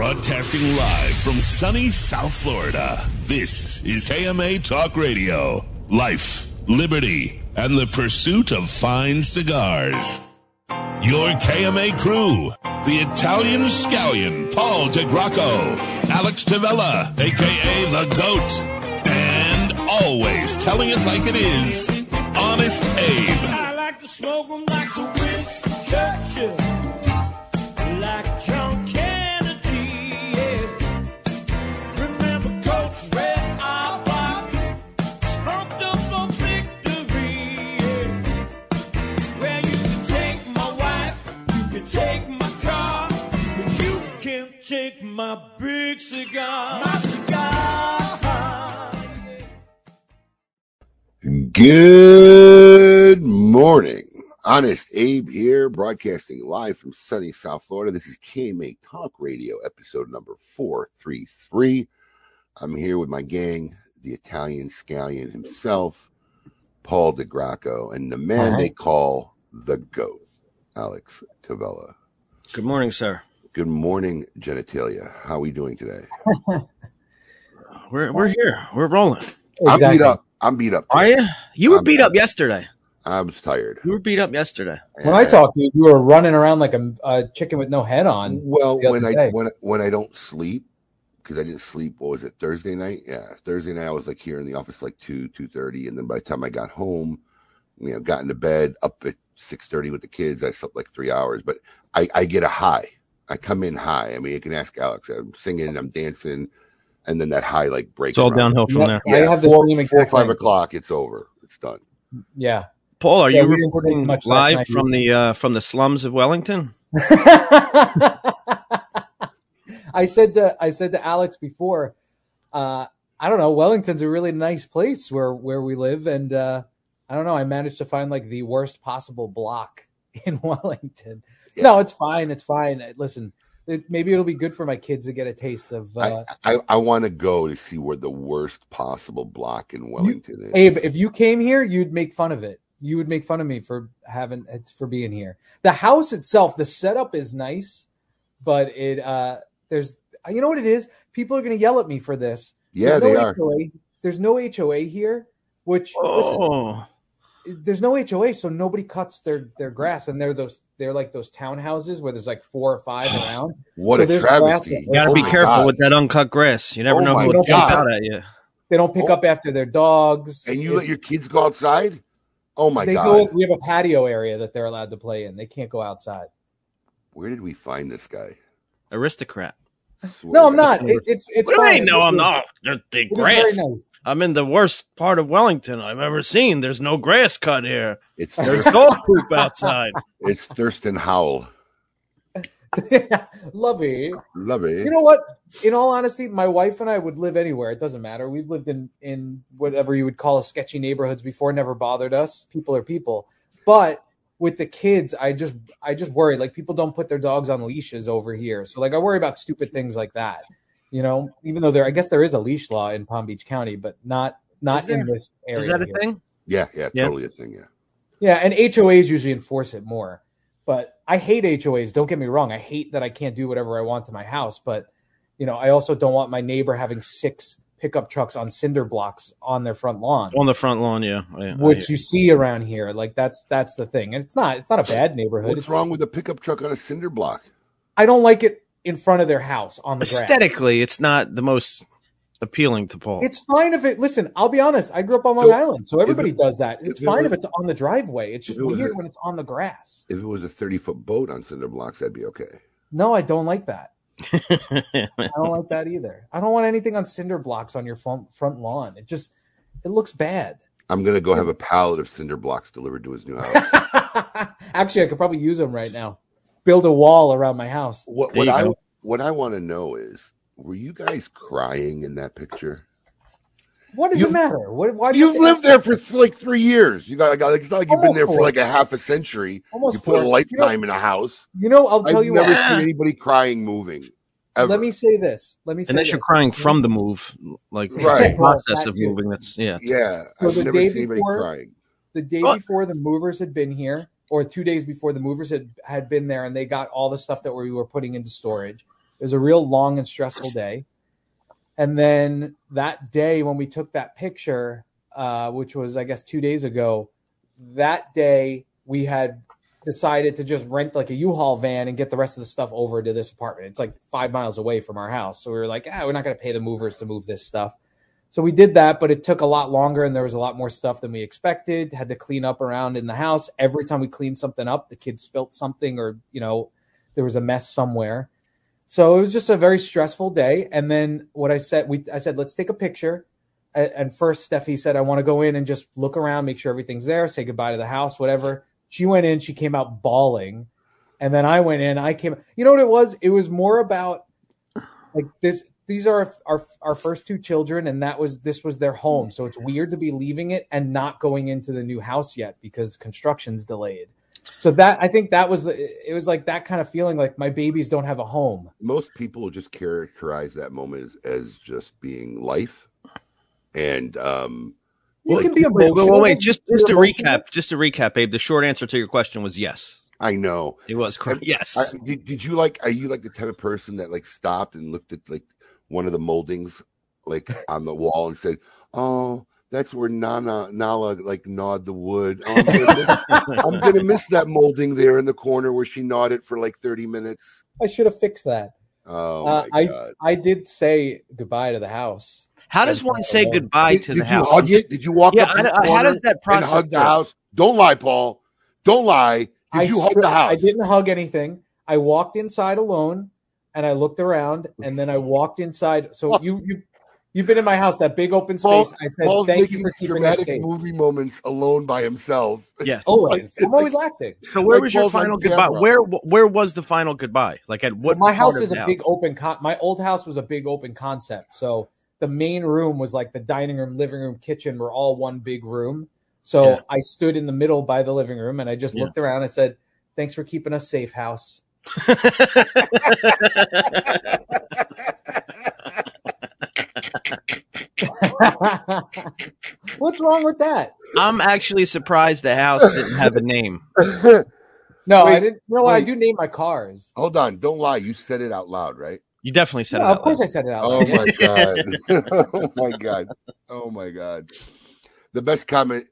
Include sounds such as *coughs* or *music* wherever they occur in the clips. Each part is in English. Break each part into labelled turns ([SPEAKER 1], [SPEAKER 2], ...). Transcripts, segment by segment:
[SPEAKER 1] Broadcasting live from sunny South Florida. This is KMA Talk Radio. Life, liberty, and the pursuit of fine cigars. Your KMA crew, the Italian scallion, Paul DeGracco, Alex Tavella, aka The Goat, and always telling it like it is, Honest Abe.
[SPEAKER 2] I like to smoke like the Winston Churchill, like my big cigar. My cigar.
[SPEAKER 3] Good morning. Honest Abe here, broadcasting live from sunny South Florida. This is KMA Talk Radio, episode number 433. I'm here with my gang, the Italian scallion himself, Paul DeGracco, and the man uh-huh. they call the GOAT, Alex Tavella.
[SPEAKER 4] Good morning, sir.
[SPEAKER 3] Good morning, genitalia. How are we doing today? *laughs*
[SPEAKER 4] We're we're here. We're rolling.
[SPEAKER 3] I'm beat up. I'm beat up.
[SPEAKER 4] Are you? You were
[SPEAKER 3] I'm-
[SPEAKER 4] beat up yesterday.
[SPEAKER 3] I was tired.
[SPEAKER 4] You were beat up yesterday.
[SPEAKER 5] When I talked to you, you were running around like a, a chicken with no head on.
[SPEAKER 3] Well, when
[SPEAKER 5] other
[SPEAKER 3] I
[SPEAKER 5] day.
[SPEAKER 3] when when I don't sleep because I didn't sleep. What was it Thursday night? Yeah, Thursday night I was like here in the office like two two thirty, and then by the time I got home, you know, got into bed up at six thirty with the kids. I slept like three hours, but I I get a high. I come in high. I mean, you can ask Alex. I'm singing, I'm dancing, and then that high like breaks.
[SPEAKER 4] It's all
[SPEAKER 3] around-
[SPEAKER 4] downhill from
[SPEAKER 5] Yep.
[SPEAKER 4] there.
[SPEAKER 5] I have the
[SPEAKER 3] four,
[SPEAKER 5] same
[SPEAKER 3] four five o'clock. It's over. It's done.
[SPEAKER 5] Yeah.
[SPEAKER 4] Paul, are
[SPEAKER 5] Yeah,
[SPEAKER 4] you
[SPEAKER 5] we
[SPEAKER 4] reporting
[SPEAKER 5] much
[SPEAKER 4] live
[SPEAKER 5] night
[SPEAKER 4] from the uh, from the slums of Wellington? *laughs*
[SPEAKER 5] I said to I said to Alex before, uh, I don't know, Wellington's a really nice place where where we live, and uh, I don't know, I managed to find like the worst possible block *laughs* in Wellington.
[SPEAKER 3] Yeah.
[SPEAKER 5] No, it's fine, it's fine. Listen, it, maybe it'll be good for my kids to get a taste of. Uh,
[SPEAKER 3] I I, I want to go to see where the worst possible block in Wellington is.
[SPEAKER 5] Abe, if you came here, you'd make fun of it. You would make fun of me for having for being here. The house itself, the setup is nice, but it uh there's you know what it is? People are gonna yell at me for this.
[SPEAKER 3] yeah,
[SPEAKER 5] There's
[SPEAKER 3] they
[SPEAKER 5] no
[SPEAKER 3] are.
[SPEAKER 5] HOA, there's no HOA here, which listen,
[SPEAKER 4] Oh,
[SPEAKER 5] there's no HOA, so nobody cuts their their grass, and they're those they're like those townhouses where there's like four or five *sighs* around.
[SPEAKER 3] What
[SPEAKER 5] So
[SPEAKER 3] a
[SPEAKER 5] there's
[SPEAKER 3] travesty!
[SPEAKER 4] you got to
[SPEAKER 3] Oh
[SPEAKER 4] be careful
[SPEAKER 3] God.
[SPEAKER 4] with that uncut grass. You never
[SPEAKER 3] Oh
[SPEAKER 4] know who will jump out at you.
[SPEAKER 5] They don't pick
[SPEAKER 3] Oh.
[SPEAKER 5] up after their dogs.
[SPEAKER 3] And you let your kids go outside? Oh my
[SPEAKER 5] they
[SPEAKER 3] god!
[SPEAKER 5] go. We have a patio area that they're allowed to play in. They can't go outside.
[SPEAKER 3] Where did we find this guy?
[SPEAKER 4] Aristocrat.
[SPEAKER 5] No, I'm not. It, it's it's.
[SPEAKER 4] What do you
[SPEAKER 5] fine.
[SPEAKER 4] mean? No, I'm not. The, the
[SPEAKER 5] It is very
[SPEAKER 4] grass.
[SPEAKER 5] nice.
[SPEAKER 4] I'm in the worst part of Wellington I've ever seen. There's no grass cut here.
[SPEAKER 3] It's
[SPEAKER 4] There's
[SPEAKER 3] Thur-
[SPEAKER 4] dog poop outside. *laughs*
[SPEAKER 3] it's Thurston Howell. *laughs* Lovey. Lovey.
[SPEAKER 5] You know what? In all honesty, my wife and I would live anywhere. It doesn't matter. We've lived in in whatever you would call a sketchy neighborhoods before. Never bothered us. People are people. But with the kids, I just I just worry. Like people don't put their dogs on leashes over here. So like I worry about stupid things like that. You know, even though there, I guess there is a leash law in Palm Beach County, but not not
[SPEAKER 4] Is
[SPEAKER 5] in this area.
[SPEAKER 4] Is that a
[SPEAKER 5] here.
[SPEAKER 4] thing?
[SPEAKER 3] yeah, yeah,
[SPEAKER 4] Yeah.
[SPEAKER 3] totally a thing. Yeah.
[SPEAKER 5] Yeah, and HOAs usually enforce it more. But I hate HOAs. Don't get me wrong. I hate that I can't do whatever I want to my house. But you know, I also don't want my neighbor having six pickup trucks on cinder blocks on their front lawn,
[SPEAKER 4] On the front lawn, yeah. I- I-
[SPEAKER 5] which you see around here. Like that's that's the thing. And it's not it's not a bad neighborhood.
[SPEAKER 3] What's
[SPEAKER 5] It's-
[SPEAKER 3] wrong with a pickup truck on a cinder block?
[SPEAKER 5] I don't like it in front of their house on the grass.
[SPEAKER 4] aesthetically, it's not the most appealing to Paul.
[SPEAKER 5] It's fine if it. Listen, I'll be honest. I grew up on Long
[SPEAKER 3] So,
[SPEAKER 5] Island, so everybody does that. It's
[SPEAKER 3] if it
[SPEAKER 5] fine
[SPEAKER 3] was-
[SPEAKER 5] if it's on the driveway. It's just
[SPEAKER 3] it
[SPEAKER 5] weird
[SPEAKER 3] a-
[SPEAKER 5] when it's on the grass.
[SPEAKER 3] If it was a thirty foot boat on cinder blocks, that'd be okay.
[SPEAKER 5] No, I don't like that. *laughs* I don't like that either. I don't want anything on cinder blocks on your front front lawn. It just it looks bad.
[SPEAKER 3] I'm gonna go have a pallet of cinder blocks delivered to his new house. *laughs*
[SPEAKER 5] Actually, I could probably use them right now. Build a wall around my house.
[SPEAKER 3] what what I
[SPEAKER 4] go.
[SPEAKER 3] what I want to know is, were you guys crying in that picture?
[SPEAKER 5] What does
[SPEAKER 3] You've-
[SPEAKER 5] it matter? What, why do you
[SPEAKER 3] You've
[SPEAKER 5] think
[SPEAKER 3] lived there for th- like three years. You got, like, it's not like you've been
[SPEAKER 5] Almost
[SPEAKER 3] there for like a half a century.
[SPEAKER 5] Almost
[SPEAKER 3] you put a
[SPEAKER 5] four.
[SPEAKER 3] lifetime in a house.
[SPEAKER 5] You know, I'll tell you
[SPEAKER 3] I've
[SPEAKER 5] you
[SPEAKER 3] never
[SPEAKER 5] what.
[SPEAKER 3] seen anybody crying moving. Ever.
[SPEAKER 5] Let me say this. Let me say
[SPEAKER 4] Unless you're
[SPEAKER 5] this.
[SPEAKER 4] crying from the move, like
[SPEAKER 3] Right.
[SPEAKER 4] the process of moving. That's yeah.
[SPEAKER 3] Yeah,
[SPEAKER 5] So
[SPEAKER 3] I've
[SPEAKER 5] the
[SPEAKER 3] never
[SPEAKER 5] day
[SPEAKER 3] seen anybody
[SPEAKER 5] before-
[SPEAKER 3] crying.
[SPEAKER 5] the day
[SPEAKER 4] What?
[SPEAKER 5] before the movers had been here, or two days before the movers had had been there, and they got all the stuff that we were putting into storage. It was a real long and stressful day. And then that day when we took that picture, uh, which was I guess two days ago, that day we had decided to just rent like a U-Haul van and get the rest of the stuff over to this apartment. It's like five miles away from our house, so we were like, ah, we're not going to pay the movers to move this stuff. So we did that, but it took a lot longer and there was a lot more stuff than we expected. Had to clean up around in the house. Every time we cleaned something up, the kids spilt something or, you know, there was a mess somewhere. So it was just a very stressful day. And then what I said, we I said, let's take a picture. And first, Steffi said, I want to go in and just look around, make sure everything's there, say goodbye to the house, whatever. She went in, she came out bawling. And then I went in, I came, you know what it was? It was more about like this. These are our our first two children, and that was this was their home. So it's weird to be leaving it and not going into the new house yet because construction's delayed. So that I think that was it was like that kind of feeling like my babies don't have a home.
[SPEAKER 3] Most people just characterize that moment as, as just being life, and um,
[SPEAKER 5] You
[SPEAKER 3] Well,
[SPEAKER 5] can be
[SPEAKER 4] a
[SPEAKER 5] emotional.
[SPEAKER 4] wait, wait, wait. Just, just to recap, just to recap, Babe. The short answer to your question was yes.
[SPEAKER 3] I know.
[SPEAKER 4] It was correct. Yes.
[SPEAKER 3] I, did, did you like? Are you like the type of person that like stopped and looked at like one of the moldings like on the wall and said, "Oh, that's where Nana Nala like gnawed the wood. Oh, I'm, gonna miss, I'm gonna miss that molding there in the corner where she gnawed it for like 30 minutes."
[SPEAKER 5] I should have fixed that.
[SPEAKER 3] Oh
[SPEAKER 5] Uh,
[SPEAKER 3] my
[SPEAKER 5] I
[SPEAKER 3] god!
[SPEAKER 5] I did say goodbye to the house.
[SPEAKER 4] How does one say
[SPEAKER 5] alone.
[SPEAKER 4] goodbye
[SPEAKER 3] Did,
[SPEAKER 4] to
[SPEAKER 3] did
[SPEAKER 4] the
[SPEAKER 3] you
[SPEAKER 4] house?
[SPEAKER 3] hug it? Did you walk
[SPEAKER 4] Yeah,
[SPEAKER 3] up to
[SPEAKER 4] I
[SPEAKER 3] the
[SPEAKER 4] don't- how does that process
[SPEAKER 3] hug the
[SPEAKER 4] work?
[SPEAKER 3] house? Don't lie, Paul. Don't lie. Did
[SPEAKER 5] I
[SPEAKER 3] you hug
[SPEAKER 5] swear-
[SPEAKER 3] the house?
[SPEAKER 5] I didn't hug anything. I walked inside alone and I looked around and then I walked inside. So you you you've been in my house, that big open
[SPEAKER 3] Paul-
[SPEAKER 5] space. I said
[SPEAKER 3] Paul's
[SPEAKER 5] thank you for keeping us
[SPEAKER 3] dramatic
[SPEAKER 5] safe.
[SPEAKER 3] movie moments alone by himself.
[SPEAKER 4] Yes.
[SPEAKER 5] Always.
[SPEAKER 3] Like-
[SPEAKER 5] I'm always acting.
[SPEAKER 4] So where
[SPEAKER 3] Like
[SPEAKER 4] was your
[SPEAKER 3] Paul's on
[SPEAKER 4] final goodbye?
[SPEAKER 3] camera.
[SPEAKER 4] Where where was the final goodbye? Like at what?
[SPEAKER 5] my house is a
[SPEAKER 4] the
[SPEAKER 5] big open con- my old house was a big open concept. So the main room was like the dining room, living room, kitchen were all one big room. So
[SPEAKER 4] Yeah.
[SPEAKER 5] I stood in the middle by the living room and I just
[SPEAKER 4] Yeah.
[SPEAKER 5] looked around and said, Thanks for keeping us safe, house. *laughs* *laughs* What's wrong with that?
[SPEAKER 4] I'm actually surprised the house didn't have a name. *laughs*
[SPEAKER 5] No, I didn't. You know what? I do name my cars.
[SPEAKER 3] Hold on, don't lie. You said it out loud, right?
[SPEAKER 4] You definitely said
[SPEAKER 5] Yeah,
[SPEAKER 4] it.
[SPEAKER 5] of course
[SPEAKER 4] loud.
[SPEAKER 5] I said it out
[SPEAKER 3] Oh my *laughs* god! oh my god! Oh my god! The best comment.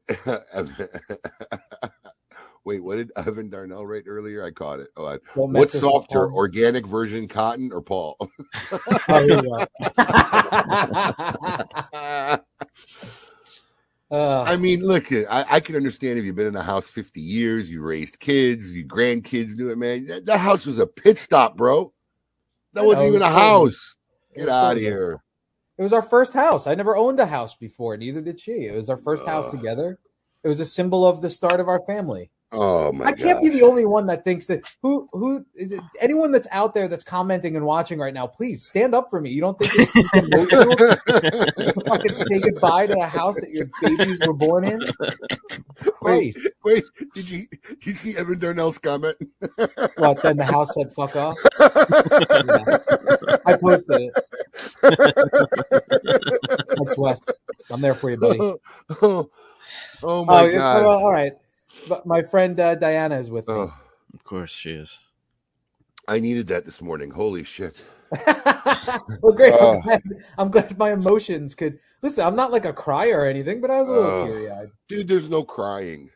[SPEAKER 3] Wait, what did *laughs* Evan Darnell write earlier? I caught it. Oh, I-
[SPEAKER 5] up,
[SPEAKER 3] softer, organic virgin cotton or Paul? *laughs*
[SPEAKER 5] Uh, *laughs*
[SPEAKER 3] I mean, look, I, I can understand if you've been in a house 50 years, you raised kids, you grandkids do it, man. That, that house was a pit stop, bro. That wasn't
[SPEAKER 5] know,
[SPEAKER 3] even a house. Get out of here.
[SPEAKER 5] It was our first house. I never owned a house before, neither did she. It was our first house together. It was a symbol of the start of our family.
[SPEAKER 3] Oh my
[SPEAKER 5] I can't
[SPEAKER 3] God.
[SPEAKER 5] be the only one that thinks that who who is it, anyone that's out there that's commenting and watching right now, please stand up for me. You don't think it's emotional fucking say goodbye to the house that your babies were born in?
[SPEAKER 3] Wait,
[SPEAKER 5] Christ.
[SPEAKER 3] wait, did you did you see Evan Darnell's comment?
[SPEAKER 5] What then the house said fuck off? *laughs* I posted it. Thanks, Wes. I'm there for you, buddy.
[SPEAKER 3] oh, oh, oh my
[SPEAKER 5] oh, uh,
[SPEAKER 3] god.
[SPEAKER 5] well, all right. But my friend uh, Diana is with me.
[SPEAKER 3] Oh,
[SPEAKER 4] Of course she is.
[SPEAKER 3] I needed that this morning. Holy shit. *laughs*
[SPEAKER 5] well, great.
[SPEAKER 3] Oh.
[SPEAKER 5] I'm, glad, I'm glad my emotions could listen. I'm not like a crier or anything, but I was a little
[SPEAKER 3] Oh.
[SPEAKER 5] teary eyed.
[SPEAKER 3] Dude, there's no crying.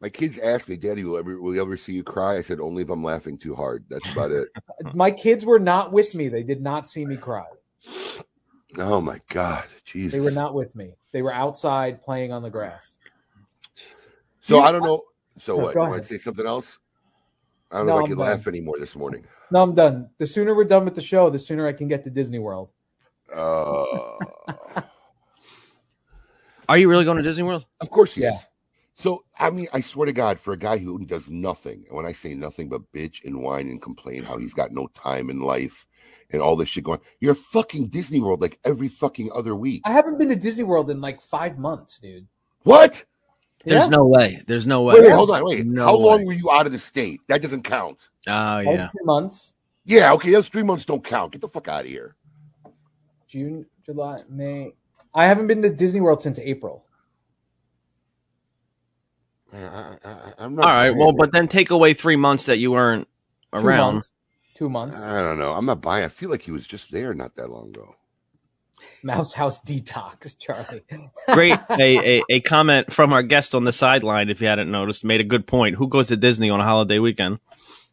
[SPEAKER 3] My kids ask me, Daddy, will ever will you ever see you cry? I said, only if I'm laughing too hard. That's about it. *laughs*
[SPEAKER 5] My kids were not with me. They did not see me cry.
[SPEAKER 3] Oh my god. Jesus.
[SPEAKER 5] They were not with me. They were outside playing on the grass.
[SPEAKER 3] So
[SPEAKER 5] You-
[SPEAKER 3] I don't know. So
[SPEAKER 5] No,
[SPEAKER 3] what? You want to say something else? I don't
[SPEAKER 5] No,
[SPEAKER 3] know if I
[SPEAKER 5] I'm
[SPEAKER 3] can
[SPEAKER 5] done.
[SPEAKER 3] laugh anymore this morning.
[SPEAKER 5] No, I'm done. The sooner we're done with the show, the sooner I can get to Disney World.
[SPEAKER 3] Uh, *laughs*
[SPEAKER 4] Are you really going to Disney World?
[SPEAKER 3] of course he
[SPEAKER 5] Yeah.
[SPEAKER 3] is. So I mean, I swear to God, for a guy who does nothing, and when I say nothing but bitch and whine and complain how he's got no time in life and all this shit going, you're fucking Disney World like every fucking other week.
[SPEAKER 5] I haven't been to Disney World in like five months, dude.
[SPEAKER 3] What?
[SPEAKER 4] There's
[SPEAKER 5] Yeah?
[SPEAKER 4] no way. There's no way.
[SPEAKER 3] Wait, wait, hold on, wait.
[SPEAKER 4] No
[SPEAKER 3] How long were you out of the state? That doesn't count.
[SPEAKER 4] Oh
[SPEAKER 5] That was
[SPEAKER 4] yeah.
[SPEAKER 5] three months.
[SPEAKER 3] Yeah, okay, those three months don't count. Get the fuck out of here.
[SPEAKER 5] June, July, May. I haven't been to Disney World since April.
[SPEAKER 3] I, I, I, I'm not
[SPEAKER 4] All right. Well,
[SPEAKER 3] buying
[SPEAKER 4] but then take away three months that you weren't
[SPEAKER 5] Two
[SPEAKER 4] around.
[SPEAKER 5] months. two months.
[SPEAKER 3] I don't know. I'm not buying. I feel like he was just there not that long ago.
[SPEAKER 5] Mouse House detox, Charlie. *laughs*
[SPEAKER 4] Great. *laughs* a, a, a comment from our guest on the sideline, if you hadn't noticed, made a good point. Who goes to Disney on a holiday weekend?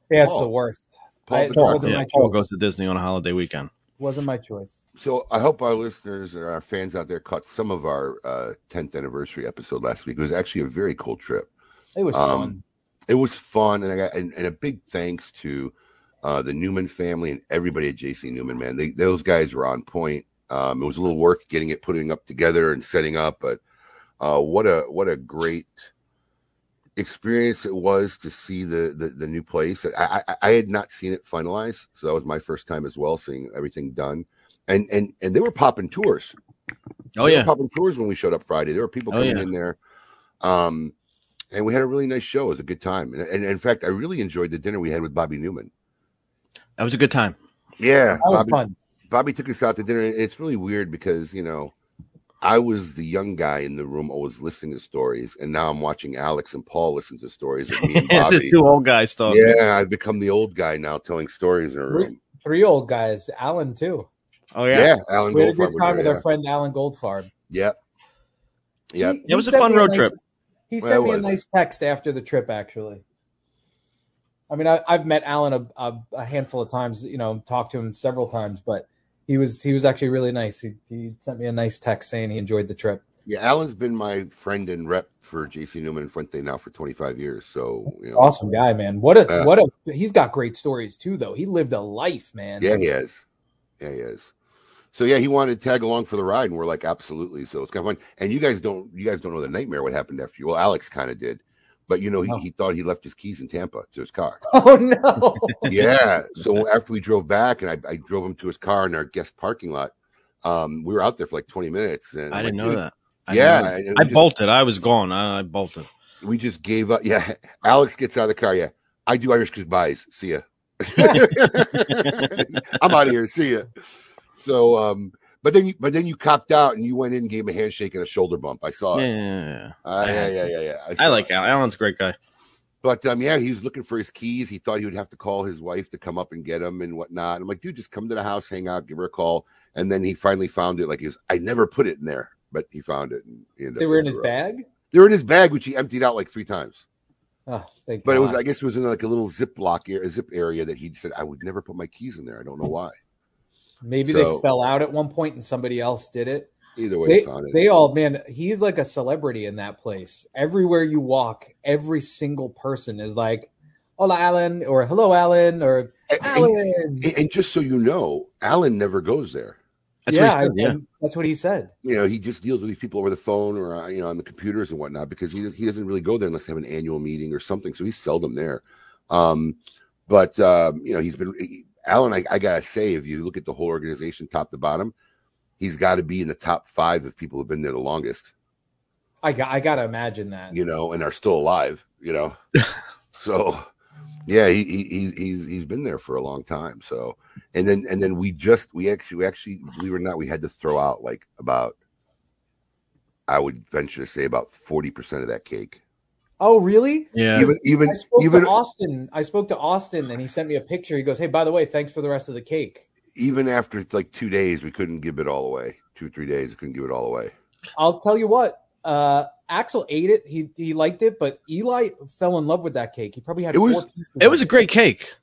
[SPEAKER 5] Yeah, it's
[SPEAKER 3] Paul.
[SPEAKER 5] the worst.
[SPEAKER 3] Paul
[SPEAKER 5] I-
[SPEAKER 3] Petrarca.
[SPEAKER 5] Paul wasn't
[SPEAKER 4] Yeah,
[SPEAKER 5] my
[SPEAKER 4] Paul
[SPEAKER 5] choice.
[SPEAKER 4] goes to Disney on a holiday weekend.
[SPEAKER 5] Wasn't my choice.
[SPEAKER 3] So I hope our listeners and our fans out there caught some of our uh, 10th anniversary episode last week. It was actually a very cool trip.
[SPEAKER 5] It was
[SPEAKER 3] Um,
[SPEAKER 5] fun.
[SPEAKER 3] It was fun, and I got and, and a big thanks to uh, the Newman family and everybody at JC Newman. Man, they, those guys were on point. Um, it was a little work getting it, putting up together, and setting up, but uh, what a what a great experience it was to see the the, the new place. I, I I had not seen it finalized, so that was my first time as well, seeing everything done. And and and they were popping tours.
[SPEAKER 4] Oh,
[SPEAKER 3] They were
[SPEAKER 4] yeah.
[SPEAKER 3] popping tours when we showed up Friday. There were people
[SPEAKER 4] Oh,
[SPEAKER 3] coming
[SPEAKER 4] yeah.
[SPEAKER 3] in there, um, and we had a really nice show. It was a good time, and, and in fact, I really enjoyed the dinner we had with Bobby Newman.
[SPEAKER 4] That was a good time.
[SPEAKER 3] Yeah,
[SPEAKER 5] That was
[SPEAKER 3] Bobby,
[SPEAKER 5] fun.
[SPEAKER 3] Bobby took us out to dinner, and it's really weird because you know. I was the young guy in the room, always listening to stories, and now I'm watching Alex and Paul listen to stories of me and *laughs*
[SPEAKER 4] the
[SPEAKER 3] Bobby.
[SPEAKER 4] two old guys talking.
[SPEAKER 3] Yeah, I've become the old guy now, telling stories in a room.
[SPEAKER 5] Three old guys. Alan too.
[SPEAKER 4] Oh,
[SPEAKER 3] Yeah,
[SPEAKER 4] yeah.
[SPEAKER 3] Alan
[SPEAKER 5] We had a good time
[SPEAKER 3] there,
[SPEAKER 5] with
[SPEAKER 3] yeah.
[SPEAKER 5] our friend Alan Goldfarb.
[SPEAKER 3] Yep. Yep.
[SPEAKER 5] He-
[SPEAKER 4] It was a fun
[SPEAKER 5] me
[SPEAKER 4] road
[SPEAKER 5] nice-
[SPEAKER 4] trip.
[SPEAKER 5] He sent
[SPEAKER 3] it
[SPEAKER 5] me a nice text after the trip. Actually, I mean, I, I've met Alan a, a, a handful of times. You know, talked to him several times, but he was he was actually really nice. He, he sent me a nice text saying he enjoyed the trip.
[SPEAKER 3] Yeah, Alan's been my friend and rep for JC Newman and Fuente now for 25 years. So, you know,
[SPEAKER 5] Awesome guy, man. What a
[SPEAKER 3] Yeah.
[SPEAKER 5] what a he's got great stories too, though. He lived a life, man.
[SPEAKER 3] yeah, he is. Yeah, he is. So yeah, he wanted to tag along for the ride, and we're like, absolutely. So it's kind of fun. And you guys don't, you guys don't know the nightmare what happened after you. Well, Alex kind of did, but you know, he,
[SPEAKER 5] No.
[SPEAKER 3] he thought he left his keys in Tampa to his car. *laughs*
[SPEAKER 5] Oh no. *laughs*
[SPEAKER 3] yeah. So after we drove back, and I, I drove him to his car in our guest parking lot. Um, we were out there for like 20 minutes, and
[SPEAKER 4] I
[SPEAKER 3] I'm
[SPEAKER 4] didn't
[SPEAKER 3] like,
[SPEAKER 4] know
[SPEAKER 3] "Dude,
[SPEAKER 4] that. I
[SPEAKER 3] Yeah,
[SPEAKER 4] know that.
[SPEAKER 3] and we
[SPEAKER 4] I
[SPEAKER 3] just-
[SPEAKER 4] bolted. I was gone. I, I bolted.
[SPEAKER 3] we just gave up. *laughs* Yeah, Alex gets out of the car. Yeah, I do Irish goodbyes. See ya. I'm out of here. See ya. So, um, but then, you, but then you copped out and you went in and gave him a handshake and a shoulder bump. I saw
[SPEAKER 4] Yeah,
[SPEAKER 3] it.
[SPEAKER 4] yeah, yeah.
[SPEAKER 3] Uh, yeah, yeah, yeah, yeah.
[SPEAKER 4] I
[SPEAKER 3] saw
[SPEAKER 4] like. Alan. Alan's a great guy.
[SPEAKER 3] But um, yeah, he was looking for his keys. He thought he would have to call his wife to come up and get them and whatnot. I'm like, dude, just come to the house, hang out, give her a call. And then he finally found it. Like, he was, I never put it in there, but he found it. And he ended
[SPEAKER 5] they
[SPEAKER 3] up
[SPEAKER 5] were in his
[SPEAKER 3] garage.
[SPEAKER 5] bag.
[SPEAKER 3] They were in his bag, which he emptied out like three times.
[SPEAKER 5] Oh, thank you.
[SPEAKER 3] But it was, I guess, it was in like a little zip lock, zip area that he said I would never put my keys in there. I don't know why.
[SPEAKER 5] Maybe
[SPEAKER 3] so-
[SPEAKER 5] they fell out at one point and somebody else did it.
[SPEAKER 3] Either way,
[SPEAKER 5] They,
[SPEAKER 3] he found it.
[SPEAKER 5] they all man, he's like a celebrity in that place. Everywhere you walk, every single person is like, "Hola, Alan," or "Hello, Alan," or
[SPEAKER 3] and, and-
[SPEAKER 5] "Alan."
[SPEAKER 3] and just so you know, Alan never goes there.
[SPEAKER 4] That's
[SPEAKER 5] yeah,
[SPEAKER 4] what he said. Yeah.
[SPEAKER 5] that's what he said.
[SPEAKER 3] You know, he just deals with these people over the phone or uh, you know on the computers and whatnot because he he doesn't really go there unless they have an annual meeting or something. So he's seldom there. Um, but um, you know, he's been he- Alan. I, I gotta say, if you look at the whole organization, top to bottom, he's got to be in the top five of people who've been there the longest.
[SPEAKER 5] I got, I gotta imagine that.
[SPEAKER 3] you know, and are still alive, you know. *laughs* so yeah, he, he he's he's he's been there for a long time. So and then and then we just we actually we actually believe it or not, we had to throw out like about I would venture to say about forty percent of that cake.
[SPEAKER 5] Oh, really?
[SPEAKER 4] Yeah.
[SPEAKER 3] Even even
[SPEAKER 5] I spoke
[SPEAKER 3] even
[SPEAKER 5] to Austin. I spoke to Austin, and he sent me a picture. He goes, "Hey, by the way, thanks for the rest of the cake."
[SPEAKER 3] even after like two days, we couldn't give it all away. Two three days, we couldn't give it all away.
[SPEAKER 5] I'll tell you what. Uh, Axel ate it. He he liked it, but Eli fell in love with that cake. He probably had
[SPEAKER 3] It was-
[SPEAKER 5] pieces.
[SPEAKER 4] It was a great cake.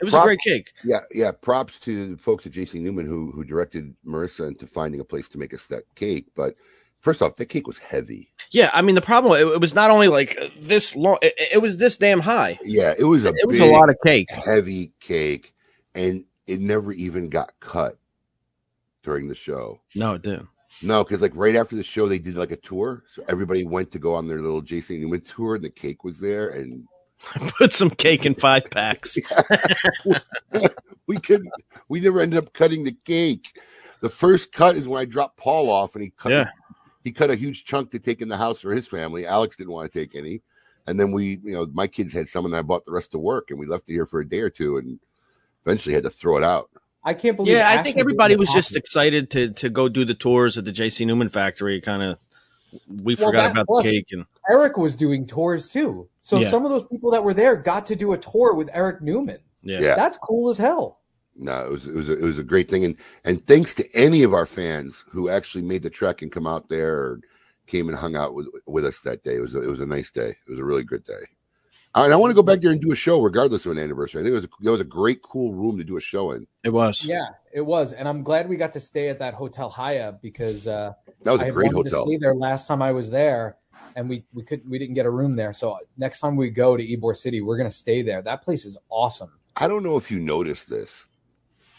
[SPEAKER 4] It was a great cake.
[SPEAKER 3] Yeah, yeah. Props to the folks at JC Newman who who directed Marissa into finding a place to make us that cake. But first off, that cake was heavy.
[SPEAKER 4] Yeah, I mean the problem it, it was not only like this long; it, it was this damn high.
[SPEAKER 3] Yeah, it was a
[SPEAKER 4] It was a lot of cake.
[SPEAKER 3] heavy cake, and it never even got cut during the show.
[SPEAKER 4] No, it didn't.
[SPEAKER 3] No, because like right after the show, they did like a tour, so everybody went to go on their little JC Newman tour, and the cake was there, and *laughs*
[SPEAKER 4] Put some cake in five packs. *laughs* *laughs*
[SPEAKER 3] we couldn't. We never ended up cutting the cake. The first cut is when I dropped Paul off, and he cut.
[SPEAKER 4] Yeah.
[SPEAKER 3] He cut a huge chunk to take in the house for his family. Alex didn't want to take any, and then we, you know, my kids had some, and I bought the rest to work, and we left it here for a day or two, and eventually had to throw it out.
[SPEAKER 5] I can't believe.
[SPEAKER 4] Yeah, I think everybody was just excited to to go do the tours at the JC Newman factory. Kind of, we
[SPEAKER 5] Well,
[SPEAKER 4] forgot
[SPEAKER 5] that
[SPEAKER 4] about
[SPEAKER 5] plus-
[SPEAKER 4] the cake and
[SPEAKER 5] Eric was doing tours too. So
[SPEAKER 4] Yeah.
[SPEAKER 5] some of those people that were there got to do a tour with Eric Newman.
[SPEAKER 4] Yeah.
[SPEAKER 3] Yeah.
[SPEAKER 5] That's cool as hell.
[SPEAKER 3] No, it was it was a, it was a great thing, and and thanks to any of our fans who actually made the trek and come out there or came and hung out with with us that day. It was a, it was a nice day. It was a really good day. Uh, And I want to go back there and do a show regardless of an anniversary. I think it was a, that was a great, cool room to do a show in.
[SPEAKER 4] It was.
[SPEAKER 5] Yeah, it was, and I'm glad we got to stay at that Hotel Haya because uh,
[SPEAKER 3] That was
[SPEAKER 5] I
[SPEAKER 3] a
[SPEAKER 5] had
[SPEAKER 3] great
[SPEAKER 5] wanted
[SPEAKER 3] hotel.
[SPEAKER 5] to stay there last time I was there, and we we couldn't we didn't get a room there. So next time we go to Ybor City, we're gonna stay there. That place is awesome.
[SPEAKER 3] I don't know if you noticed this,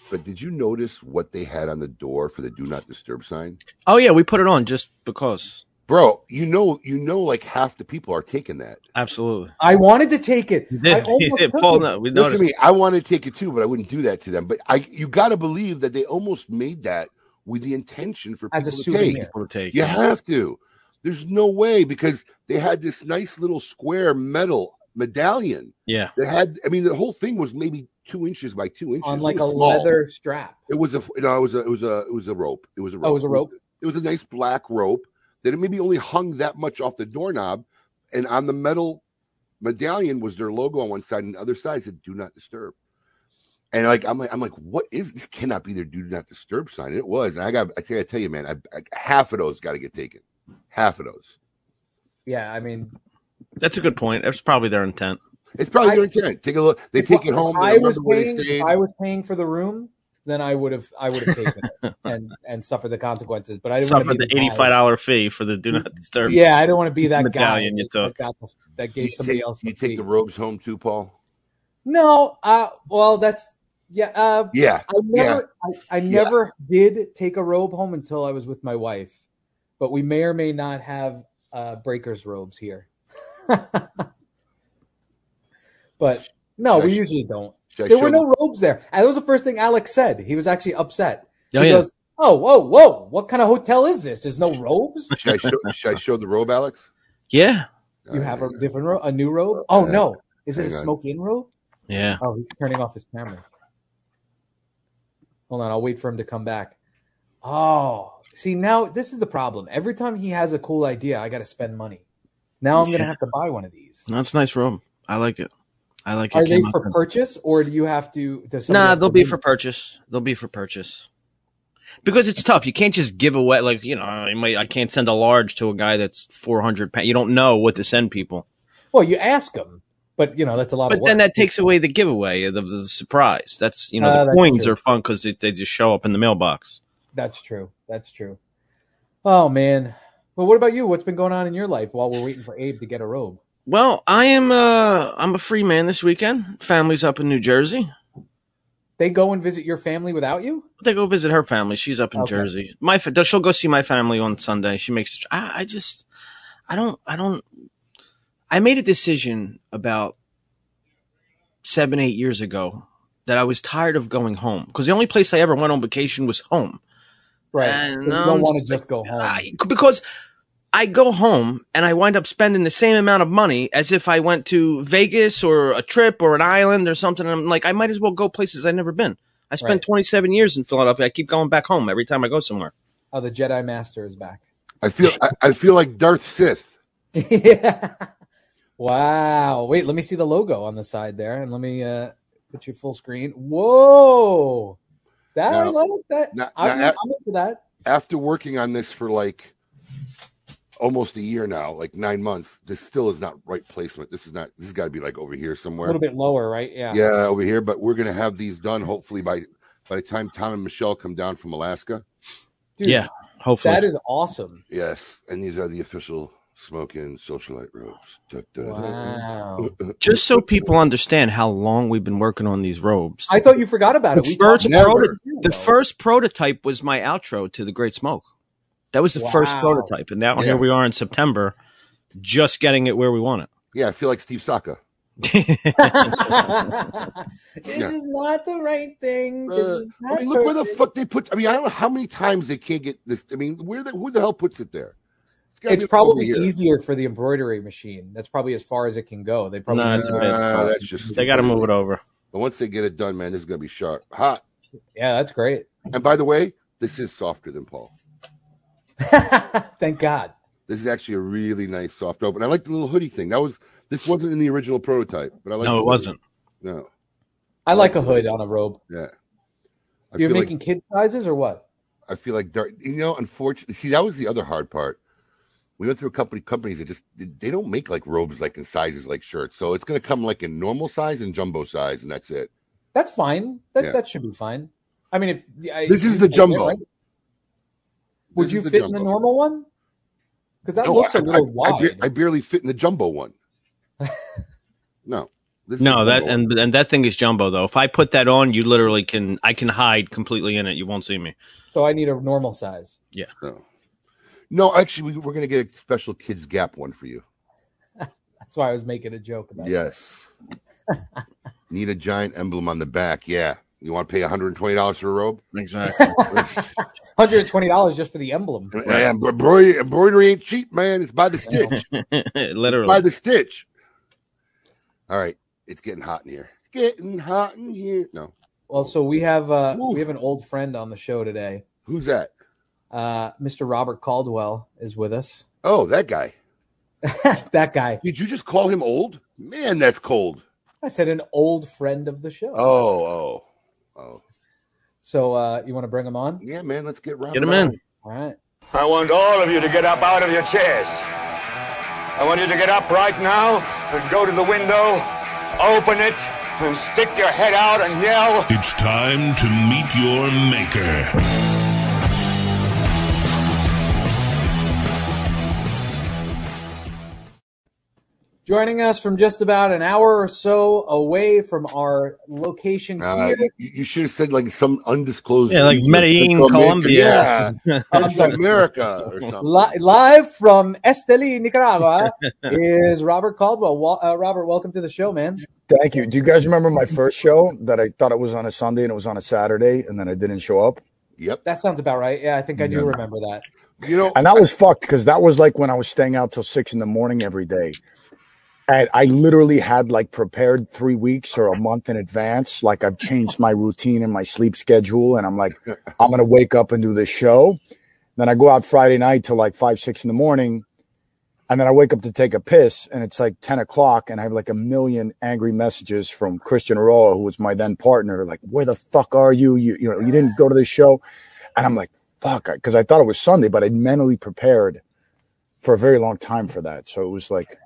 [SPEAKER 3] but did you notice what they had on the door for the "Do Not Disturb" sign?
[SPEAKER 4] Oh yeah, we put it on just because.
[SPEAKER 3] Bro, you know, you know, like half the people are taking that.
[SPEAKER 4] Absolutely.
[SPEAKER 5] I wanted to take it.
[SPEAKER 4] You
[SPEAKER 5] I
[SPEAKER 4] did. You did. Paul, no, we
[SPEAKER 3] Listen
[SPEAKER 4] noticed.
[SPEAKER 3] to me, I wanted to take it too, but I wouldn't do that to them. But I, you got to believe that they almost made that with the intention for
[SPEAKER 5] As a
[SPEAKER 3] to take.
[SPEAKER 5] souvenir.
[SPEAKER 4] People to take.
[SPEAKER 3] You have to. There's no way because they had this nice little square metal medallion
[SPEAKER 4] Yeah.
[SPEAKER 3] that had. I mean, the whole thing was maybe two inches by two inches
[SPEAKER 5] on like a
[SPEAKER 3] small.
[SPEAKER 5] leather strap.
[SPEAKER 3] It was a. No, it was a. It was a. It was a rope. It was a rope.
[SPEAKER 5] Oh, it was a rope?
[SPEAKER 3] It was a nice black rope that it maybe only hung that much off the doorknob, and on the metal medallion was their logo on one side, and the other side said "Do Not Disturb." And like I'm like I'm like, what is this? Cannot be their "Do Not Disturb" sign. And it was. And I got. I tell you, I tell you, man. I, I, half of those got to get taken. Half of those.
[SPEAKER 5] Yeah, I mean,
[SPEAKER 4] That's a good point. That's probably their intent.
[SPEAKER 3] It's probably
[SPEAKER 5] I-
[SPEAKER 3] their intent. Take a look. They take it home.
[SPEAKER 5] I was
[SPEAKER 3] remember they
[SPEAKER 5] paying. I was paying for the room, then I would have. I would have taken it *laughs* and and suffered the consequences. But I didn't want to
[SPEAKER 4] Suffered
[SPEAKER 5] be
[SPEAKER 4] the
[SPEAKER 5] guy-
[SPEAKER 4] eighty-five dollar fee for the do not disturb.
[SPEAKER 5] Yeah, I don't want to be that guy
[SPEAKER 4] Medallion you
[SPEAKER 5] that,
[SPEAKER 4] took.
[SPEAKER 5] got the, that
[SPEAKER 3] You
[SPEAKER 5] gave somebody
[SPEAKER 3] take,
[SPEAKER 5] else the
[SPEAKER 3] you take
[SPEAKER 5] fee.
[SPEAKER 3] the robes home too, Paul.
[SPEAKER 5] No, uh, well, that's yeah. Uh,
[SPEAKER 3] Yeah.
[SPEAKER 5] I never, I, I never did take a robe home until I was with my wife, but we may or may not have uh, breakers robes here. *laughs* but no, we
[SPEAKER 3] Gosh.
[SPEAKER 5] usually don't.
[SPEAKER 3] I
[SPEAKER 5] There
[SPEAKER 3] show
[SPEAKER 5] were
[SPEAKER 3] them-
[SPEAKER 5] no robes there, and that was the first thing Alex said. He was actually upset.
[SPEAKER 4] Oh,
[SPEAKER 5] he
[SPEAKER 4] yeah.
[SPEAKER 5] goes, "Oh, whoa, whoa! What kind of hotel is this? There's no robes. *laughs*
[SPEAKER 3] Should I show? should I show the robe, Alex?
[SPEAKER 4] yeah.
[SPEAKER 5] You
[SPEAKER 3] Uh,
[SPEAKER 5] have a different robe, a new robe. Oh
[SPEAKER 3] Uh,
[SPEAKER 5] no, is it a
[SPEAKER 3] hang on.
[SPEAKER 5] smoke in robe?
[SPEAKER 4] Yeah.
[SPEAKER 5] Oh, he's turning off his camera. Hold on, I'll wait for him to come back. Oh, see now this is the problem. Every time he has a cool idea, I got to spend money. Now I'm
[SPEAKER 4] Yeah.
[SPEAKER 5] gonna have to buy one of these.
[SPEAKER 4] That's a nice robe. I like it. I like it.
[SPEAKER 5] Are they for
[SPEAKER 4] good.
[SPEAKER 5] purchase, or do you have to? Does
[SPEAKER 4] Nah,
[SPEAKER 5] have
[SPEAKER 4] they'll
[SPEAKER 5] to
[SPEAKER 4] be
[SPEAKER 5] bring-
[SPEAKER 4] for purchase. They'll be for purchase. Because it's tough. You can't just give away like you know. I might. I can't send a large to a guy that's four hundred pounds. You don't know what to send people.
[SPEAKER 5] Well, you ask them, but you know that's a lot
[SPEAKER 4] But
[SPEAKER 5] of work.
[SPEAKER 4] then that takes away the giveaway of the, the surprise. That's you know
[SPEAKER 5] Uh,
[SPEAKER 4] the coins
[SPEAKER 5] true.
[SPEAKER 4] are fun because they just show up in the mailbox.
[SPEAKER 5] That's true. That's true. Oh man. Well, what about you? What's been going on in your life while we're waiting for Abe to get a robe?
[SPEAKER 4] Well, I am. Uh, I'm a free man this weekend. Family's up in New Jersey.
[SPEAKER 5] They go and visit your family without you?
[SPEAKER 4] They go visit her family. She's up in
[SPEAKER 5] Okay.
[SPEAKER 4] Jersey. My fa- she'll go see my family on Sunday. She makes. I, I just. I don't. I don't. I made a decision about seven, eight years ago that I was tired of going home because the only place I ever went on vacation was home.
[SPEAKER 5] Right.
[SPEAKER 4] And
[SPEAKER 5] you don't want to
[SPEAKER 4] just
[SPEAKER 5] just go home.
[SPEAKER 4] I, because I go home and I wind up spending the same amount of money as if I went to Vegas or a trip or an island or something. I'm like, I might as well go places I've never been. I spent
[SPEAKER 5] Right.
[SPEAKER 4] 27 years in Philadelphia. I keep going back home every time I go somewhere.
[SPEAKER 5] oh, the Jedi Master is back.
[SPEAKER 3] I feel. I, I feel like Darth Sith. *laughs*
[SPEAKER 5] yeah. Wow. Wait, let me see the logo on the side there, and let me uh, put you full screen. Whoa. That I
[SPEAKER 3] Now-
[SPEAKER 5] like that.
[SPEAKER 3] now-
[SPEAKER 5] I'm,
[SPEAKER 3] now-
[SPEAKER 5] I'm into that.
[SPEAKER 3] After working on this for like almost a year now, like nine months, this still is not right placement. This is not. This has got to be like over here somewhere.
[SPEAKER 5] A little bit lower, right? Yeah.
[SPEAKER 3] Yeah, over here. But we're gonna have these done hopefully by by the time Tom and Michelle come down from Alaska.
[SPEAKER 5] Dude,
[SPEAKER 4] Yeah, Hopefully.
[SPEAKER 5] That is awesome.
[SPEAKER 3] Yes, and these are the official smoking socialite robes. Da, da, da, da.
[SPEAKER 5] Wow. *laughs*
[SPEAKER 4] Just so people understand how long we've been working on these robes.
[SPEAKER 5] I thought you forgot about it.
[SPEAKER 4] The
[SPEAKER 5] We
[SPEAKER 4] first,
[SPEAKER 5] talked
[SPEAKER 3] Never.
[SPEAKER 5] about it
[SPEAKER 4] proto- the first prototype was my outro to the Great Smoke. That was the first prototype, and now
[SPEAKER 3] Yeah.
[SPEAKER 4] here we are in September, just getting it where we want it.
[SPEAKER 3] Yeah, I feel like Steve Saka. *laughs*
[SPEAKER 5] this
[SPEAKER 3] Yeah.
[SPEAKER 5] is not the right thing. This
[SPEAKER 3] Uh,
[SPEAKER 5] is
[SPEAKER 3] I mean, look where the fuck they put. I mean, I don't know how many times they can't get this. I mean, where the who the hell puts it there? gotta
[SPEAKER 5] It's probably easier for the embroidery machine. That's probably as far as it can go. They probably
[SPEAKER 4] No, it's a bit
[SPEAKER 3] Uh, that's just
[SPEAKER 4] they got to move it over.
[SPEAKER 3] But once they get it done, man, this is gonna be sharp, hot.
[SPEAKER 5] yeah, that's great.
[SPEAKER 3] And by the way, this is softer than Paul. *laughs*
[SPEAKER 5] Thank God.
[SPEAKER 3] This is actually a really nice soft robe, and I like the little hoodie thing. That was this wasn't in the original prototype, but I like.
[SPEAKER 4] No,
[SPEAKER 3] the
[SPEAKER 4] it
[SPEAKER 3] hoodie.
[SPEAKER 4] wasn't.
[SPEAKER 3] No,
[SPEAKER 5] I like a hood on a robe.
[SPEAKER 3] Yeah. I
[SPEAKER 5] You're
[SPEAKER 3] feel
[SPEAKER 5] making kid sizes or what?
[SPEAKER 3] I feel like dark. You know, unfortunately, see that was the other hard part. We went through a couple of companies that just they don't make like robes like in sizes like shirts, so it's gonna come like in normal size and jumbo size, and that's it.
[SPEAKER 5] That's fine. That
[SPEAKER 3] Yeah.
[SPEAKER 5] that should be fine. I mean, if I,
[SPEAKER 3] This is the
[SPEAKER 5] fit in
[SPEAKER 3] jumbo.
[SPEAKER 5] right? Would you
[SPEAKER 3] is the
[SPEAKER 5] fit in the normal one? Because that
[SPEAKER 3] No,
[SPEAKER 5] looks a
[SPEAKER 3] I-
[SPEAKER 5] little
[SPEAKER 3] I, I,
[SPEAKER 5] wide.
[SPEAKER 3] ba- I barely fit in the jumbo one. *laughs* no, this
[SPEAKER 4] No,
[SPEAKER 3] the
[SPEAKER 4] that and and that thing is jumbo though. If I put that on, you literally can I can hide completely in it. You won't see me.
[SPEAKER 5] so I need a normal size.
[SPEAKER 3] no. no, actually, we, we're gonna get a special kids gap one for you. *laughs*
[SPEAKER 5] That's why I was making a joke about it.
[SPEAKER 3] Yes. *laughs* Need a giant emblem on the back. Yeah. You want to pay $120 for a robe?
[SPEAKER 4] Exactly. *laughs*
[SPEAKER 5] Hundred and twenty dollars just for the emblem.
[SPEAKER 3] Yeah, embroidery, embroidery ain't cheap, man. It's by the *laughs* stitch. *laughs* It's by the stitch. All right. It's getting hot in here. It's getting hot in here. No.
[SPEAKER 5] Well, so we have uh,
[SPEAKER 3] Ooh.
[SPEAKER 5] we have an old friend on the show today.
[SPEAKER 3] Who's that?
[SPEAKER 5] Uh, Mr. Robert Caldwell is with us.
[SPEAKER 3] Oh, that guy.
[SPEAKER 5] that guy.
[SPEAKER 3] Did you just call him old? Man, that's cold.
[SPEAKER 5] I said an old friend of the show.
[SPEAKER 3] Oh, oh, oh.
[SPEAKER 5] So uh, you want to bring him on?
[SPEAKER 3] Yeah, man. Let's get Robert
[SPEAKER 4] Get him
[SPEAKER 3] on.
[SPEAKER 4] in.
[SPEAKER 5] All right.
[SPEAKER 6] I want all of you to get up out of your chairs. I want you to get up right now and go to the window, open it, and stick your head out and yell.
[SPEAKER 1] It's time to meet your maker.
[SPEAKER 5] Joining us from just about an hour or so away from our location
[SPEAKER 3] Uh,
[SPEAKER 5] here.
[SPEAKER 3] you, you should have said like some undisclosed.
[SPEAKER 4] Yeah, like
[SPEAKER 3] region.
[SPEAKER 4] Medellin,
[SPEAKER 3] Central America.
[SPEAKER 4] Colombia.
[SPEAKER 3] Yeah, *laughs* Central America or something.
[SPEAKER 5] Li- live from Esteli, Nicaragua, is Robert Caldwell. Uh, Robert, welcome to the show, man.
[SPEAKER 7] Thank you. Do you guys remember my first show that I thought it was on a Sunday and it was on a Saturday and then I didn't show up?
[SPEAKER 3] Yep.
[SPEAKER 5] That sounds about right. Yeah, I think I do
[SPEAKER 7] Yeah.
[SPEAKER 5] remember that.
[SPEAKER 3] You know,
[SPEAKER 7] And that was fucked because that was like when I was staying out till six in the morning every day. And I literally had like prepared three weeks or a month in advance. Like I've changed my routine and my sleep schedule. And I'm like, I'm going to wake up and do this show. Then I go out Friday night till like five, six in the morning. And then I wake up to take a piss and it's like 10 o'clock and I have like a million angry messages from Christian Eiroa, who was my then partner. Like, where the fuck are you? You, you know, you didn't go to the show. And I'm like, fuck, because I thought it was Sunday, but I'd mentally prepared for a very long time for that. So it was like,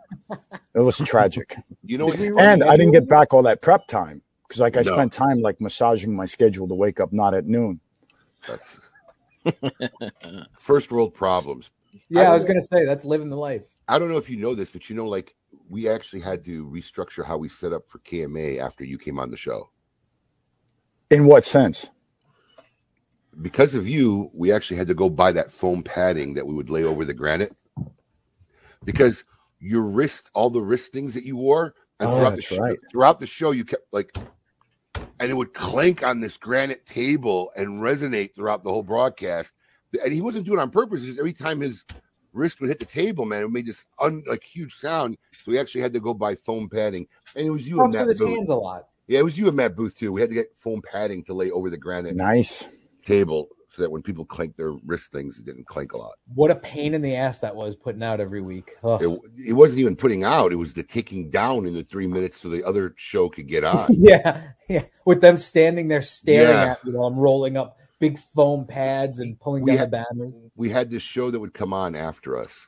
[SPEAKER 7] it was tragic.
[SPEAKER 3] you know what?
[SPEAKER 7] And I didn't get back all that prep time because like I
[SPEAKER 3] No.
[SPEAKER 7] spent time like massaging my schedule to wake up not at noon.
[SPEAKER 3] That's *laughs* first world problems.
[SPEAKER 5] Yeah,
[SPEAKER 3] I
[SPEAKER 5] I, was going to say that's living the life.
[SPEAKER 3] I don't know if you know this, but you know, like we actually had to restructure how we set up for KMA after you came on the show.
[SPEAKER 7] In what sense?
[SPEAKER 3] Because of you, we actually had to go buy that foam padding that we would lay over the granite. Because your wrist, all the wrist things that you wore, and
[SPEAKER 7] Oh,
[SPEAKER 3] throughout the show,
[SPEAKER 7] right.
[SPEAKER 3] throughout the show, you kept like, and it would clank on this granite table and resonate throughout the whole broadcast. And he wasn't doing it on purpose. Just every time his wrist would hit the table, man, it made this un, like huge sound. So we actually had to go buy foam padding, and it was you and Matt
[SPEAKER 5] with his
[SPEAKER 3] Booth.
[SPEAKER 5] hands a lot.
[SPEAKER 3] Yeah, it was you and Matt Booth too. We had to get foam padding to lay over the granite
[SPEAKER 7] Nice.
[SPEAKER 3] table so that when people clank their wrist things, it didn't clank a lot.
[SPEAKER 5] What a pain in the ass that was putting out every week.
[SPEAKER 3] It, it wasn't even putting out; it was the taking down in the three minutes so the other show could get on. *laughs*
[SPEAKER 5] yeah, yeah. With them standing there staring
[SPEAKER 3] Yeah.
[SPEAKER 5] at me while I'm rolling up big foam pads and pulling
[SPEAKER 3] We
[SPEAKER 5] down
[SPEAKER 3] had-
[SPEAKER 5] the banners.
[SPEAKER 3] we had this show that would come on after us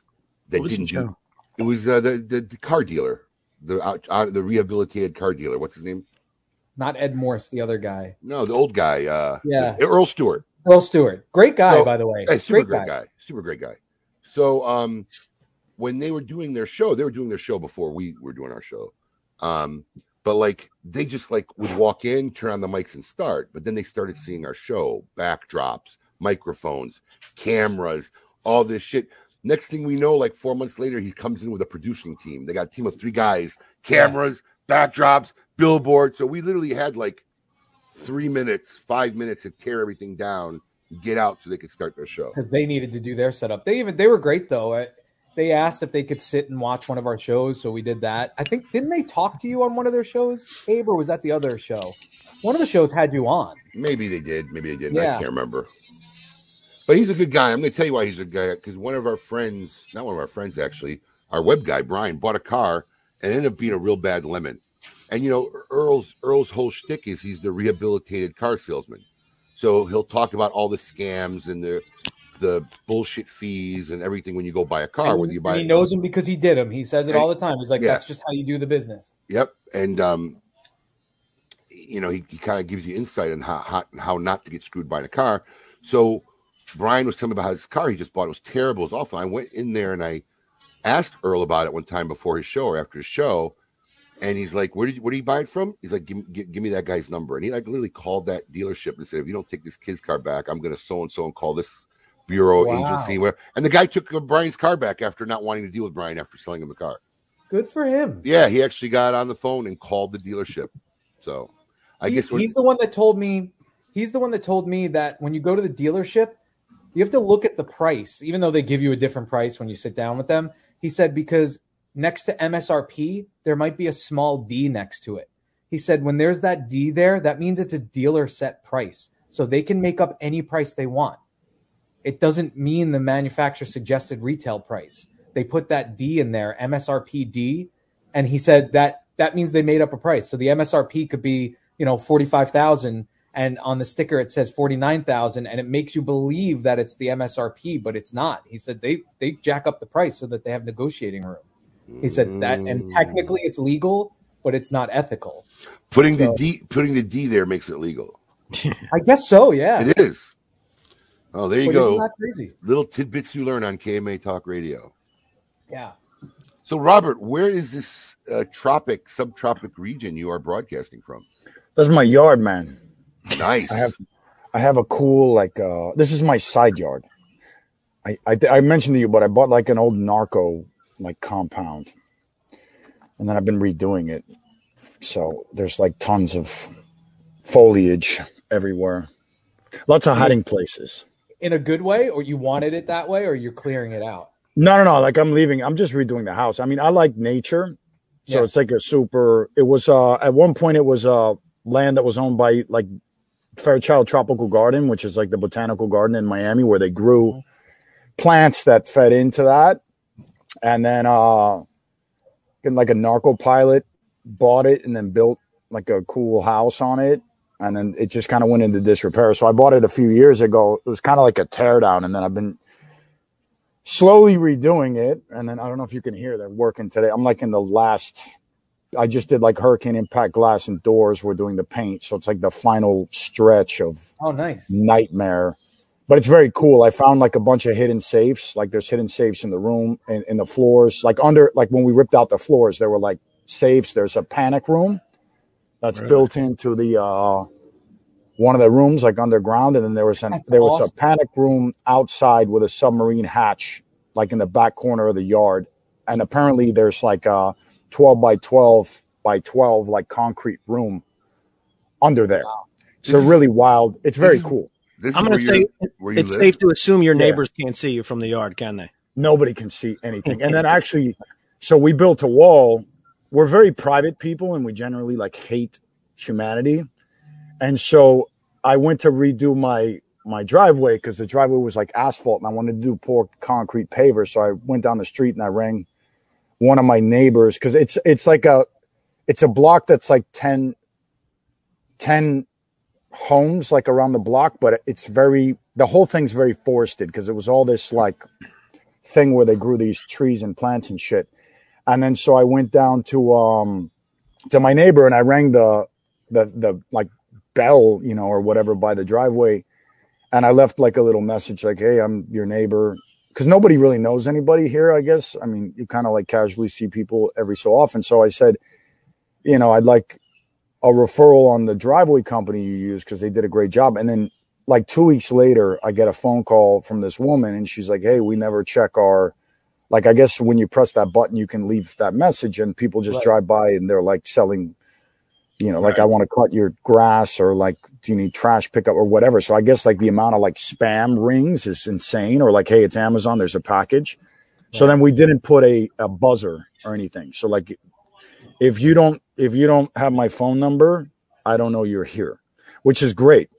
[SPEAKER 3] that
[SPEAKER 4] What
[SPEAKER 3] didn't do.
[SPEAKER 4] show?
[SPEAKER 3] It was uh, the, the the car dealer, the out, out, the rehabilitated car dealer. What's his name?
[SPEAKER 5] Not Ed Morse, the other guy.
[SPEAKER 3] No, the old guy. Uh,
[SPEAKER 5] Yeah.
[SPEAKER 3] Earl Stewart.
[SPEAKER 5] Earl Stewart, great guy,
[SPEAKER 3] So-
[SPEAKER 5] by the way.
[SPEAKER 3] Hey, super
[SPEAKER 5] great
[SPEAKER 3] great guy. Super great guy. So um when they were doing their show, they were doing their show before we were doing our show. Um, but like they just like would walk in, turn on the mics and start. But then they started seeing our show, backdrops, microphones, cameras, all this shit. Next thing we know, like four months later, he comes in with a producing team. They got a team of three guys, cameras, backdrops, billboard. So we literally had like three minutes, five minutes to tear everything down, get out so they could start their show.
[SPEAKER 5] because they needed to do their setup. They even they were great though. They asked if they could sit and watch one of our shows, so we did that. I think didn't they talk to you on one of their shows, Abe, or was that the other show? One of the shows had you on.
[SPEAKER 3] Maybe they did. Maybe they didn't. I can't remember. But he's a good guy. I'm going to tell you why he's a good guy because one of our friends, not one of our friends actually, our web guy Brian bought a car and ended up being a real bad lemon. And you know, Earl's Earl's whole shtick is he's the rehabilitated car salesman. So he'll talk about all the scams and the the bullshit fees and everything when you go buy a car,
[SPEAKER 5] And
[SPEAKER 3] whether you buy
[SPEAKER 5] he knows him because he did him. He says it all the time. He's like,
[SPEAKER 3] Yeah.
[SPEAKER 5] that's just how you do the business.
[SPEAKER 3] Yep, and um, you know he, he kind of gives you insight on how, how how not to get screwed by the car. So Brian was telling me about his car he just bought. It was terrible. It was awful. I went in there and I asked Earl about it one time before his show or after his show, and he's like, "Where did you, where did he buy it from?" He's like, give, me- give, "Give me that guy's number." And he like literally called that dealership and said, "If you don't take this kid's car back, I'm going to so and so and call this." Bureau
[SPEAKER 5] Wow.
[SPEAKER 3] agency where and the guy took uh, Brian's car back after not wanting to deal with Brian after selling him the car.
[SPEAKER 5] Good for him.
[SPEAKER 3] Yeah, he actually got on the phone and called the dealership. So I
[SPEAKER 5] He-
[SPEAKER 3] guess
[SPEAKER 5] he's the one that told me. He's the one that told me that when you go to the dealership, you have to look at the price, even though they give you a different price when you sit down with them. He said because next to MSRP, there might be a small D next to it. He said when there's that D there, that means it's a dealer set price, so they can make up any price they want. It doesn't mean the manufacturer suggested retail price. They put that D in there, MSRP D, and he said that that means they made up a price. So the MSRP could be, you know, 45,000 and on the sticker it says 49,000 and it makes you believe that it's the MSRP, but it's not. He said they they jack up the price so that they have negotiating room. He said that and technically it's legal, but it's not ethical.
[SPEAKER 3] putting the D putting the D there makes it legal. *laughs*
[SPEAKER 5] I guess so, yeah.
[SPEAKER 3] It is. Oh, there you
[SPEAKER 5] But isn't
[SPEAKER 3] go.
[SPEAKER 5] that crazy?
[SPEAKER 3] Little tidbits you learn on KMA Talk Radio.
[SPEAKER 5] Yeah.
[SPEAKER 3] So, Robert, where is this uh, tropic, subtropic region you are broadcasting from?
[SPEAKER 7] That's my yard, man.
[SPEAKER 3] Nice.
[SPEAKER 7] I have I have a cool like uh this is my side yard. I, I I mentioned to you, but I bought like an old narco like compound, and then I've been redoing it. So there's like tons of foliage everywhere, lots of hiding places.
[SPEAKER 5] In a good way, or you wanted it that way, or you're clearing it out.
[SPEAKER 7] No, no, no. Like I'm leaving. I'm just redoing the house. I mean, I like nature, so
[SPEAKER 5] Yeah.
[SPEAKER 7] it's like a super. It was uh at one point it was uh land that was owned by like Fairchild Tropical Garden, which is like the botanical garden in Miami, where they grew plants that fed into that, and then uh, getting like a narco pilot bought it and then built like a cool house on it. And then it just kind of went into disrepair. So I bought it a few years ago. It was kind of like a teardown. And then I've been slowly redoing it. And then I don't know if you can hear they're working today. I'm like in the last, I just did like hurricane impact glass and doors. We're doing the paint. So it's like the final stretch of
[SPEAKER 5] Oh, nice.
[SPEAKER 7] nightmare. But it's very cool. I found like a bunch of hidden safes. Like there's hidden safes in the room and in the floors. Like under, like when we ripped out the floors, there were like safes. There's a panic room that's built into the uh one of the rooms like underground and then there was an
[SPEAKER 5] That's
[SPEAKER 7] there was
[SPEAKER 5] awesome.
[SPEAKER 7] a panic room outside with a submarine hatch like in the back corner of the yard and apparently there's like a 12 by 12 by 12 like concrete room under there so
[SPEAKER 3] This is-
[SPEAKER 7] really wild it's very cool
[SPEAKER 3] This
[SPEAKER 4] I'm going to say
[SPEAKER 3] where you
[SPEAKER 4] it's
[SPEAKER 3] live.
[SPEAKER 4] safe to assume your
[SPEAKER 7] Yeah.
[SPEAKER 4] neighbors can't see you from the yard, can they?
[SPEAKER 7] nobody can see anything. And then *laughs* actually, so we built a wall. We're very private people and we generally like hate humanity. And so I went to redo my my driveway because the driveway was like asphalt and I wanted to do poor concrete paver. So I went down the street and I rang one of my neighbors because it's it's like a it's a block that's like 10, 10 homes like around the block, but it's very the whole thing's very forested because it was all this like thing where they grew these trees and plants and shit. And then so I went down to um to my neighbor and I rang the the the like bell, you know, or whatever by the driveway. And I left like a little message like, Hey, I'm your neighbor. Cause nobody really knows anybody here, I guess. I mean, you kind of like casually see people every so often. So I said, you know, I'd like a referral on the driveway company you use because they did a great job. And then like two weeks later, I get a phone call from this woman and she's like, Hey, we never check our, like, I guess when you press that button, you can leave that message and people just
[SPEAKER 5] Right.
[SPEAKER 7] drive by and they're like selling, you know, like, I want to cut your grass or like, do you need trash pickup or whatever? So I guess like the amount of like spam rings is insane or like, Hey, it's Amazon, there's a package. So then we didn't put a, a buzzer or anything. So like, if you don't, if you don't have my phone number, I don't know you're here, which is great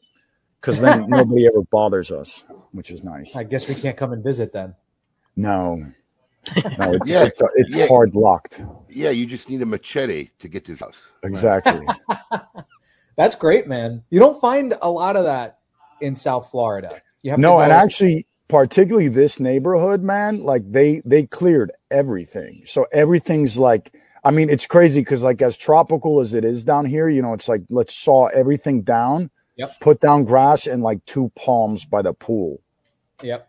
[SPEAKER 7] because then *laughs* nobody ever bothers us, which is nice.
[SPEAKER 5] I guess we can't come and visit then.
[SPEAKER 7] No, No, *laughs* it's
[SPEAKER 3] Yeah,
[SPEAKER 7] it's, it's
[SPEAKER 3] yeah.
[SPEAKER 7] hard locked.
[SPEAKER 3] Yeah, you just need a machete to get to his house.
[SPEAKER 7] Exactly. *laughs*
[SPEAKER 5] That's great, man. You don't find a lot of that in South Florida. You have
[SPEAKER 7] no, and actually, particularly this neighborhood, man, like they they cleared everything. So everything's like, I mean, it's crazy because like as tropical as it is down here, you know, it's like let's saw everything down,
[SPEAKER 5] Yep.
[SPEAKER 7] put down grass and like two palms by the pool.
[SPEAKER 5] Yep.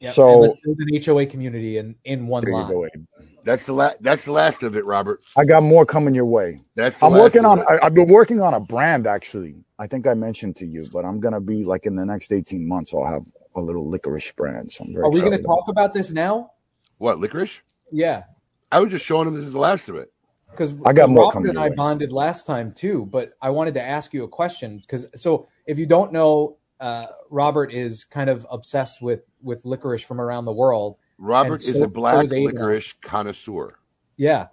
[SPEAKER 5] Yep.
[SPEAKER 7] So-
[SPEAKER 5] and let's build an HOA community in in one
[SPEAKER 7] There you go, Abe.
[SPEAKER 3] That's the last. That's the last of it, Robert.
[SPEAKER 7] I got more coming your way.
[SPEAKER 3] That's. The
[SPEAKER 7] I'm
[SPEAKER 3] last
[SPEAKER 7] working
[SPEAKER 3] of
[SPEAKER 7] on. I, I've been working on a brand actually. I think I mentioned to you, but I'm gonna be like in the next 18 months. I'll have a little licorice brand. So I'm very.
[SPEAKER 5] Are we going to
[SPEAKER 7] excited
[SPEAKER 5] talk about this now?
[SPEAKER 3] what licorice?
[SPEAKER 5] Yeah,
[SPEAKER 3] I was just showing him this is the last of it.
[SPEAKER 5] because
[SPEAKER 7] I got more
[SPEAKER 5] Robert
[SPEAKER 7] coming
[SPEAKER 5] and I
[SPEAKER 7] way.
[SPEAKER 5] bonded last time too. But I wanted to ask you a question because so if you don't know, uh, Robert is kind of obsessed with with licorice from around the world.
[SPEAKER 3] Robert
[SPEAKER 5] And
[SPEAKER 3] is
[SPEAKER 5] so-
[SPEAKER 3] a black
[SPEAKER 5] so
[SPEAKER 3] licorice connoisseur.
[SPEAKER 5] Yeah.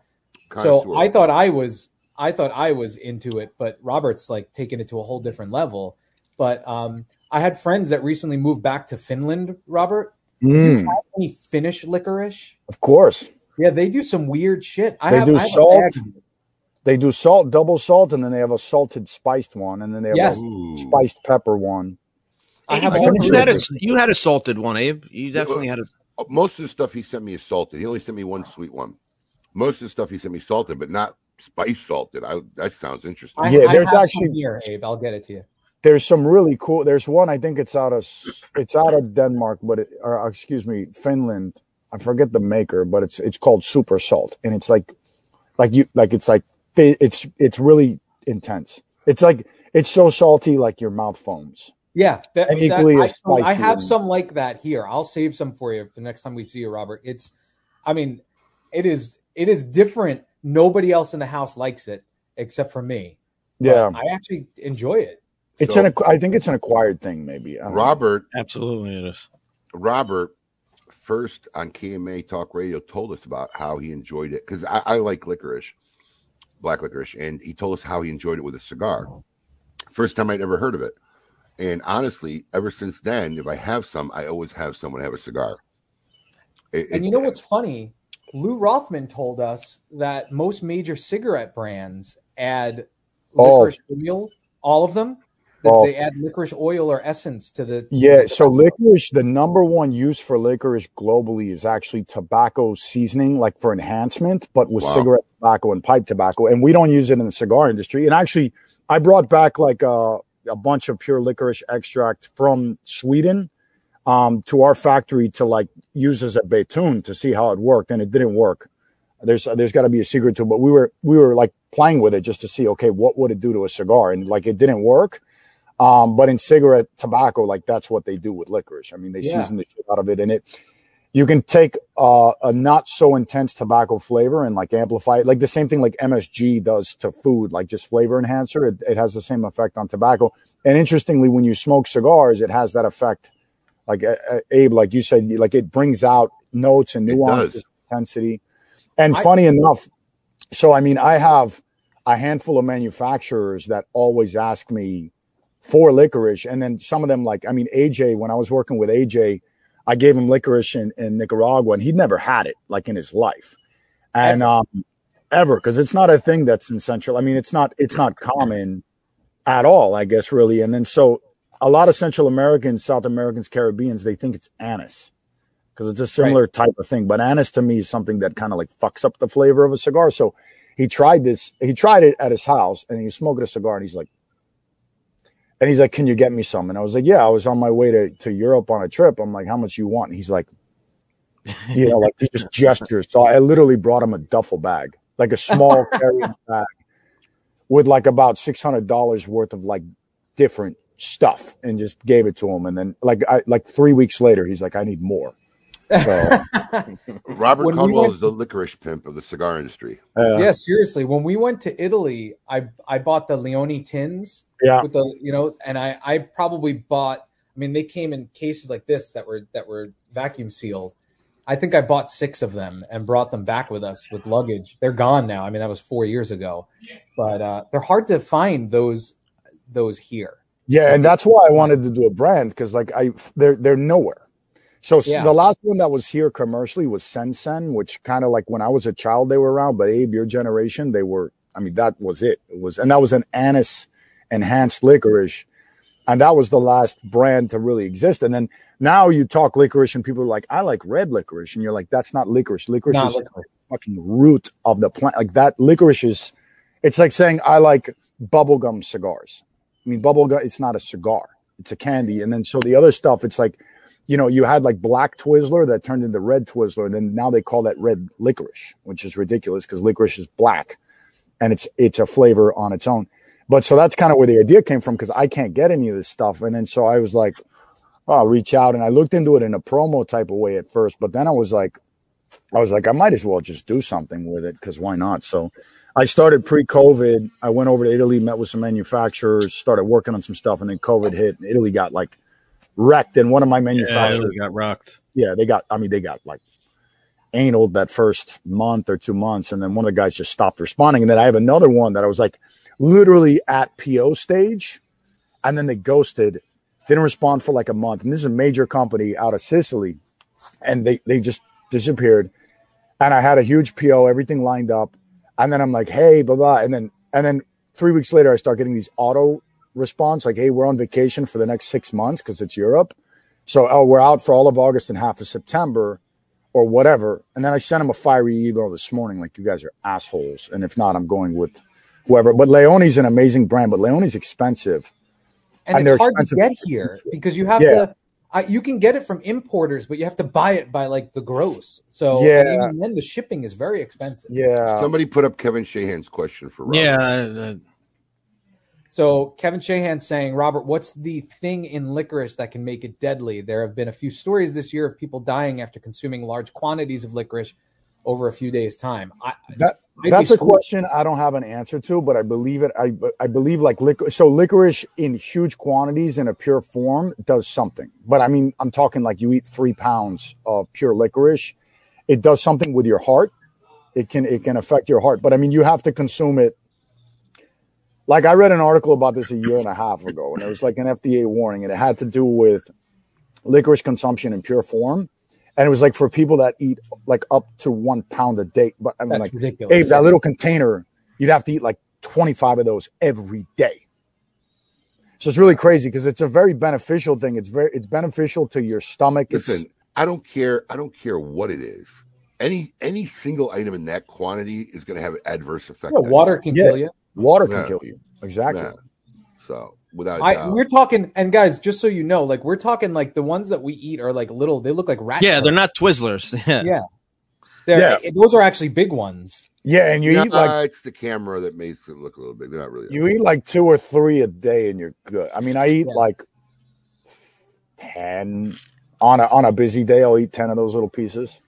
[SPEAKER 3] connoisseur.
[SPEAKER 5] So I thought I was I thought I was into it, but Robert's like taking it to a whole different level. But um, I had friends that recently moved back to Finland. Robert,
[SPEAKER 7] about it. Mm,
[SPEAKER 5] any Finnish licorice?
[SPEAKER 7] of course,
[SPEAKER 5] Yeah, they do some weird shit. I
[SPEAKER 7] They
[SPEAKER 5] have,
[SPEAKER 7] do
[SPEAKER 5] I
[SPEAKER 7] salt.
[SPEAKER 5] bag of it.
[SPEAKER 7] they do salt, double salt, and then they have a salted spiced one, and then they have
[SPEAKER 5] Yes.
[SPEAKER 7] a
[SPEAKER 3] Ooh.
[SPEAKER 7] spiced pepper one.
[SPEAKER 5] I have
[SPEAKER 7] I
[SPEAKER 5] all
[SPEAKER 7] think
[SPEAKER 4] you had a you had a salted one, Abe. You definitely had a.
[SPEAKER 3] Uh, Most of the stuff he sent me is salted. He only sent me one sweet one. Most of the stuff he sent me salted, but not spice salted. I that sounds interesting.
[SPEAKER 5] I,
[SPEAKER 7] Yeah,
[SPEAKER 5] I
[SPEAKER 7] there's
[SPEAKER 5] have
[SPEAKER 7] actually-
[SPEAKER 5] some here, Abe. I'll get it to you.
[SPEAKER 7] There's some really cool. There's one I think it's out of it's out of Denmark, but it, or excuse me, Finland. I forget the maker, but it's it's called Super Salt, and it's like like you like it's like it's it's really intense. It's like it's so salty, like your mouth foams.
[SPEAKER 5] Yeah, that,
[SPEAKER 7] And equally
[SPEAKER 5] I,
[SPEAKER 7] as
[SPEAKER 5] so I
[SPEAKER 7] spicy
[SPEAKER 5] have
[SPEAKER 7] and-
[SPEAKER 5] some like that here. I'll save some for you the next time we see you, Robert. It's, I mean, it is it is different. Nobody else in the house likes it except for me. But
[SPEAKER 7] Yeah,
[SPEAKER 5] I actually enjoy it.
[SPEAKER 7] it's
[SPEAKER 3] So-
[SPEAKER 7] an I think it's an acquired thing, maybe. I don't know.
[SPEAKER 3] Robert
[SPEAKER 4] Absolutely, it is.
[SPEAKER 3] Robert first on KMA Talk Radio told us about how he enjoyed it because I, I like licorice, black licorice, and he told us how he enjoyed it with a cigar. First time I'd ever heard of it, and honestly, ever since then, if I have some, I always have someone have a cigar. It-
[SPEAKER 5] And you know what's funny? Lew Rothman told us that most major cigarette brands add
[SPEAKER 7] Oh.
[SPEAKER 5] licorice oil, all of them. That
[SPEAKER 7] Oh.
[SPEAKER 5] they add licorice oil or essence to the
[SPEAKER 7] Yeah, so licorice, the number one use for licorice globally is actually tobacco seasoning, like for enhancement, but with
[SPEAKER 3] Wow.
[SPEAKER 7] cigarette tobacco and pipe tobacco. And we don't use it in the cigar industry. And actually, I brought back like a, a bunch of pure licorice extract from Sweden um, to our factory to like use as a betun to see how it worked, and it didn't work. There's there's got to be a secret to it, but we were we were like playing with it just to see, okay, what would it do to a cigar? And like it didn't work. Um, but in cigarette tobacco, like that's what they do with licorice. I mean, they
[SPEAKER 5] Yeah.
[SPEAKER 7] season the shit out of it, and it you can take uh, a not so intense tobacco flavor and like amplify it, like the same thing like MSG does to food, like just flavor enhancer. It, it has the same effect on tobacco. And interestingly, when you smoke cigars, it has that effect. Like uh, uh, Abe, like you said, like it brings out notes and nuances, intensity. And
[SPEAKER 5] I-
[SPEAKER 7] funny enough, so I mean, I have a handful of manufacturers that always ask me for licorice, and then some of them, like I mean, AJ. When I was working with AJ, I gave him licorice in, in Nicaragua, and he'd never had it like in his life, and
[SPEAKER 5] Ever.
[SPEAKER 7] um, ever because it's not a thing that's in Central. I mean, it's not it's not common at all, I guess, really. And then so a lot of Central Americans, South Americans, Caribbeans, they think it's anise because it's a similar type of thing. But anise to me is something that kind of like fucks up the flavor of a cigar. So he tried this. He tried it at his house, and he was smoking a cigar, and he's like. And he's like, "Can you get me some?" And I was like, "Yeah." I was on my way to, to Europe on a trip. I'm like, "How much you want?" And he's like, "You know, like he just gestures." So I literally brought him a duffel bag, like a small *laughs* carry bag, with like about six hundred dollars worth of like different stuff, and just gave it to him. And then like I like three weeks later, he's like, "I need more." So *laughs*
[SPEAKER 3] Robert
[SPEAKER 5] When we
[SPEAKER 3] Caldwell
[SPEAKER 5] went-
[SPEAKER 3] is the licorice pimp of the cigar industry.
[SPEAKER 7] uh,
[SPEAKER 5] yeah, seriously. When we went to Italy, I I bought the Leone tins
[SPEAKER 7] yeah,
[SPEAKER 5] with the you know, and I I probably bought. I mean, they came in cases like this that were that were vacuum sealed. I think I bought six of them and brought them back with us with luggage. They're gone now. I mean, that was four years ago, but uh, they're hard to find those those here.
[SPEAKER 7] Yeah, and that's why I wanted to do a brand because like I they're they're nowhere. So
[SPEAKER 5] Yeah.
[SPEAKER 7] the last one that was here commercially was Sensen, which kind of like when I was a child they were around, but Abe, your generation, they were. I mean, that was it. It was, and that was an anise enhanced licorice, and that was the last brand to really exist. And then now you talk licorice, and people are like, "I like red licorice," and you're like, "That's not licorice. Licorice
[SPEAKER 5] Not
[SPEAKER 7] is
[SPEAKER 5] licorice.
[SPEAKER 7] the fucking root of the plant. Like that licorice is. It's like saying I like bubblegum cigars. I mean, bubblegum. It's not a cigar. It's a candy. And then so the other stuff, it's like, you know, you had like black Twizzler that turned into red Twizzler, and then now they call that red licorice, which is ridiculous because licorice is black, and it's it's a flavor on its own. But so that's kind of where the idea came from because I can't get any of this stuff, and then so I was like, oh, I'll reach out, and I looked into it in a promo type of way at first, but then I was like, I was like, I might as well just do something with it because why not? So I started pre-COVID. I went over to Italy, met with some manufacturers, started working on some stuff, and then COVID hit. And Italy got like wrecked, and one of my manufacturers,
[SPEAKER 4] it got rocked.
[SPEAKER 7] yeah, they got. I mean, they got like anal that first month or two months, and then one of the guys just stopped responding. And then I have another one that I was like literally at PO stage, and then they ghosted, didn't respond for like a month. And this is a major company out of Sicily, and they they just disappeared. And I had a huge PO, everything lined up, and then I'm like, hey, blah blah, and then and then three weeks later, I start getting these auto response like, hey, we're on vacation for the next six months because it's Europe. So, oh, we're out for all of August and half of September or whatever. And then I sent him a fiery email this morning, like, you guys are assholes. And if not, I'm going with whoever. But Leone's an amazing brand, but Leone's expensive.
[SPEAKER 5] and,
[SPEAKER 7] And
[SPEAKER 5] it's hard to get here because you have
[SPEAKER 7] Yeah.
[SPEAKER 5] to. I, you can get it from importers, but you have to buy it by like the gross. So
[SPEAKER 7] Yeah.
[SPEAKER 5] and even then the shipping is very expensive.
[SPEAKER 7] Yeah.
[SPEAKER 3] Somebody put up Kevin Shahan's question for Robert.
[SPEAKER 4] Yeah, uh,
[SPEAKER 5] So Kevin Shahan saying, Robert, what's the thing in licorice that can make it deadly? There have been a few stories this year of people dying after consuming large quantities of licorice over a few days' time. I,
[SPEAKER 7] That, that's a question I don't have an answer to, but I believe it. I I believe like liquor. So licorice in huge quantities in a pure form does something. But I mean, I'm talking like you eat three pounds of pure licorice, it does something with your heart. It can it can affect your heart. But I mean, you have to consume it. Like I read an article about this a year and a half ago, and it was like an FDA warning, and it had to do with licorice consumption in pure form. And it was like for people that eat like up to one pound a day. But I mean,
[SPEAKER 5] That's
[SPEAKER 7] like
[SPEAKER 5] ridiculous.
[SPEAKER 7] Abe, that little container, you'd have to eat like 25 of those every day. So it's really crazy because it's a very beneficial thing. It's very it's beneficial to your stomach. It's,
[SPEAKER 3] Listen, I don't care. I don't care what it is. Any any single item in that quantity is going to have an adverse effect.
[SPEAKER 5] Yeah, water can
[SPEAKER 7] Yeah.
[SPEAKER 5] kill you.
[SPEAKER 7] Water can
[SPEAKER 3] Yeah.
[SPEAKER 7] kill you. Exactly.
[SPEAKER 3] Yeah. So without a
[SPEAKER 5] I,
[SPEAKER 3] doubt.
[SPEAKER 5] we're talking, and guys, just so you know, like we're talking, like the ones that we eat are like little. They look like rat.
[SPEAKER 4] yeah, they're not Twizzlers. *laughs* Yeah.
[SPEAKER 5] Yeah, they're,
[SPEAKER 7] Yeah.
[SPEAKER 5] Eh, those are actually big ones.
[SPEAKER 7] Yeah, and you
[SPEAKER 3] Nah,
[SPEAKER 7] eat like
[SPEAKER 3] it's the camera that makes it look a little big. They're not really.
[SPEAKER 7] you eat like two or three a day and you're good. I mean, I eat
[SPEAKER 5] Yeah.
[SPEAKER 7] like 10 on a on a busy day, I'll eat 10 of those little pieces.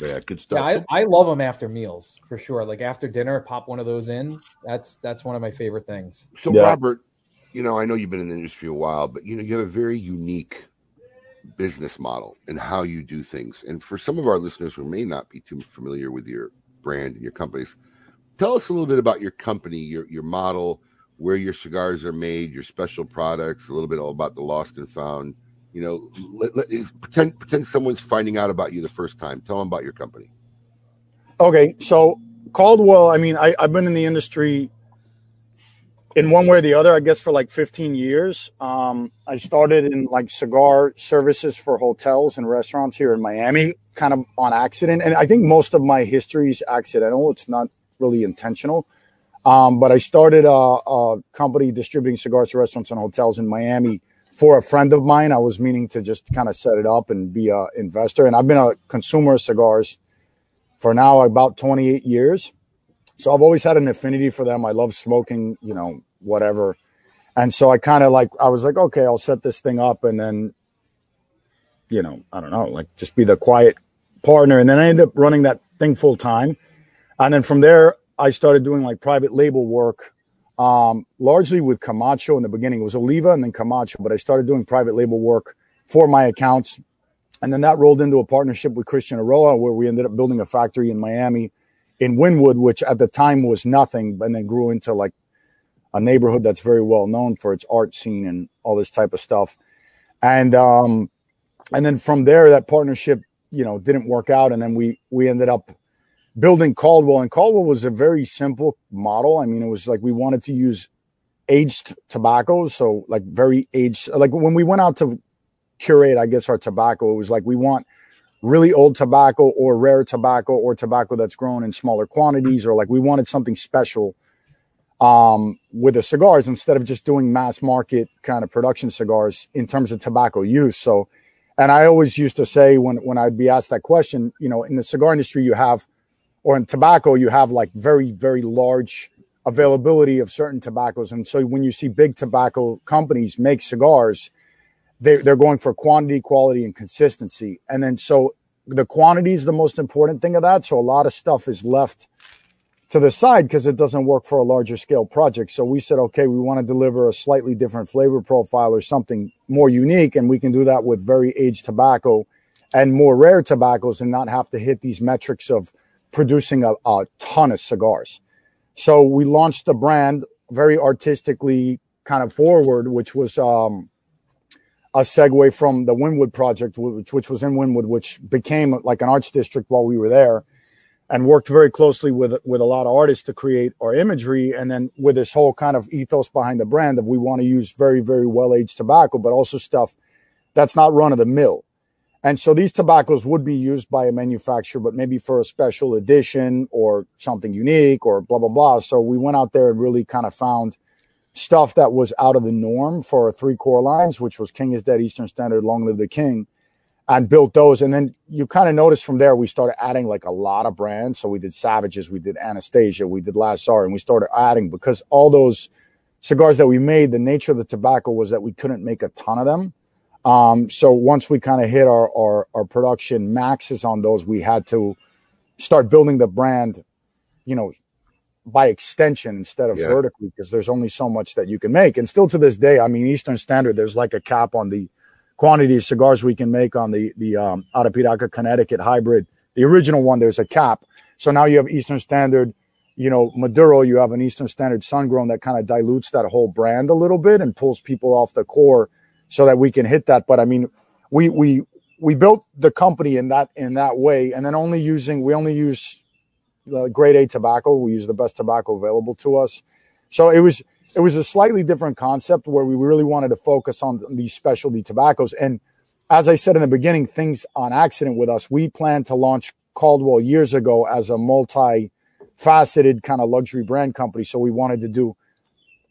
[SPEAKER 3] Yeah, good stuff.
[SPEAKER 5] Yeah, I, I love them after meals for sure. Like after dinner, pop one of those in. That's that's one of my favorite things.
[SPEAKER 3] So,
[SPEAKER 7] Yeah.
[SPEAKER 3] Robert, you know, I know you've been in the industry a while, but you know, you have a very unique business model and how you do things. And for some of our listeners who may not be too familiar with your brand and your companies, tell us a little bit about your company, your your model, where your cigars are made, your special products, a little bit all about the lost and found. You know, let, let, pretend pretend someone's finding out about you the first time. Tell them about your company.
[SPEAKER 7] Okay, so Caldwell, I mean, I, I've been in the industry in one way or the other, I guess, for like 15 years. Um, I started in like cigar services for hotels and restaurants here in Miami, kind of on accident. And I think most of my history is accidental. It's not really intentional. Um, but I started a, a company distributing cigars to restaurants and hotels in Miami for a friend of mine. I was meaning to just kind of set it up and be a investor. And I've been a consumer of cigars for now about 28 years. So I've always had an affinity for them. I love smoking, you know, whatever. And so I kind of like, I was like, okay, I'll set this thing up and then, you know, I don't know, like just be the quiet partner. And then I ended up running that thing full time. And then from there, I started doing like private label work, um, largely with Camacho in the beginning. It was Oliva and then Camacho, but I started doing private label work for my accounts. And then that rolled into a partnership with Christian Eiroa, where we ended up building a factory in Miami in Wynwood, which at the time was nothing, and then grew into like a neighborhood that's very well known for its art scene and all this type of stuff. And um, and then from there, that partnership, you know, didn't work out, and then we we ended up building Caldwell, and Caldwell was a very simple model. I mean, it was like we wanted to use aged tobaccos, so like very aged. Like when we went out to curate, I guess our tobacco, it was like we want really old tobacco or rare tobacco or tobacco that's grown in smaller quantities, or like we wanted something special um, with the cigars instead of just doing mass market kind of production cigars in terms of tobacco use. So, and I always used to say when when I'd be asked that question, you know, in the cigar industry, you have, or in tobacco, you have like very very large availability of certain tobaccos, and so when you see big tobacco companies make cigars, they they're going for quantity, quality, and consistency, and then so the quantity is the most important thing of that. So a lot of stuff is left to the side because it doesn't work for a larger scale project. So we said, okay, we want to deliver a slightly different flavor profile or something more unique. And we can do that with very aged tobacco and more rare tobaccos and not have to hit these metrics of producing a, a ton of cigars. So we launched the brand very artistically kind of forward, which was um, a segue from the Wynwood project, which, which was in Wynwood, which became like an arts district while we were there and worked very closely with with a lot of artists to create our imagery and then with this whole kind of ethos behind the brand that we want to use very very well aged tobacco but also stuff that's not run of the mill and so these tobaccos would be used by a manufacturer but maybe for a special edition or something unique or blah blah blah so we went out there and really kind of found stuff that was out of the norm for three core lines which was king is dead eastern standard long live the king and built those. And then you kind of notice from there, we started adding like a lot of brands. So we did Savages, we did Anastasia, we did Last Czar, and we started adding because all those cigars that we made, the nature of the tobacco was that we couldn't make a ton of them. Um, so once we kind of hit our, our, our production maxes on those, we had to start building the brand, you know, by extension instead of
[SPEAKER 3] Yeah.
[SPEAKER 7] vertically because there's only so much that you can make. And still to this day, I mean, Eastern Standard, there's like a cap on the quantity of cigars we can make on the the um, Arapiraca Connecticut hybrid. The original one, there's a cap. So now you have Eastern Standard, you know, Maduro. You have an Eastern Standard Sun Grown that kind of dilutes that whole brand a little bit and pulls people off the core, so that we can hit that. But I mean, we we we built the company in that in that way, and then only using we only use uh, grade A tobacco. We use the best tobacco available to us. So it was it was a slightly different concept where we really wanted to focus on these specialty tobaccos. And as I said in the beginning, things on accident with us. We planned to launch Caldwell years ago as a multi-faceted kind of luxury brand company. So we wanted to do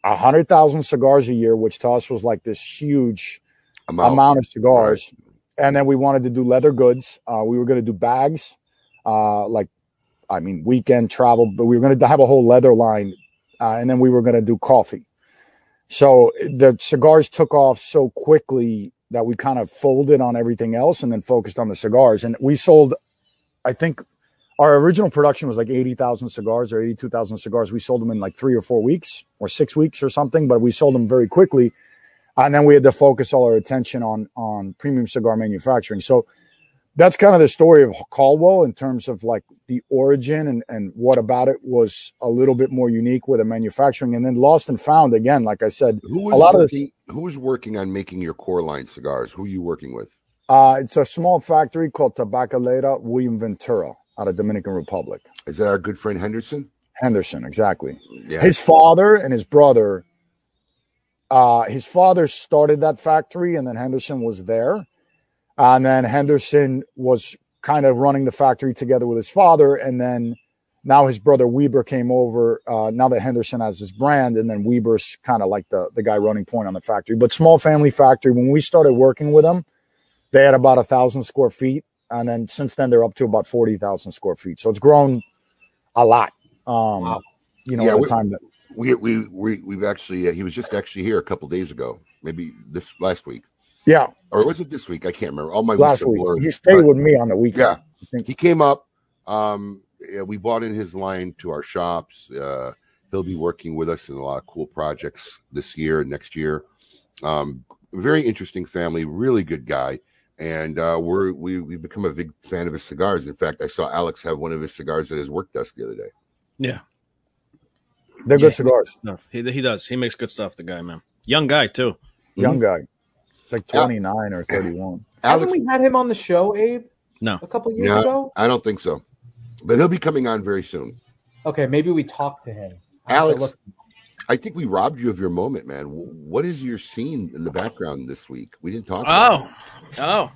[SPEAKER 7] a hundred thousand cigars a year, which to us was like this huge
[SPEAKER 3] Amount.
[SPEAKER 7] amount of cigars. And then we wanted to do leather goods. Uh, we were going to do bags, uh, like, I mean, weekend travel, but we were going to have a whole leather line. Uh, and then we were going to do coffee. So the cigars took off so quickly that we kind of folded on everything else and then focused on the cigars. And we sold, I think our original production was like 80,000 cigars or 82,000 cigars. We sold them in like three or four weeks or six weeks or something, but we sold them very quickly and then we had to focus all our attention on on premium cigar manufacturing. So that's kind of the story of Caldwell in terms of like the origin and and what about it was a little bit more unique with the manufacturing. And then Lost and Found again, like I said,
[SPEAKER 3] Who
[SPEAKER 7] a lot of this.
[SPEAKER 3] working, who was working on making your core line cigars? Who are you working with?
[SPEAKER 7] Uh, it's a small factory called Tabacalera William Ventura out of Dominican Republic.
[SPEAKER 3] Is that our good friend Henderson?
[SPEAKER 7] Henderson, exactly.
[SPEAKER 3] Yeah.
[SPEAKER 7] His father and his brother. Uh, his father started that factory, and then Henderson was there, and then Henderson was kind of running the factory together with his father, and then now his brother Weber came over. Uh, now that Henderson has his brand, and then Weber's kind of like the the guy running point on the factory. But small family factory. When we started working with them, they had about a thousand square feet, and then since then they're up to about forty thousand square feet. So it's grown a lot. Um,
[SPEAKER 5] Wow.
[SPEAKER 7] You know,
[SPEAKER 3] Yeah,
[SPEAKER 7] the
[SPEAKER 3] we-
[SPEAKER 7] time that
[SPEAKER 3] we we we we've actually uh, he was just actually here a couple days ago, maybe this last week,
[SPEAKER 7] yeah,
[SPEAKER 3] or was it this week? I can't remember. All my
[SPEAKER 7] last
[SPEAKER 3] weeks
[SPEAKER 7] week
[SPEAKER 3] blurred.
[SPEAKER 7] he stayed
[SPEAKER 3] But
[SPEAKER 7] with me on the weekend.
[SPEAKER 3] Yeah. He came up. Um, yeah, we bought in his line to our shops. Uh, he'll be working with us in a lot of cool projects this year and next year. Um, very interesting family, really good guy. And uh, we're we we become a big fan of his cigars. In fact, I saw Alex have one of his cigars at his work desk the other day.
[SPEAKER 4] Yeah,
[SPEAKER 7] they're
[SPEAKER 4] Yeah.
[SPEAKER 7] good cigars.
[SPEAKER 4] no, he he does. He makes good stuff. The guy, man, young guy too.
[SPEAKER 7] Young guy. It's like 29 or 31.
[SPEAKER 5] Haven't we had him on the show, Abe?
[SPEAKER 4] No.
[SPEAKER 5] A couple years
[SPEAKER 3] no,
[SPEAKER 5] ago?
[SPEAKER 3] I don't think so, but he'll be coming on very soon.
[SPEAKER 5] Okay, maybe we talk to him. I have to
[SPEAKER 3] Alex,
[SPEAKER 5] look-
[SPEAKER 3] I think we robbed you of your moment, man. What is your scene in the background this week? We didn't talk. about it.
[SPEAKER 4] Oh, oh.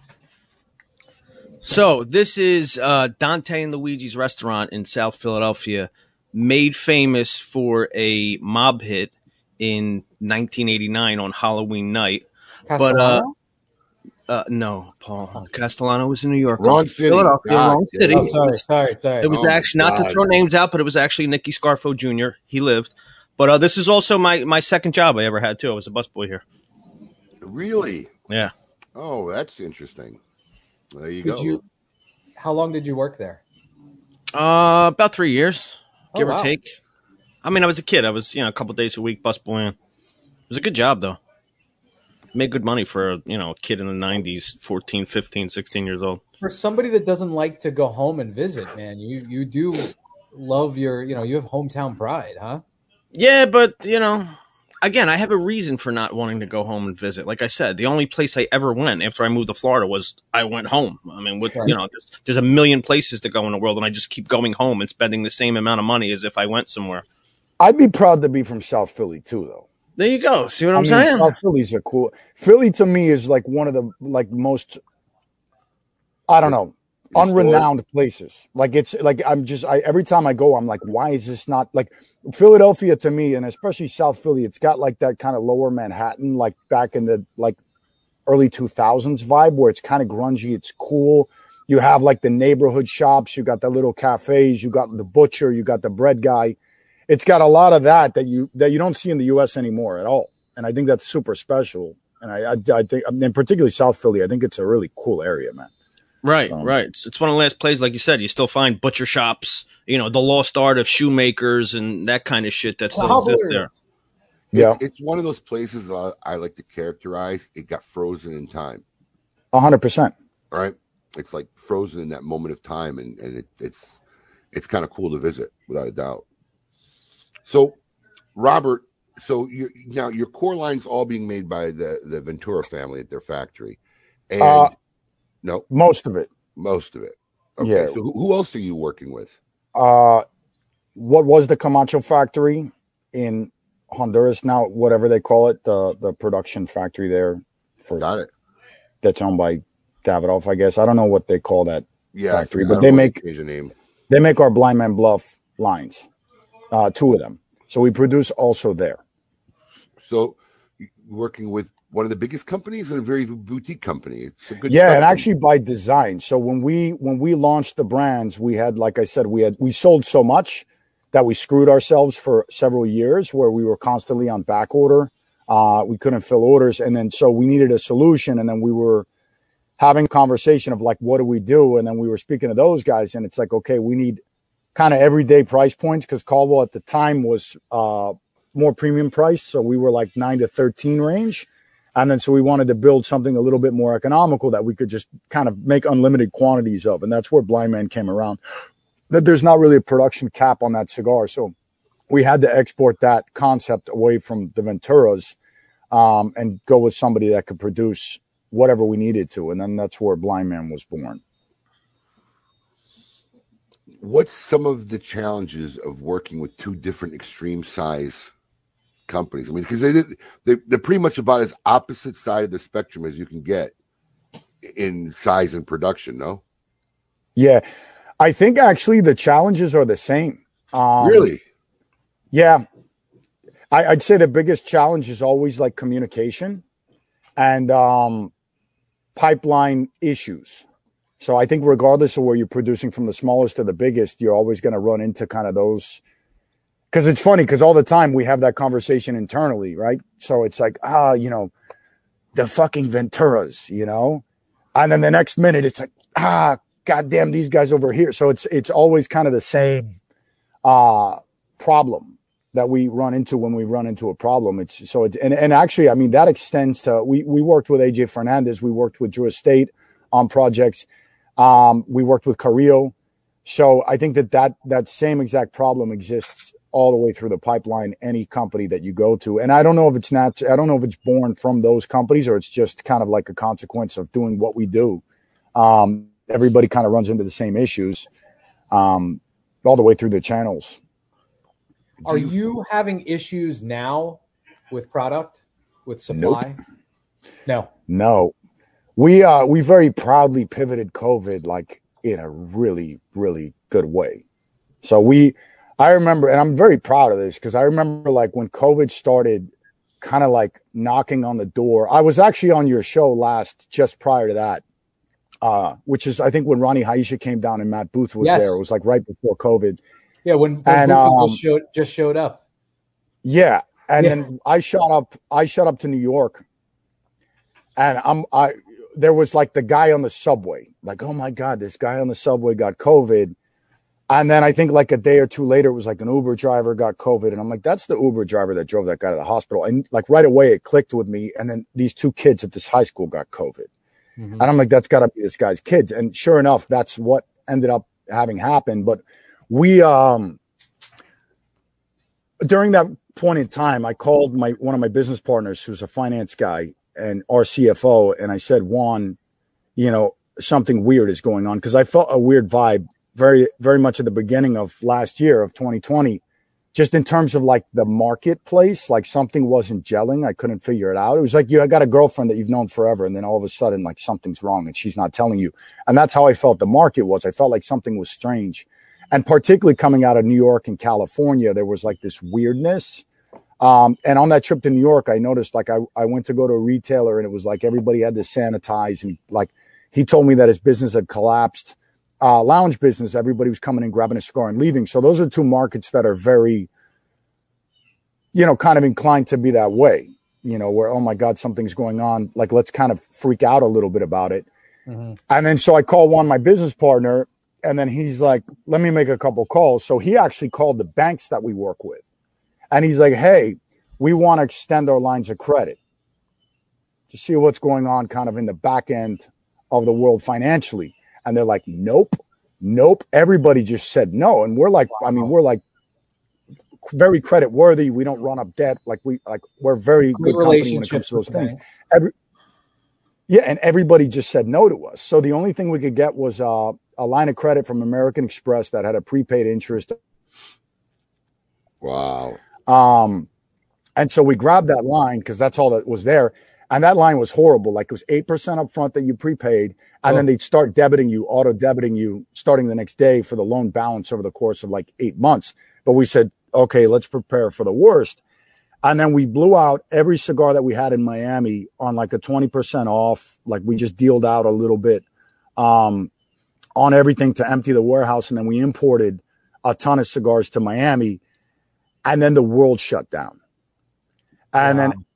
[SPEAKER 4] So this is uh, Dante and Luigi's restaurant in South Philadelphia, made famous for a mob hit in 1989 on Halloween night. But uh,
[SPEAKER 5] Castellano?
[SPEAKER 4] uh, no, Paul Castellano was in New York.
[SPEAKER 3] Wrong city.
[SPEAKER 4] Philadelphia,
[SPEAKER 3] God
[SPEAKER 4] wrong city.
[SPEAKER 5] oh, sorry, sorry, sorry.
[SPEAKER 4] It was
[SPEAKER 3] Oh,
[SPEAKER 4] actually not to throw names out, but it was actually Nicky Scarfo Jr. He lived. But uh, this is also my, my second job I ever had too. I was a busboy here.
[SPEAKER 3] Really?
[SPEAKER 4] Yeah.
[SPEAKER 3] Oh, that's interesting. There you
[SPEAKER 5] Did
[SPEAKER 3] go.
[SPEAKER 5] you? How long did you work there?
[SPEAKER 4] Uh, about three years,
[SPEAKER 5] Oh,
[SPEAKER 4] give
[SPEAKER 5] wow.
[SPEAKER 4] or take. I mean, I was a kid. I was, you know, a couple days a week busboying. It was a good job, though. Made good money for, you know, a kid in the 90s, 14, 15, 16 years old.
[SPEAKER 5] For somebody that doesn't like to go home and visit, man, you you do love your, you know, you have hometown pride, huh?
[SPEAKER 4] Yeah, but, you know, again, I have a reason for not wanting to go home and visit. Like I said, the only place I ever went after I moved to Florida was I went home. I mean, with,
[SPEAKER 5] Right.
[SPEAKER 4] you know, there's, there's a million places to go in the world, and I just keep going home and spending the same amount of money as if I went somewhere.
[SPEAKER 7] I'd be proud to be from South Philly too, though.
[SPEAKER 4] There you go. See what
[SPEAKER 7] I
[SPEAKER 4] I'm
[SPEAKER 7] mean,
[SPEAKER 4] saying?
[SPEAKER 7] South Philly's a cool. Philly to me is like one of the like most. I don't know, Unrenowned places. Like it's like I'm just I every time I go, I'm like, why is this not like Philadelphia to me, and especially South Philly? It's got like that kind of lower Manhattan, like back in the like early 2000s vibe, where it's kind of grungy. It's cool. You have like the neighborhood shops. You got the little cafes. You got the butcher. You got the bread guy. It's got a lot of that that you that you don't see in the U.S. anymore at all, and I think that's super special. And I, I, I think, and particularly South Philly, I think it's a really cool area, man.
[SPEAKER 4] Right,
[SPEAKER 7] So-
[SPEAKER 4] right. It's, it's one of the last places, like you said, you still find butcher shops, you know, the lost art of shoemakers and that kind of shit that still exists there.
[SPEAKER 7] Yeah,
[SPEAKER 3] It's, it's one of those places I, I like to characterize. It got frozen in time.
[SPEAKER 7] hundred percent.
[SPEAKER 3] All right. It's like frozen in that moment of time, and, and it, it's it's kind of cool to visit without a doubt. So, Robert, so you now your core line's all being made by the the Ventura family at their factory, and
[SPEAKER 7] Uh,
[SPEAKER 3] no,
[SPEAKER 7] Most of it.
[SPEAKER 3] most of it. Okay,
[SPEAKER 7] Yeah.
[SPEAKER 3] so who, else are you working with?
[SPEAKER 7] Uh, what was the Camacho factory in Honduras now? Whatever they call it, the the production factory there for
[SPEAKER 3] Got it.
[SPEAKER 7] that's owned by Davidoff, I guess. I don't know what they call that
[SPEAKER 3] Yeah,
[SPEAKER 7] Factory, but they make-
[SPEAKER 3] the Asian name.
[SPEAKER 7] They make our Blind Man Bluff lines, uh, two of them. So we produce also there.
[SPEAKER 3] So, working with one of the biggest companies and a very boutique company. It's a good.
[SPEAKER 7] yeah, and actually by design. So when we when we launched the brands, we had, like I said, we had we sold so much that we screwed ourselves for several years, where we were constantly on back order. Uh, we couldn't fill orders, and then so we needed a solution, and then we were having a conversation of like, what do we do? And then we were speaking to those guys, and it's like, okay, we need kind of everyday price points because Caldwell at the time was uh, more premium priced, so we were like nine to thirteen range. And then so we wanted to build something a little bit more economical that we could just kind of make unlimited quantities of. And that's where Blind Man came around. That there's not really a production cap on that cigar. So we had to export that concept away from the Venturas um, and go with somebody that could produce whatever we needed to. And then that's where Blind Man was born.
[SPEAKER 3] what's some of the challenges of working with two different extreme size companies? I mean, because they did they they're pretty much about as opposite side of the spectrum as you can get in size and production. No,
[SPEAKER 7] Yeah. I think actually the challenges are the same. Um,
[SPEAKER 3] really,
[SPEAKER 7] Yeah. I, I'd say the biggest challenge is always like communication and um, pipeline issues. So I think regardless of where you're producing from the smallest to the biggest, you're always going to run into kind of those. Because it's funny, because all the time we have that conversation internally, right? So it's like, ah, you know, the fucking Venturas, you know, and then the next minute it's like, ah, goddamn, these guys over here. So it's it's always kind of the same uh problem that we run into when we run into a problem. It's so it, and and actually, I mean that extends to we we worked with AJ Fernandez, we worked with Drew Estate on projects, um, we worked with Carrillo. So I think that that that same exact problem exists all the way through the pipeline, any company that you go to. And I don't know if it's not, I don't know if it's born from those companies or it's just kind of like a consequence of doing what we do. Um, everybody kind of runs into the same issues um, all the way through the channels.
[SPEAKER 5] Are you having issues now with product, with supply? No.
[SPEAKER 7] No, we uh we very proudly pivoted COVID like in a really really good way. So we, I remember, and I'm very proud of this because I remember like when COVID started, kind of like knocking on the door. I was actually on your show last, just prior to that, uh, which is I think when Ronnie Haisha came down and Matt Booth was
[SPEAKER 5] Yes.
[SPEAKER 7] there. It was like right before COVID.
[SPEAKER 5] Yeah, when, when
[SPEAKER 7] And,
[SPEAKER 5] Buford
[SPEAKER 7] um,
[SPEAKER 5] just showed just showed up.
[SPEAKER 7] Yeah. And
[SPEAKER 5] Yeah.
[SPEAKER 7] then I shot up I shot up to New York and I'm I there was like the guy on the subway. Like, oh my God, this guy on the subway got COVID. And then I think like a day or two later, it was like an Uber driver got COVID. And I'm like, that's the Uber driver that drove that guy to the hospital. And like right away it clicked with me. And then these two kids at this high school got COVID.
[SPEAKER 5] Mhm.
[SPEAKER 7] And I'm like, that's gotta be this guy's kids. And sure enough, that's what ended up having happened. But we um during that point in time, I called my one of my business partners who's a finance guy and our CFO, and I said, Juan, you know, something weird is going on because I felt a weird vibe very, very much at the beginning of last year of 2020, just in terms of like the marketplace, like something wasn't gelling. I couldn't figure it out. It was like you I got a girlfriend that you've known forever, and then all of a sudden, like something's wrong and she's not telling you. And that's how I felt the market was. I felt like something was strange. And particularly coming out of New York and California, there was like this weirdness. Um, and on that trip to New York, I noticed like I, I went to go to a retailer and it was like everybody had to sanitize and like he told me that his business had collapsed. Uh, lounge business, everybody was coming and grabbing a cigar and leaving. So those are two markets that are very, you know, kind of inclined to be that way, you know, where, oh my God, something's going on. Like, let's kind of freak out a little bit about it.
[SPEAKER 5] Mhm.
[SPEAKER 7] And then so I call one, my business partner, and then he's like, let me make a couple calls. So he actually called the banks that we work with. And he's like, hey, we want to extend our lines of credit to see what's going on kind of in the back end of the world financially. And they're like, nope, nope. Everybody just said no. And we're like, I mean, we're like very credit worthy. We don't run up debt. Like we, like we're very good company when it comes to those things. Every, yeah, and everybody just said no to us. So the only thing we could get was uh, a line of credit from American Express that had a prepaid interest.
[SPEAKER 3] Wow.
[SPEAKER 7] Um, and so we grabbed that line because that's all that was there. And that line was horrible. Like it was 8% up front that you prepaid. And then
[SPEAKER 5] Oh.
[SPEAKER 7] they'd start debiting you, auto debiting you starting the next day for the loan balance over the course of like eight months. But we said, okay, let's prepare for the worst. And then we blew out every cigar that we had in Miami on like a 20% off. Like we just dealed out a little bit um, on everything to empty the warehouse. And then we imported a ton of cigars to Miami. And then the world shut down. And
[SPEAKER 5] Wow.
[SPEAKER 7] then,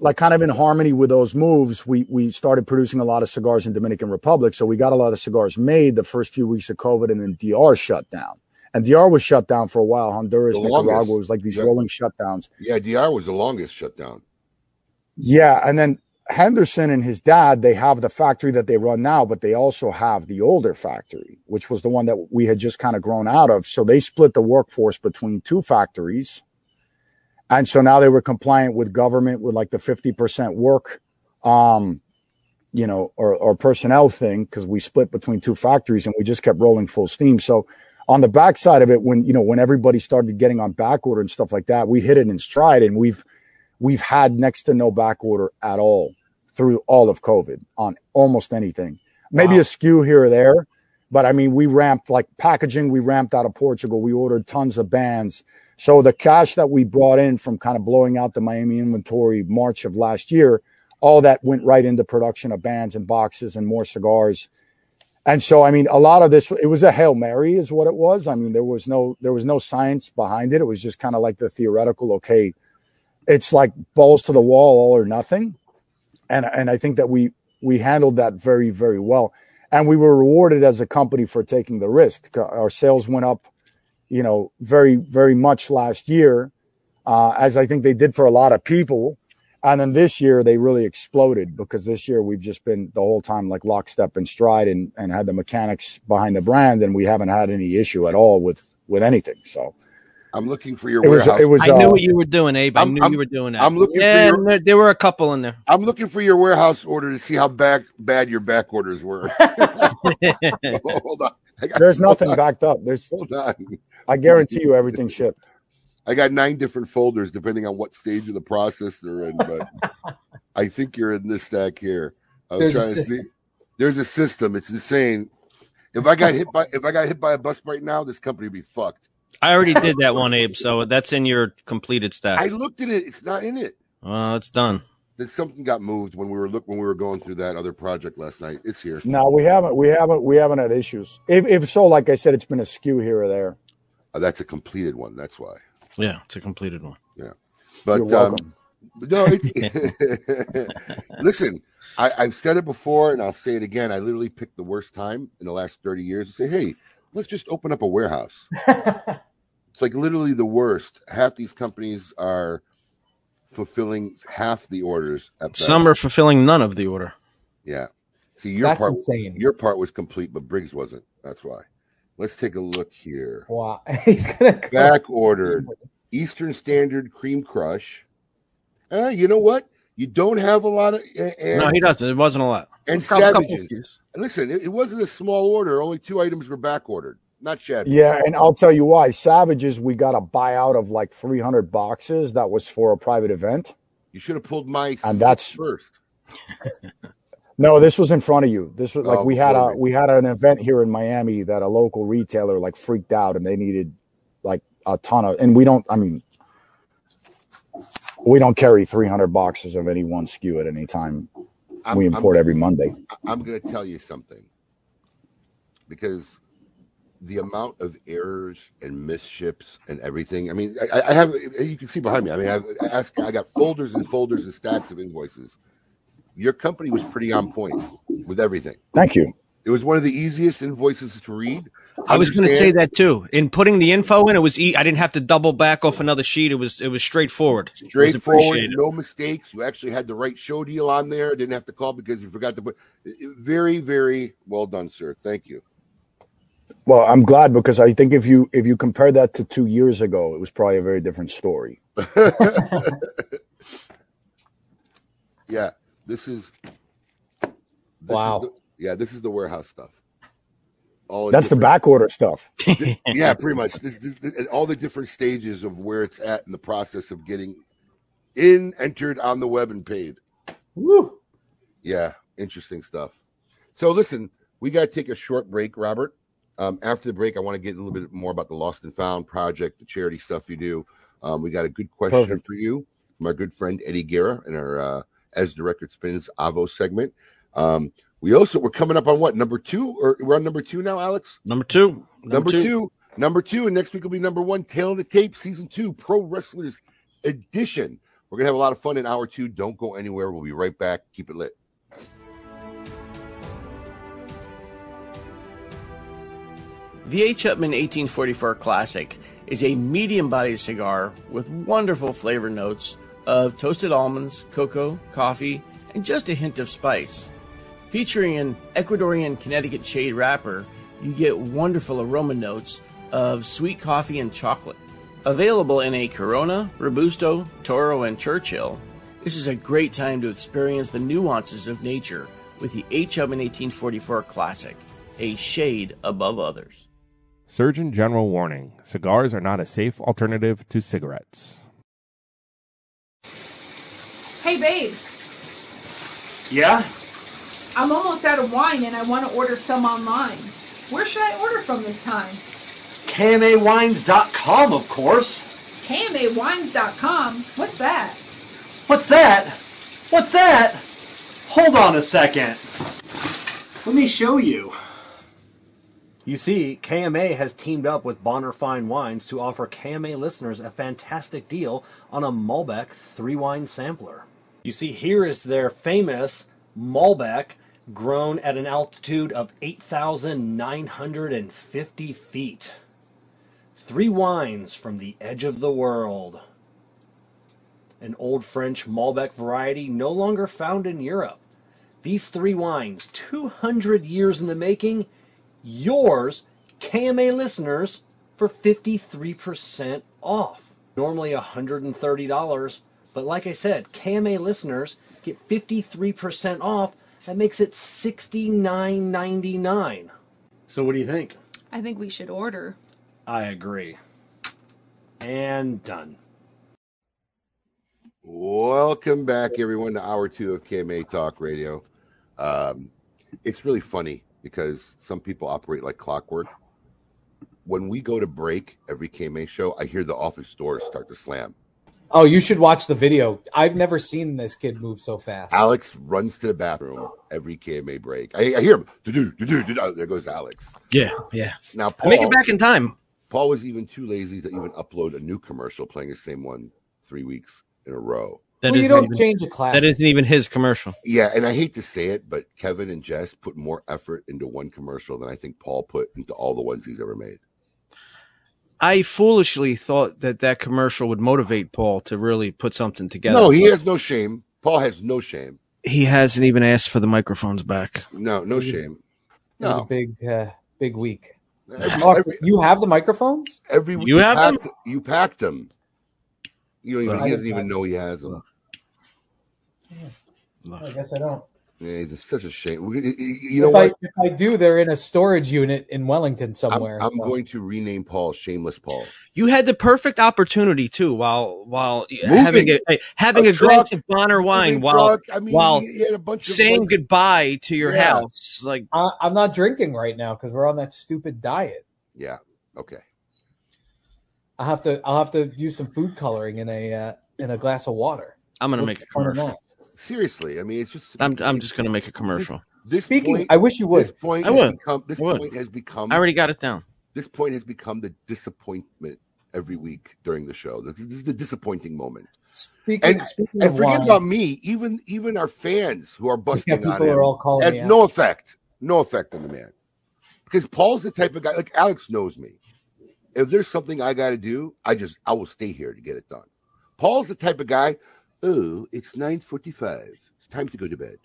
[SPEAKER 7] like kind of in harmony with those moves, we we started producing a lot of cigars in Dominican Republic. So we got a lot of cigars made the first few weeks of COVID, and then DR shut down. And DR was shut down for a while. Honduras,
[SPEAKER 3] The
[SPEAKER 7] Nicaragua
[SPEAKER 3] longest.
[SPEAKER 7] was like these
[SPEAKER 3] Yeah.
[SPEAKER 7] rolling shutdowns.
[SPEAKER 3] Yeah, DR was the longest shutdown.
[SPEAKER 7] Yeah, and then Henderson and his dad, they have the factory that they run now, but they also have the older factory, which was the one that we had just kind of grown out of. So they split the workforce between two factories. And so now they were compliant with government with like the 50% work, um, you know, or, or personnel thing, because we split between two factories and we just kept rolling full steam. So on the backside of it, when, you know, when everybody started getting on back order and stuff like that, we hit it in stride and we've, we've had next to no back order at all through all of COVID on almost anything. Maybe
[SPEAKER 5] Wow.
[SPEAKER 7] a SKU here or there, but I mean, we ramped like packaging, we ramped out of Portugal. We ordered tons of bands. So the cash that we brought in from kind of blowing out the Miami inventory March of last year, all that went right into production of bands and boxes and more cigars. And so, I mean, a lot of this, it was a Hail Mary is what it was. I mean, there was no, there was no science behind it. It was just kind of like the theoretical, okay, it's like balls to the wall, all or nothing. And, and I think that we, we handled that very, very well. And we were rewarded as a company for taking the risk. Our sales went up, you know, very, very much last year, uh, as I think they did for a lot of people. And then this year they really exploded because this year we've just been the whole time like lockstep and stride and, and had the mechanics behind the brand and we haven't had any issue at all with, with anything. So
[SPEAKER 3] I'm looking for your
[SPEAKER 7] It was.
[SPEAKER 3] warehouse.
[SPEAKER 7] It was.
[SPEAKER 4] I knew
[SPEAKER 7] uh,
[SPEAKER 4] what you were doing, Abe. I
[SPEAKER 3] I'm-
[SPEAKER 4] knew
[SPEAKER 3] I'm-
[SPEAKER 4] you were doing that.
[SPEAKER 3] I'm looking for your-
[SPEAKER 4] there, there were a couple in there.
[SPEAKER 3] I'm looking for your warehouse order to see how back bad your back orders were. *laughs* *laughs* hold on. Got,
[SPEAKER 7] There's nothing
[SPEAKER 3] hold on,
[SPEAKER 7] backed up. There's.
[SPEAKER 3] Hold on.
[SPEAKER 7] I guarantee you, everything shipped.
[SPEAKER 3] I got nine different folders depending on what stage of the process they're in, but *laughs* I think you're in this stack here. I was
[SPEAKER 5] There's a
[SPEAKER 3] trying to see.
[SPEAKER 5] system.
[SPEAKER 3] There's a system. It's insane. If I got hit by if I got hit by a bus right now, this company would be fucked.
[SPEAKER 4] I already did that one, Abe. So that's in your completed stack.
[SPEAKER 3] I looked at it. It's not in it.
[SPEAKER 4] Well, it's done.
[SPEAKER 3] That something got moved when we were look when we were going through that other project last night. It's here.
[SPEAKER 7] No, we haven't. We haven't. We haven't had issues. If, if so, like I said, it's been a SKU here or there.
[SPEAKER 3] Uh, that's a completed one. That's why.
[SPEAKER 4] Yeah, it's a completed one.
[SPEAKER 3] Yeah, but
[SPEAKER 7] You're
[SPEAKER 3] um, no, it's, *laughs* *laughs* listen. I, I've said it before, and I'll say it again. I literally picked the worst time in the last thirty years to say, "Hey, let's just open up a warehouse." *laughs* it's like literally the worst. Half these companies are fulfilling half the orders. At.
[SPEAKER 4] Some are fulfilling none of the order.
[SPEAKER 3] yeah. See, your
[SPEAKER 5] That's
[SPEAKER 3] part,
[SPEAKER 5] insane.
[SPEAKER 3] your part was complete, but Briggs wasn't. That's why. Let's take a look here.
[SPEAKER 5] wow. *laughs* He's gonna go.
[SPEAKER 3] Back *laughs* ordered Eastern Standard Cream Crush. Uh, you know what? You don't have a lot of uh, and,
[SPEAKER 4] No, he doesn't. It wasn't a lot.
[SPEAKER 3] and
[SPEAKER 4] A couple- couple
[SPEAKER 3] savages. Listen, it, it wasn't a small order. Only two items were back ordered, not shabby.
[SPEAKER 7] Yeah, and I'll tell you why. Savages, we got a buyout of like 300 boxes. That was for a private event.
[SPEAKER 3] You should have pulled my
[SPEAKER 7] And that's-
[SPEAKER 3] first. *laughs*
[SPEAKER 7] No, this was in front of you. This was like
[SPEAKER 3] Oh,
[SPEAKER 7] we had a we had an event here in Miami that a local retailer like freaked out and they needed like a ton of and we don't I mean we don't carry 300 boxes of any one SKU at any time.
[SPEAKER 3] I'm,
[SPEAKER 7] we
[SPEAKER 3] I'm-
[SPEAKER 7] import every Monday.
[SPEAKER 3] I'm going to tell you something because the amount of errors and misships and everything. I mean, I, I have you can see behind me. I mean, I've asked, I got folders and folders and stacks of invoices. Your company was pretty on point with everything.
[SPEAKER 7] Thank you.
[SPEAKER 3] It was one of the easiest invoices to read.
[SPEAKER 4] I was going to say that too. In putting the info in, it was e- I didn't have to double back off another sheet. It was it was straightforward. It was
[SPEAKER 3] straightforward, no mistakes. You actually had the right show deal on there. Didn't have to call because you forgot to put. Very, very well done, sir. Thank you.
[SPEAKER 7] Well, I'm glad because I think if you if you compare that to 2 years ago, it was probably a very different story. *laughs*
[SPEAKER 3] yeah, this is. This
[SPEAKER 5] Wow.
[SPEAKER 3] Is the, yeah, this is the warehouse stuff. All
[SPEAKER 7] That's the back order stuff. *laughs* *laughs*
[SPEAKER 3] yeah, pretty much. This, this, this- all the different stages of where it's at in the process of getting in, entered on the web, and paid.
[SPEAKER 5] Woo.
[SPEAKER 3] Yeah, interesting stuff. So listen, we got to take a short break, Robert. Um, after the break, I want to get a little bit more about the Lost and Found project, the charity stuff you do. Um, we got a good question
[SPEAKER 7] Perfect.
[SPEAKER 3] for you from our good friend Eddie Guerra in our uh, As the Record Spins Avo segment. Um, we also we're coming up on what number two, or we're on number two now, Alex.
[SPEAKER 4] Number two.
[SPEAKER 3] Number, two. number two, and next week will be number one. Tail of the Tape, season two, Pro Wrestlers Edition. We're gonna have a lot of fun in hour two. Don't go anywhere. We'll be right back. Keep it lit.
[SPEAKER 8] The H. Upmann 1844 Classic is a medium bodied cigar with wonderful flavor notes of toasted almonds, cocoa, coffee, and just a hint of spice. Featuring an Ecuadorian Connecticut shade wrapper, you get wonderful aroma notes of sweet coffee and chocolate. Available in a Corona, Robusto, Toro, and Churchill, this is a great time to experience the nuances of nature with the H. Upmann 1844 Classic, a shade above others.
[SPEAKER 9] Surgeon General warning cigars are not a safe alternative to cigarettes.
[SPEAKER 10] Hey, babe,
[SPEAKER 11] Yeah?
[SPEAKER 10] I'm almost out of wine and I want to order some online. Where should I order from this time?
[SPEAKER 11] KMAWines.com, of course.
[SPEAKER 10] KMAWines.com? What's that?
[SPEAKER 11] What's that? What's that? Hold on a second. Let me show you. You see, KMA has teamed up with Bonner Fine Wines to offer KMA listeners a fantastic deal on a Malbec three wine sampler. You see, here is their famous Malbec grown at an altitude of 8,950 feet. Three wines from the edge of the world. An old French Malbec variety no longer found in Europe. These three wines, 200 years in the making, yours, KMA listeners, for 53% off. Normally $130, but like I said, KMA listeners get 53% off. That makes it $69.99. So what do you think?
[SPEAKER 10] I think we should order.
[SPEAKER 11] I agree. And done.
[SPEAKER 3] Welcome back, everyone, to hour two of KMA Talk Radio. Um, it's really funny because some people operate like clockwork. When we go to break every KMA show, I hear the office doors start to slam.
[SPEAKER 5] Oh, you should watch the video. I've never seen this kid move so fast.
[SPEAKER 3] Alex runs to the bathroom every KMA break. I, I hear him. "Do-do, do-do, do-do." There goes Alex.
[SPEAKER 4] Yeah, yeah.
[SPEAKER 3] Now, Paul,
[SPEAKER 4] make it back in time.
[SPEAKER 3] Paul was even too lazy to even upload a new commercial playing the same one three weeks in a row.
[SPEAKER 4] That
[SPEAKER 5] well, you don't
[SPEAKER 4] even,
[SPEAKER 5] change a class.
[SPEAKER 4] That isn't even his commercial.
[SPEAKER 3] Yeah, and I hate to say it, but Kevin and Jess put more effort into one commercial than I think Paul put into all the ones he's ever made.
[SPEAKER 4] I foolishly thought that that commercial would motivate Paul to really put something together.
[SPEAKER 3] no, he has no shame. Paul has no shame.
[SPEAKER 4] He hasn't even asked for the microphones back.
[SPEAKER 3] No, no shame.
[SPEAKER 5] It was a
[SPEAKER 3] No.
[SPEAKER 5] big, uh, big week.
[SPEAKER 3] Every,
[SPEAKER 5] Oh,
[SPEAKER 3] every,
[SPEAKER 5] you have the microphones?
[SPEAKER 3] every week
[SPEAKER 4] You have them?
[SPEAKER 3] You packed them. You don't even, he doesn't
[SPEAKER 5] didn't
[SPEAKER 3] even know he has them.
[SPEAKER 5] I guess I don't.
[SPEAKER 3] Yeah, he's such a shame. You you know
[SPEAKER 5] if, I,
[SPEAKER 3] what?
[SPEAKER 5] if I do, they're in a storage unit in Wellington
[SPEAKER 3] I'm,
[SPEAKER 5] somewhere.
[SPEAKER 3] I'm
[SPEAKER 5] so-
[SPEAKER 3] going to rename Paul Shameless Paul.
[SPEAKER 4] You had the perfect opportunity too, while while
[SPEAKER 3] Moving.
[SPEAKER 4] having a having
[SPEAKER 3] A
[SPEAKER 4] a,
[SPEAKER 3] truck,
[SPEAKER 4] glance of Bonner wine,
[SPEAKER 3] Moving
[SPEAKER 4] while.
[SPEAKER 3] I mean,
[SPEAKER 4] while
[SPEAKER 3] he had a bunch
[SPEAKER 4] saying
[SPEAKER 3] ones-
[SPEAKER 4] goodbye to your
[SPEAKER 3] Yeah.
[SPEAKER 4] house. Like
[SPEAKER 5] I, I'm not drinking right now because we're on that stupid diet.
[SPEAKER 3] Yeah. Okay.
[SPEAKER 5] I have to. I'll have to use some food coloring in a uh, in a glass of water.
[SPEAKER 4] I'm gonna
[SPEAKER 5] What's
[SPEAKER 4] make a
[SPEAKER 5] the point of
[SPEAKER 4] commercial.
[SPEAKER 3] Seriously, I mean, it's just.
[SPEAKER 4] I'm I'm just gonna make a commercial.
[SPEAKER 3] This
[SPEAKER 5] Speaking,
[SPEAKER 3] point,
[SPEAKER 5] I wish you would.
[SPEAKER 3] This point
[SPEAKER 4] I
[SPEAKER 3] has
[SPEAKER 4] would.
[SPEAKER 3] become. This
[SPEAKER 4] I would.
[SPEAKER 3] point has become.
[SPEAKER 4] I already got it down.
[SPEAKER 3] This point has become the disappointment every week during the show. This, this is the disappointing moment.
[SPEAKER 5] Speaking,
[SPEAKER 3] And,
[SPEAKER 5] speaking
[SPEAKER 3] and
[SPEAKER 5] of
[SPEAKER 3] forget
[SPEAKER 5] wine,
[SPEAKER 3] about me. Even even our fans who are busting
[SPEAKER 5] people
[SPEAKER 3] on him
[SPEAKER 5] are all calling
[SPEAKER 3] has no
[SPEAKER 5] out.
[SPEAKER 3] effect. No effect on the man. Because Paul's the type of guy like Alex knows me. If there's something I got to do, I just I will stay here to get it done. Paul's the type of guy. Oh, it's nine forty-five. It's time to go to bed.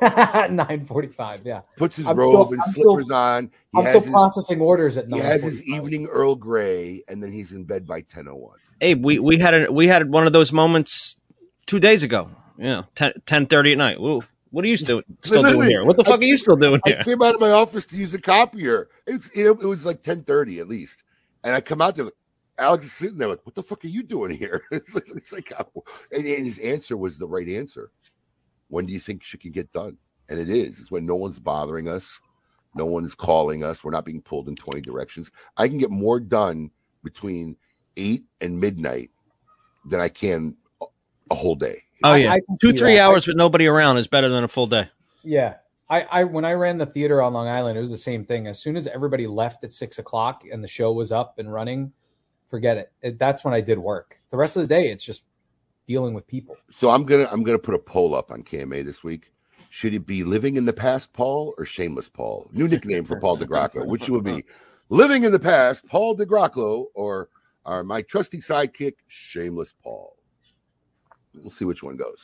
[SPEAKER 3] *laughs*
[SPEAKER 5] nine forty-five. Yeah,
[SPEAKER 3] Puts his
[SPEAKER 5] I'm
[SPEAKER 3] robe
[SPEAKER 5] still-
[SPEAKER 3] and
[SPEAKER 5] I'm still-
[SPEAKER 3] slippers on. He
[SPEAKER 5] I'm
[SPEAKER 3] has
[SPEAKER 5] still
[SPEAKER 3] his,
[SPEAKER 5] processing orders at
[SPEAKER 3] night.
[SPEAKER 5] he
[SPEAKER 3] has his evening Earl Grey, and then he's in bed by ten oh one.
[SPEAKER 4] Hey, we we had a we had one of those moments two days ago. Yeah, 10, 30 at night. Ooh, what are you still *laughs* still doing here? What the fuck are you still doing here?
[SPEAKER 3] I came out of my office to use the copier. It was, you know, it was like ten thirty at least, and I come out there. Alex is sitting there like, "What the fuck are you doing here?" *laughs* it's like, it's like oh. and, and his answer was the right answer. When do you think shit can get done? And it is. It's when no one's bothering us, no one's calling us. We're not being pulled in twenty directions. I can get more done between eight and midnight than I can a- a whole day.
[SPEAKER 4] Oh yeah,
[SPEAKER 5] I can
[SPEAKER 4] two three
[SPEAKER 5] that.
[SPEAKER 4] hours with nobody around is better than a full day.
[SPEAKER 5] Yeah. I, I when I ran the theater on Long Island, it was the same thing. As soon as everybody left at six o'clock and the show was up and running, forget it. it. That's when I did work. The rest of the day, it's just dealing with people.
[SPEAKER 3] So I'm gonna I'm gonna put a poll up on KMA this week. Should it be living in the past, Paul, or shameless Paul? New nickname for Paul DeGracco. Which would be living in the past, Paul DeGracco, or or my trusty sidekick, shameless Paul. We'll see which one goes.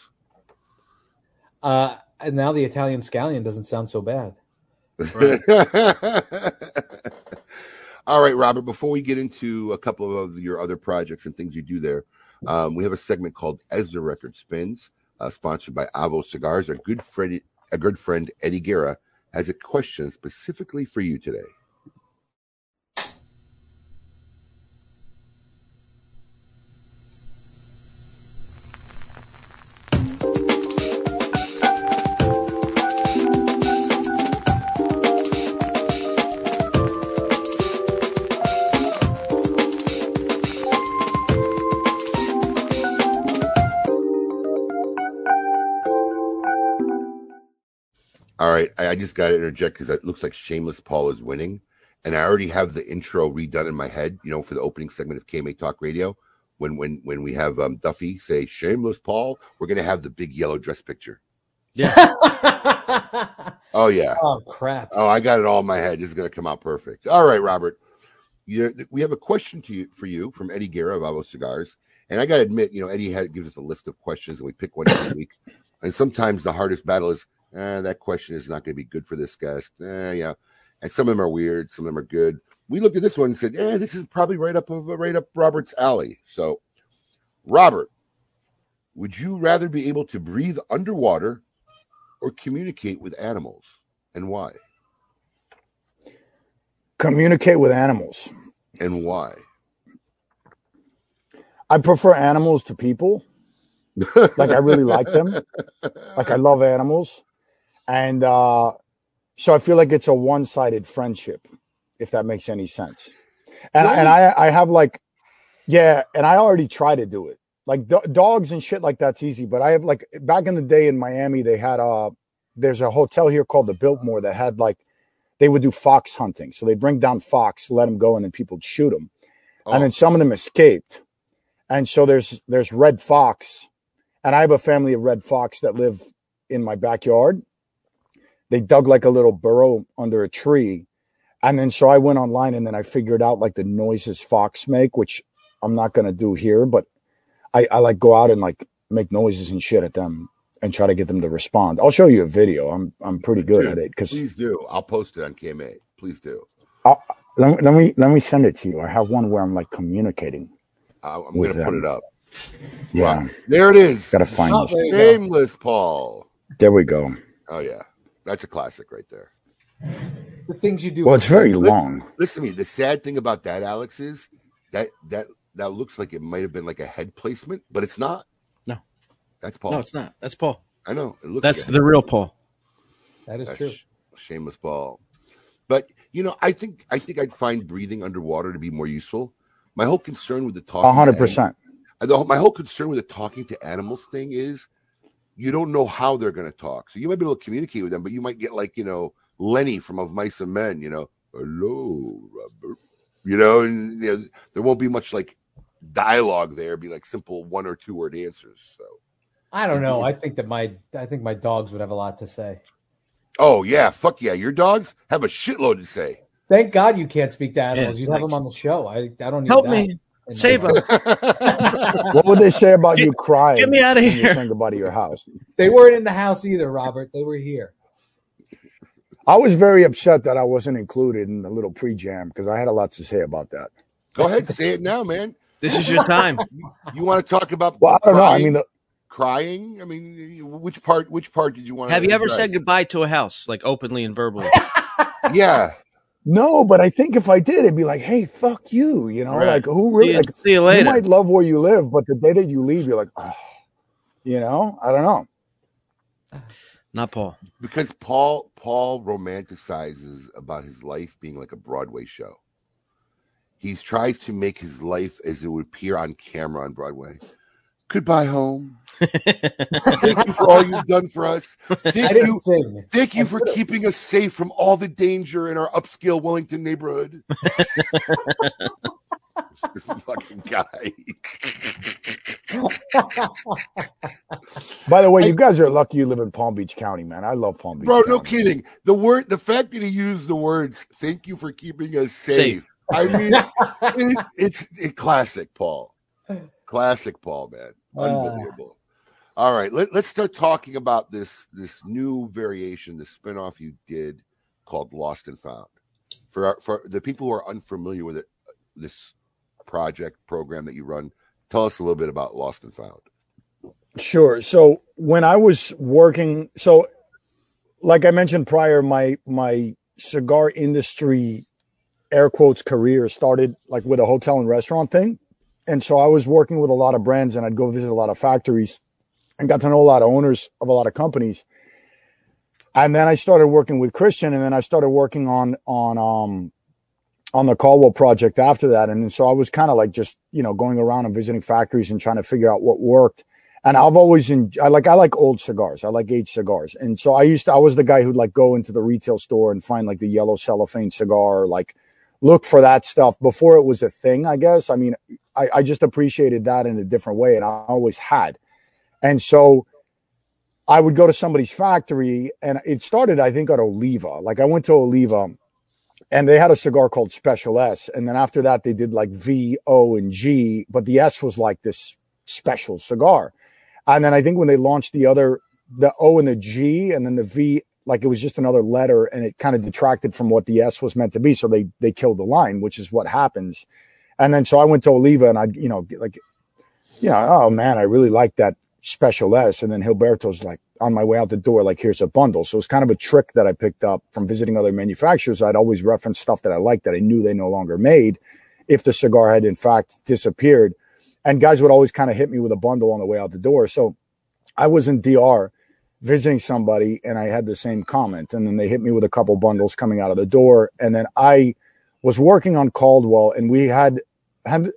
[SPEAKER 5] Uh, and now the Italian scallion doesn't sound so bad. *laughs*
[SPEAKER 3] All right, Robert. Before we get into a couple of your other projects and things you do there, um, we have a segment called "As the Record Spins," uh, sponsored by Avo Cigars. Our good friend, a good friend Eddie Guerra, has a question specifically for you today. I, I just got to interject because it looks like Shameless Paul is winning, and I already have the intro redone in my head. You know, for the opening segment of KMA Talk Radio, when when when we have um, Duffy say Shameless Paul, we're gonna have the big yellow dress picture. Yeah. *laughs* oh yeah.
[SPEAKER 5] Oh crap!
[SPEAKER 3] Oh, I got it all in my head. This is going to come out perfect. All right, Robert. You, we have a question to you for you from Eddie Guerra of Avo Cigars, and I got to admit, you know, Eddie had, gives us a list of questions, and we pick one every week. And sometimes the hardest battle is eh, that question is not going to be good for this guest. Eh, yeah, and some of them are weird, some of them are good. we looked at this one and said, "Yeah, this is probably right up of right up Robert's alley." So, Robert, would you rather be able to breathe underwater or communicate with animals, and why?
[SPEAKER 7] Communicate with animals.
[SPEAKER 3] And why?
[SPEAKER 7] I prefer animals to people. like I really like them. *laughs* Like I love animals. And uh so I feel like it's a one-sided friendship, if that makes any sense. And
[SPEAKER 3] Really?
[SPEAKER 7] and I I have like yeah, and I already try to do it. Like do- dogs and shit like that's easy, but I have like back in the day in Miami they had uh there's a hotel here called the Biltmore that had like they would do fox hunting. So they bring down fox, let them go and then people shoot them.
[SPEAKER 3] Oh,
[SPEAKER 7] And then some of them escaped. And so there's there's red fox and I have a family of red fox that live in my backyard. They dug like a little burrow under a tree. And then so I went online and then I figured out like the noises fox make, which I'm not gonna do here, but I, I like go out and like make noises and shit at them and try to get them to respond. I'll show you a video. I'm I'm pretty good
[SPEAKER 3] Dude,
[SPEAKER 7] at it because
[SPEAKER 3] please do. I'll post it on KMA. Please do.
[SPEAKER 7] let, me- let me let me send it to you. I have one where I'm like communicating.
[SPEAKER 3] Uh, I'm going to put it up.
[SPEAKER 7] Yeah,
[SPEAKER 3] Right. There it is.
[SPEAKER 7] gotta find
[SPEAKER 5] Oh,
[SPEAKER 7] it.
[SPEAKER 5] there you go.
[SPEAKER 3] Shameless Paul.
[SPEAKER 7] There we go.
[SPEAKER 3] Oh yeah, that's a classic right there.
[SPEAKER 5] The things you do.
[SPEAKER 7] Well, it's very
[SPEAKER 3] Li-
[SPEAKER 7] long.
[SPEAKER 3] Listen to me. The sad thing about that, Alex, is that that that looks like it might have been like a head placement, but it's not.
[SPEAKER 4] No.
[SPEAKER 3] That's Paul.
[SPEAKER 4] No, it's not. That's Paul.
[SPEAKER 3] I know. It looks
[SPEAKER 4] That's
[SPEAKER 3] like
[SPEAKER 4] the real Paul.
[SPEAKER 5] that is
[SPEAKER 3] That's
[SPEAKER 5] true.
[SPEAKER 3] sh- shameless Paul. But you know, I think I think I'd find breathing underwater to be more useful. My whole concern with the talking,
[SPEAKER 7] A hundred percent.
[SPEAKER 3] My whole concern with the talking to animals thing is you don't know how they're going to talk. So you might be able to communicate with them, but you might get like you know Lenny from Of Mice and Men. You know, hello, Robert. You know, and you know, there won't be much like dialogue there. It'd be like simple one or two word answers. So,
[SPEAKER 5] I don't know. I think that my I think my dogs would have a lot to say.
[SPEAKER 3] oh yeah, fuck yeah, your dogs have a shitload to say.
[SPEAKER 5] Thank God you can't speak to animals.
[SPEAKER 4] Yeah,
[SPEAKER 5] You'd have them on the show. I I don't need
[SPEAKER 4] Help
[SPEAKER 5] that
[SPEAKER 4] me.
[SPEAKER 5] In my
[SPEAKER 4] Save
[SPEAKER 5] life.
[SPEAKER 4] us. *laughs*
[SPEAKER 7] What would they say about you crying?
[SPEAKER 4] Get me outta
[SPEAKER 7] when you're
[SPEAKER 4] here.
[SPEAKER 7] saying goodbye to your house.
[SPEAKER 5] They weren't in the house either, Robert. They were here.
[SPEAKER 7] I was very upset that I wasn't included in the little pre-jam because I had a lot to say about that.
[SPEAKER 3] Go ahead, say it now, man.
[SPEAKER 4] This is your time. *laughs*
[SPEAKER 3] You want to talk about?
[SPEAKER 7] Well, I don't know. I
[SPEAKER 3] crying?
[SPEAKER 7] mean, the,
[SPEAKER 3] crying. I mean, which part? Which part did you want?
[SPEAKER 4] To have
[SPEAKER 3] to
[SPEAKER 4] you ever said goodbye to a house, like openly and verbally? *laughs*
[SPEAKER 3] Yeah,
[SPEAKER 7] no, but I think if I did, it'd be like, "Hey, fuck you," you know,
[SPEAKER 4] Right.
[SPEAKER 7] like who
[SPEAKER 4] See
[SPEAKER 7] really?
[SPEAKER 4] you,
[SPEAKER 7] Like
[SPEAKER 4] see you later.
[SPEAKER 7] you might love where you live, but the day that you leave, you're like, oh, you know, I don't know.
[SPEAKER 4] Not Paul.
[SPEAKER 3] because Paul Paul romanticizes about his life being like a Broadway show. He tries to make his life as it would appear on camera on Broadway. Goodbye, home. *laughs* Thank you for all you've done for us.
[SPEAKER 5] I
[SPEAKER 3] Thank
[SPEAKER 5] didn't
[SPEAKER 3] you,
[SPEAKER 5] sing.
[SPEAKER 3] thank you
[SPEAKER 5] I
[SPEAKER 3] for keeping us safe from all the danger in our upscale Wellington neighborhood. *laughs* *laughs* Fucking guy.
[SPEAKER 7] By the way, you guys are lucky you live in Palm Beach County, man. I love Palm Beach.
[SPEAKER 3] Bro, no kidding. The word, the fact that he used the words "thank you for keeping us safe."
[SPEAKER 4] Safe.
[SPEAKER 3] I mean, it, it's a classic, Paul. Classic, Paul, man.
[SPEAKER 5] Ah.
[SPEAKER 3] Unbelievable. All right, let, let's start talking about this this new variation, the spinoff you did called Lost and Found. For our, for the people who are unfamiliar with it, this project program that you run, tell us a little bit about Lost and Found.
[SPEAKER 7] Sure. So when I was working, so like I mentioned prior, my my cigar industry air quotes career started like with a hotel and restaurant thing. And so I was working with a lot of brands and I'd go visit a lot of factories and got to know a lot of owners of a lot of companies. And then I started working with Christian and then I started working on on um on the Caldwell project after that. And so I was kind of like just, you know, going around and visiting factories and trying to figure out what worked. And I've always en- I like I like old cigars. I like aged cigars. And so I used to I was the guy who'd like go into the retail store and find like the yellow cellophane cigar, like look for that stuff before it was a thing, I guess. I mean, I, I just appreciated that in a different way, and I always had. And so I would go to somebody's factory, and it started, I think, at Oliva. Like I went to Oliva, and they had a cigar called Special S, and then after that they did like V, O, and G, but the S was like this special cigar. And then I think when they launched the other, the O and the G, and then the V like it was just another letter and it kind of detracted from what the S was meant to be. So they they killed the line, which is what happens. And then so I went to Oliva and I, you know, like, you know, oh man, I really like that special S. And then Gilberto's like on my way out the door, like here's a bundle. So it's kind of a trick that I picked up from visiting other manufacturers. I'd always reference stuff that I liked that I knew they no longer made if the cigar had in fact disappeared. And guys would always kind of hit me with a bundle on the way out the door. So I was in DR visiting somebody and I had the same comment. And then they hit me with a couple bundles coming out of the door. And then I was working on Caldwell and we had had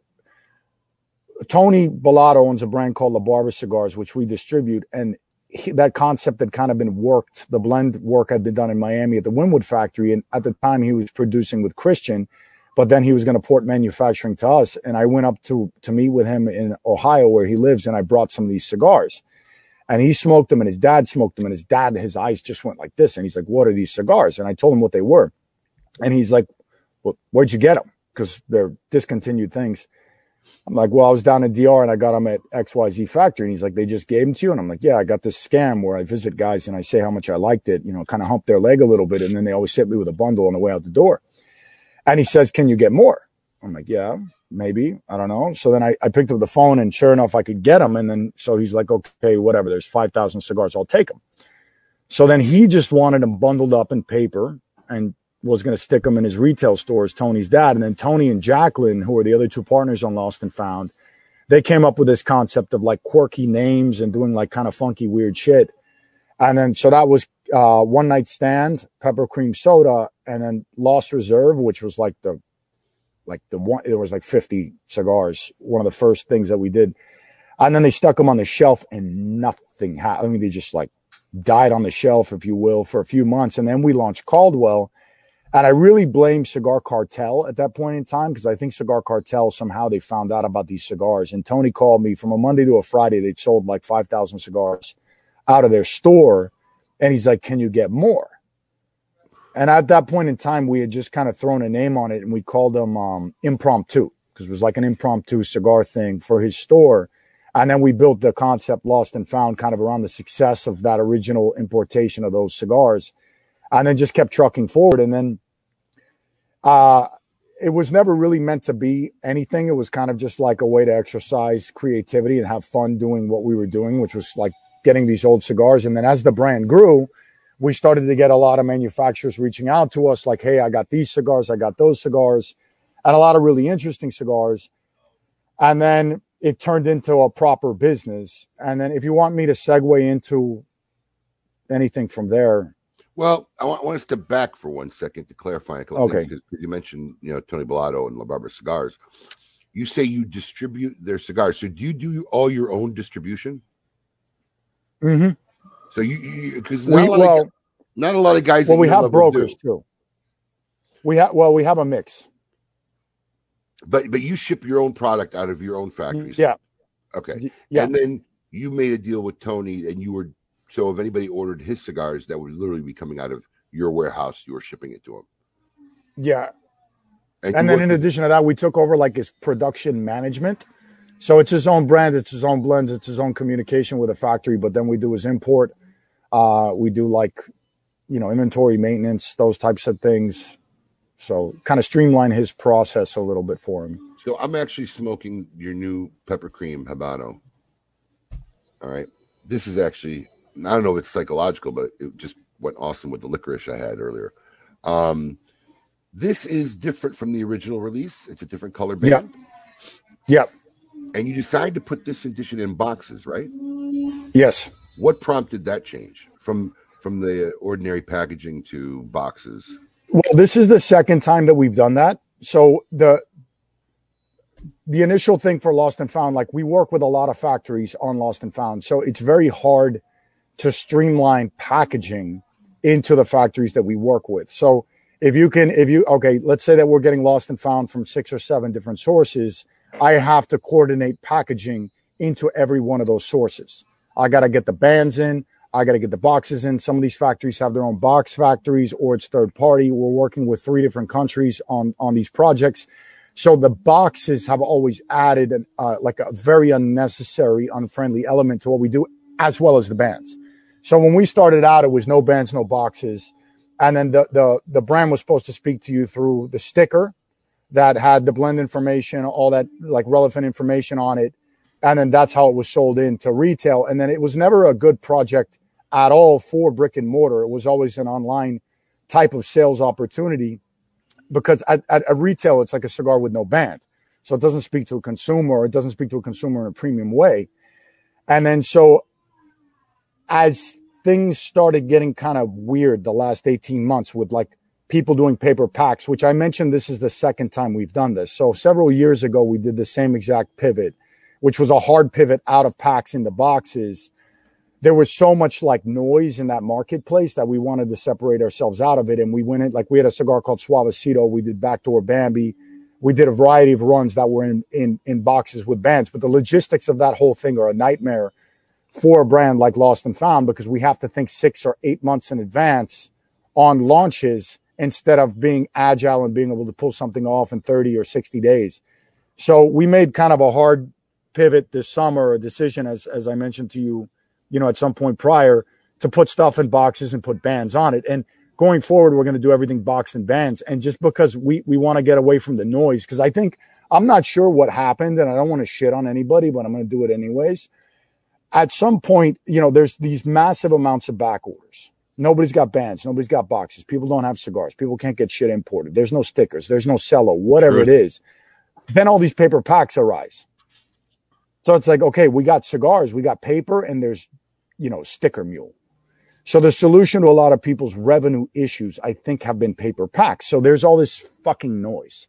[SPEAKER 7] Tony Bellatto owns a brand called La Barba Cigars, which we distribute. And he, that concept had kind of been worked. The blend work had been done in Miami at the Wynwood factory. And at the time he was producing with Christian, but then he was going to port manufacturing to us. And I went up to, to meet with him in Ohio where he lives. And I brought some of these cigars and he smoked them and his dad smoked them and his dad, his eyes just went like this. And he's like, what are these cigars? And I told him what they were. And he's like, well, where'd you get them? Cause they're discontinued things. I'm like, well, I was down in DR and I got them at XYZ factory. And he's like, they just gave them to you. And I'm like, yeah, I got this scam where I visit guys and I say how much I liked it, you know, kind of hump their leg a little bit. And then they always hit me with a bundle on the way out the door. And he says, can you get more? I'm like, yeah, maybe. I don't know. So then I, I picked up the phone and sure enough, I could get them. And then, so he's like, okay, whatever. There's 5,000 cigars. I'll take them. So then he just wanted them bundled up in paper and was going to stick them in his retail stores, Tony's dad. And then Tony and Jacqueline, who are the other two partners on Lost and Found, they came up with this concept of like quirky names and doing like kind of funky, weird shit. And then, so that was uh, One Night Stand, Pepper Cream Soda, and then Lost Reserve, which was like the, like the one, there was like 50 cigars, one of the first things that we did. And then they stuck them on the shelf and nothing happened. I mean, they just like died on the shelf, if you will, for a few months. And then we launched Caldwell and I really blame Cigar Cartel at that point in time because I think Cigar Cartel somehow they found out about these cigars. And Tony called me from a Monday to a Friday. They'd sold like 5,000 cigars out of their store. And he's like, Can you get more? And at that point in time, we had just kind of thrown a name on it and we called them um, Impromptu because it was like an impromptu cigar thing for his store. And then we built the concept Lost and Found kind of around the success of that original importation of those cigars and then just kept trucking forward. And then uh, it was never really meant to be anything. It was kind of just like a way to exercise creativity and have fun doing what we were doing, which was like getting these old cigars. And then as the brand grew, we started to get a lot of manufacturers reaching out to us like, hey, I got these cigars, I got those cigars, and a lot of really interesting cigars. And then it turned into a proper business. And then if you want me to segue into anything from there,
[SPEAKER 3] Well, I want, I want to step back for one second to clarify a couple
[SPEAKER 7] Okay.
[SPEAKER 3] things because you mentioned, you know, Tony Bellatto and La Barbara Cigars. You say you distribute their cigars. So do you do all your own distribution?
[SPEAKER 7] Mm-hmm.
[SPEAKER 3] So you because not, a lot
[SPEAKER 7] well,
[SPEAKER 3] of, not a lot of guys.
[SPEAKER 7] well, we have brokers
[SPEAKER 3] do.
[SPEAKER 7] too. We have, well, we have a mix.
[SPEAKER 3] but but you ship your own product out of your own factories.
[SPEAKER 7] Yeah.
[SPEAKER 3] Okay.
[SPEAKER 7] Yeah.
[SPEAKER 3] And then you made a deal with Tony, and you were so if anybody ordered his cigars, that would literally be coming out of your warehouse. You were shipping it to him.
[SPEAKER 7] Yeah.
[SPEAKER 3] And,
[SPEAKER 7] And then in addition to that, we took over like his production management. So it's his own brand, it's his own blends, it's his own communication with the factory. But then we do his import. Uh, we do like, you know, inventory maintenance, those types of things. So kind of streamline his process a little bit for him.
[SPEAKER 3] So I'm actually smoking your new pepper cream habano. All right. This is actually I don't know if it's psychological, but it just went awesome with the licorice I had earlier. Um this is different from the original release. It's a different color
[SPEAKER 7] Yeah.
[SPEAKER 3] band.
[SPEAKER 7] Yep.
[SPEAKER 3] And you decided to put this edition in boxes, right?
[SPEAKER 7] Yes.
[SPEAKER 3] What prompted that change from from the ordinary packaging to boxes?
[SPEAKER 7] Well, this is the second time that we've done that. So the the initial thing for Lost and Found, like we work with a lot of factories on Lost and Found, so it's very hard to streamline packaging into the factories that we work with. So if you can, if you okay, let's say that we're getting Lost and Found from six or seven different sources, I have to coordinate packaging into every one of those sources. I got to get the bands in. I got to get the boxes in. Some of these factories have their own box factories or it's third party. We're working with three different countries on, on these projects. So the boxes have always added an, uh, like a very unnecessary, unfriendly element to what we do, as well as the bands. So when we started out, it was no bands, no boxes, and then the the the brand was supposed to speak to you through the sticker that had the blend information, all that like relevant information on it, and then that's how it was sold into retail. And then it was never a good project at all for brick and mortar. It was always an online type of sales opportunity because at, at, at retail it's like a cigar with no band, so it doesn't speak to a consumer it doesn't speak to a consumer in a premium way. And then so as things started getting kind of weird the last 18 months with like people doing paper packs, which I mentioned this is the second time we've done this. So several years ago, we did the same exact pivot, which was a hard pivot out of packs into boxes. There was so much like noise in that marketplace that we wanted to separate ourselves out of it. And we went in, like, we had a cigar called Suavecito. We did Backdoor Bambi. We did a variety of runs that were in, in, in boxes with bands. But the logistics of that whole thing are a nightmare for a brand like Lost and Found because we have to think six or eight months in advance on launches instead of being agile and being able to pull something off in 30 or 60 days. So we made kind of a hard pivot this summer, a decision, as, as I mentioned to you, you know, at some point prior to put stuff in boxes and put bands on it. And going forward, we're going to do everything box and bands. And just because we, we want to get away from the noise, because I think I'm not sure what happened and I don't want to shit on anybody, but I'm going to do it anyways. At some point, you know, there's these massive amounts of back orders. Nobody's got bands. Nobody's got boxes. People don't have cigars. People can't get shit imported. There's no stickers. There's no cello, whatever it is. Then all these paper packs arise. So it's like, okay, we got cigars, we got paper, and there's, you know, sticker mule. So the solution to a lot of people's revenue issues, I think, have been paper packs. So there's all this fucking noise.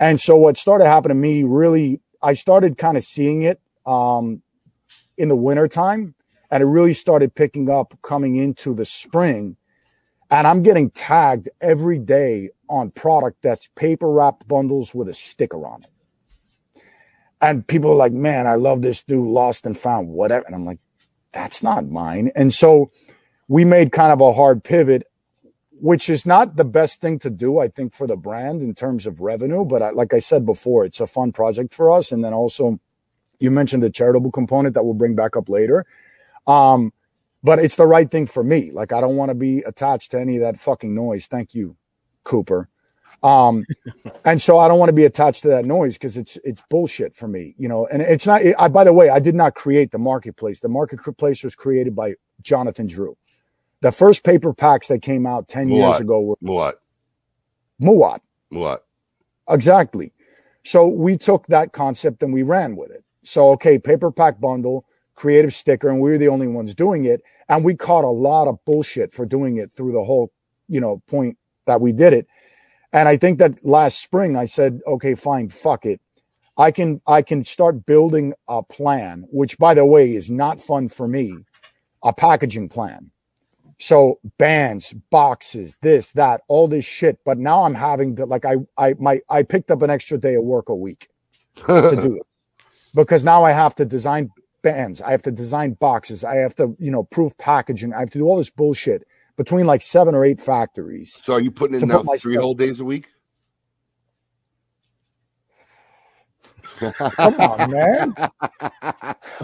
[SPEAKER 7] And so what started happening to me really, I started kind of seeing it um, in the wintertime and it really started picking up coming into the spring. And I'm getting tagged every day on product that's paper wrapped bundles with a sticker on it. And people are like, man, I love this new lost and found, whatever. And I'm like, that's not mine. And so we made kind of a hard pivot, which is not the best thing to do, I think, for the brand in terms of revenue. But I, like I said before, it's a fun project for us. And then also, you mentioned the charitable component that we'll bring back up later. Um, but it's the right thing for me. Like, I don't want to be attached to any of that fucking noise. Thank you, Cooper. Um, *laughs* and so I don't want to be attached to that noise because it's it's bullshit for me, you know. And it's not. I, by the way, I did not create the marketplace. The marketplace was created by Jonathan Drew. The first paper packs that came out ten years ago were
[SPEAKER 3] What?
[SPEAKER 7] Muwat.
[SPEAKER 3] What?
[SPEAKER 7] Exactly. So we took that concept and we ran with it. So, okay, paper pack bundle, creative sticker, and we were the only ones doing it. And we caught a lot of bullshit for doing it through the whole, you know, point that we did it. And I think that last spring I said, okay, fine, fuck it. I can I can start building a plan, which by the way is not fun for me, a packaging plan. So bands, boxes, this, that, all this shit. But now I'm having to like I I my I picked up an extra day of work a week *laughs* to do it. Because now I have to design bands, I have to design boxes, I have to, you know, proof packaging, I have to do all this bullshit between like seven or eight factories.
[SPEAKER 3] So are you putting in
[SPEAKER 7] put
[SPEAKER 3] now
[SPEAKER 7] my
[SPEAKER 3] three whole days a week?
[SPEAKER 7] Come on, *laughs* man.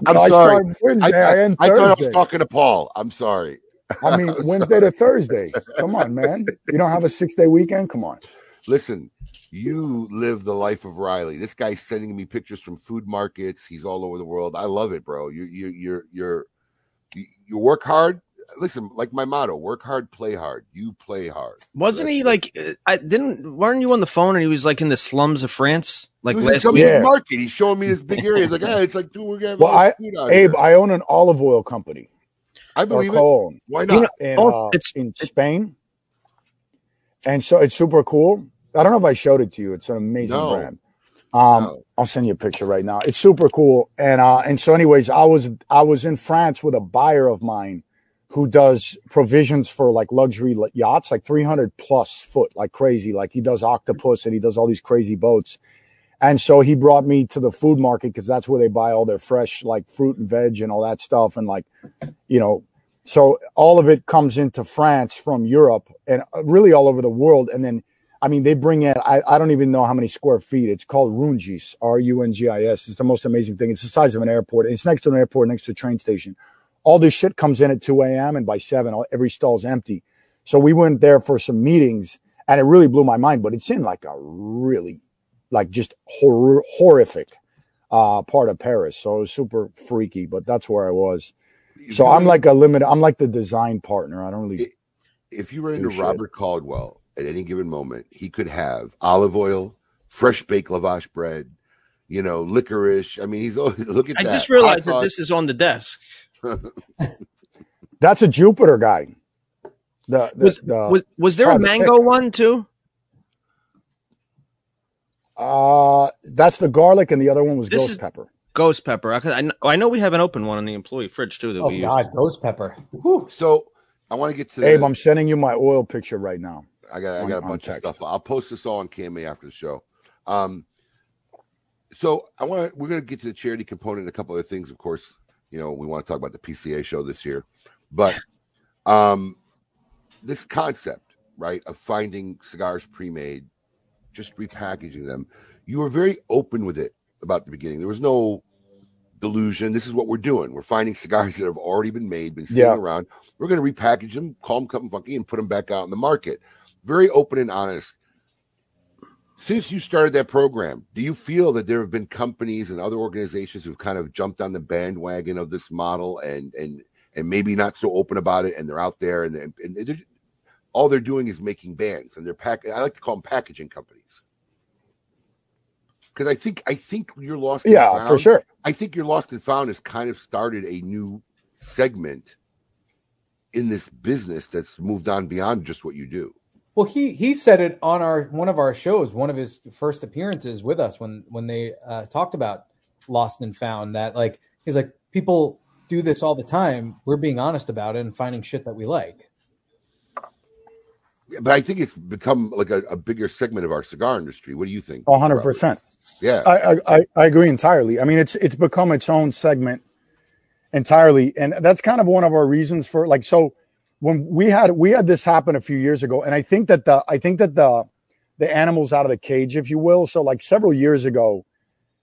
[SPEAKER 3] I'm
[SPEAKER 7] I
[SPEAKER 3] sorry. I,
[SPEAKER 7] Wednesday, I,
[SPEAKER 3] I, I thought I was talking to Paul. I'm sorry.
[SPEAKER 7] I mean, *laughs* Wednesday to Thursday. Come on, man. You don't have a six day weekend? Come on.
[SPEAKER 3] Listen, you live the life of Riley. This guy's sending me pictures from food markets. He's all over the world. I love it, bro. You you you're you're you, you work hard. Listen, like my motto: work hard, play hard. You play hard.
[SPEAKER 4] Wasn't he like? uh, I didn't. Weren't you on the phone and he was like in the slums of France, like
[SPEAKER 3] He was in
[SPEAKER 4] last
[SPEAKER 3] some
[SPEAKER 4] week?
[SPEAKER 3] big
[SPEAKER 7] Yeah.
[SPEAKER 3] market. He's showing me this big area. He's like, hey, it's like, dude, we're gonna have
[SPEAKER 7] Well, I,
[SPEAKER 3] food out
[SPEAKER 7] Abe,
[SPEAKER 3] here.
[SPEAKER 7] I own an olive oil company
[SPEAKER 3] I
[SPEAKER 7] or
[SPEAKER 3] believe it.
[SPEAKER 7] co-own
[SPEAKER 3] Why
[SPEAKER 4] You
[SPEAKER 3] not?
[SPEAKER 4] know-
[SPEAKER 7] in
[SPEAKER 4] Oh,
[SPEAKER 7] uh,
[SPEAKER 4] it's-
[SPEAKER 7] in Spain, and so it's super cool. I don't know if I showed it to you. It's an amazing
[SPEAKER 3] No.
[SPEAKER 7] brand. Um,
[SPEAKER 3] No.
[SPEAKER 7] I'll send you a picture right now. It's super cool. And uh, and so, anyways, I was I was in France with a buyer of mine who does provisions for like luxury yachts, like 300 plus foot, like crazy. Like he does octopus and he does all these crazy boats. And so he brought me to the food market because that's where they buy all their fresh like fruit and veg and all that stuff. And like, you know, so all of it comes into France from Europe and uh, really all over the world. And then, I mean, they bring in, I, I don't even know how many square feet. It's called Rungis, R U N G I S. It's the most amazing thing. It's the size of an airport. It's next to an airport, next to a train station. all this shit comes in at 2 a.m. and by 7, all, every stall's empty. So we went there for some meetings and it really blew my mind, but it's in like a really, like just hor- horrific uh, part of Paris. So it was super freaky, but that's where I was. So I'm like a limit. I'm like the design partner. I don't really.
[SPEAKER 3] If you run
[SPEAKER 7] do
[SPEAKER 3] into. Robert Caldwell at any given moment, he could have olive oil, fresh baked lavash bread, you know, licorice. I mean, he's always *laughs* look at
[SPEAKER 4] I
[SPEAKER 3] that.
[SPEAKER 4] I just realized that this is on the desk. *laughs*
[SPEAKER 7] That's a Jupiter guy. The, the,
[SPEAKER 4] Was
[SPEAKER 7] the
[SPEAKER 4] was, was there a mango
[SPEAKER 7] stick.
[SPEAKER 4] one too?
[SPEAKER 7] Uh, that's the garlic, and the other one was
[SPEAKER 4] This
[SPEAKER 7] ghost pepper.
[SPEAKER 4] Ghost pepper. I, I know, I know we have an open one in the employee fridge too that
[SPEAKER 5] Oh
[SPEAKER 4] we use.
[SPEAKER 5] God, ghost pepper.
[SPEAKER 3] so I want to get to.
[SPEAKER 7] Abe,
[SPEAKER 3] the-
[SPEAKER 7] I'm sending you my oil picture right now.
[SPEAKER 3] I got I got a bunch of stuff. I'll post this all on KMA after the show. Um, so I want to we're going to get to the charity component and a couple other things. Of course, you know we want to talk about the PCA show this year, but um, this concept right of finding cigars pre-made, just repackaging them. You were very open with it about the beginning. There was no delusion. This is what we're doing. We're finding cigars *laughs* that have already been made, been sitting
[SPEAKER 7] Yeah.
[SPEAKER 3] around. We're going to repackage them, call them something funky, and put them back out in the market. Very open and honest. Since you started that program, do you feel that there have been companies and other organizations who've kind of jumped on the bandwagon of this model and and and maybe not so open about it, and they're out there and, and, and they're, all they're doing is making bands and they're pack. I like to call them packaging companies because I think I think you're lost. and
[SPEAKER 7] Yeah, for sure.
[SPEAKER 3] I think your Lost and Found has kind of started a new segment in this business that's moved on beyond just what you do.
[SPEAKER 5] Well, he he said it on our one of our shows, one of his first appearances with us when when they uh, talked about Lost and Found. That like he's like people do this all the time. We're being honest about it and finding shit that we like.
[SPEAKER 3] But I think it's become like a, a bigger segment of our cigar industry. What do you think?
[SPEAKER 7] A hundred percent.
[SPEAKER 3] Yeah.
[SPEAKER 7] I, I I I agree entirely. I mean, it's it's become its own segment entirely, and that's kind of one of our reasons for like so when we had we had this happen a few years ago, and I think that the I think that the the animals out of the cage, if you will. So like several years ago,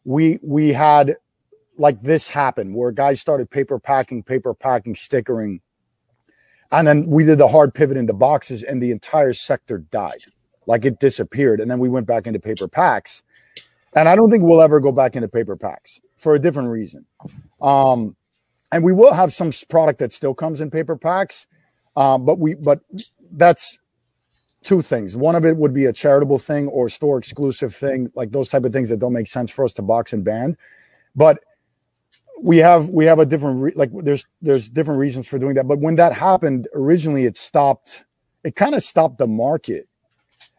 [SPEAKER 7] we we had like this happen where guys started paper packing, paper packing, stickering, and then we did the hard pivot into boxes, and the entire sector died, like it disappeared, and then we went back into paper packs. And I don't think we'll ever go back into paper packs for a different reason. Um, and we will have some product that still comes in paper packs, um, but we but that's two things. One of it would be a charitable thing or store exclusive thing, like those type of things that don't make sense for us to box and band. But we have we have a different re- like there's there's different reasons for doing that. But when that happened originally, it stopped. It kind of stopped the market.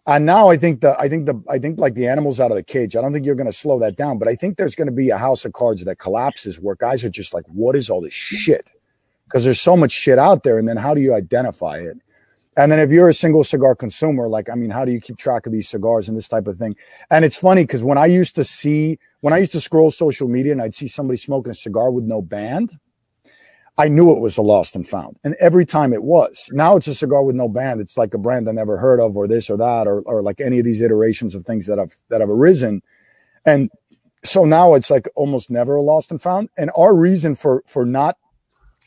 [SPEAKER 7] And now I think the I think the I think like the animals out of the cage. I don't think you're going to slow that down, but I think there's going to be a house of cards that collapses where guys are just like, "What is all this shit?" Because there's so much shit out there, and then how do you identify it? And then if you're a single cigar consumer, like I mean, how do you keep track of these cigars and this type of thing? And it's funny because when I used to see when I used to scroll social media and I'd see somebody smoking a cigar with no band, I knew it was a lost and found. And every time it was. Now it's a cigar with no band. It's like a brand I never heard of or this or that or, or like any of these iterations of things that have that have arisen. And so now it's like almost never a lost and found. And our reason for for not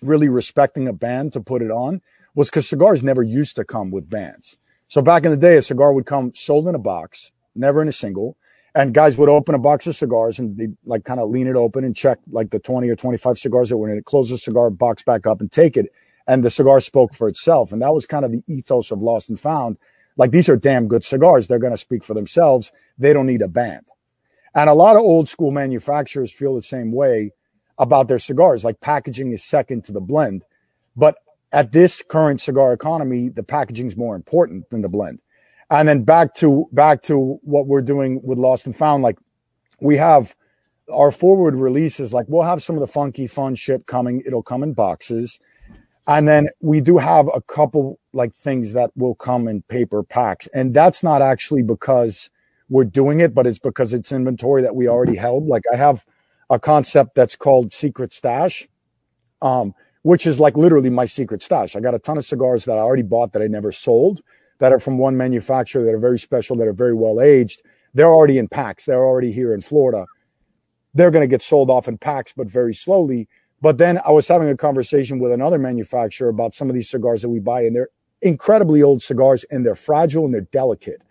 [SPEAKER 7] really respecting a band to put it on was because cigars never used to come with bands. So back in the day, a cigar would come sold in a box, never in a single. And guys would open a box of cigars and they like kind of lean it open and check like the 20 or 25 cigars that were in it, close the cigar box back up and take it. And the cigar spoke for itself. And that was kind of the ethos of Lost and Found. Like these are damn good cigars. They're going to speak for themselves. They don't need a band. And a lot of old school manufacturers feel the same way about their cigars. Like packaging is second to the blend. But at this current cigar economy, the packaging is more important than the blend. And then back to back to what we're doing with Lost and Found. Like we have our forward releases. Like we'll have some of the funky fun shit coming. It'll come in boxes. And then we do have a couple like things that will come in paper packs. And that's not actually because we're doing it, but it's because it's inventory that we already held. Like I have a concept that's called Secret Stash, um, which is like literally my secret stash. I got a ton of cigars that I already bought that I never sold that are from one manufacturer that are very special, that are very well aged. They're already in packs. They're already here in Florida. They're going to get sold off in packs, but very slowly But then I was having a conversation with another manufacturer about some of these cigars that we buy, and they're incredibly old cigars and they're fragile and they're delicate.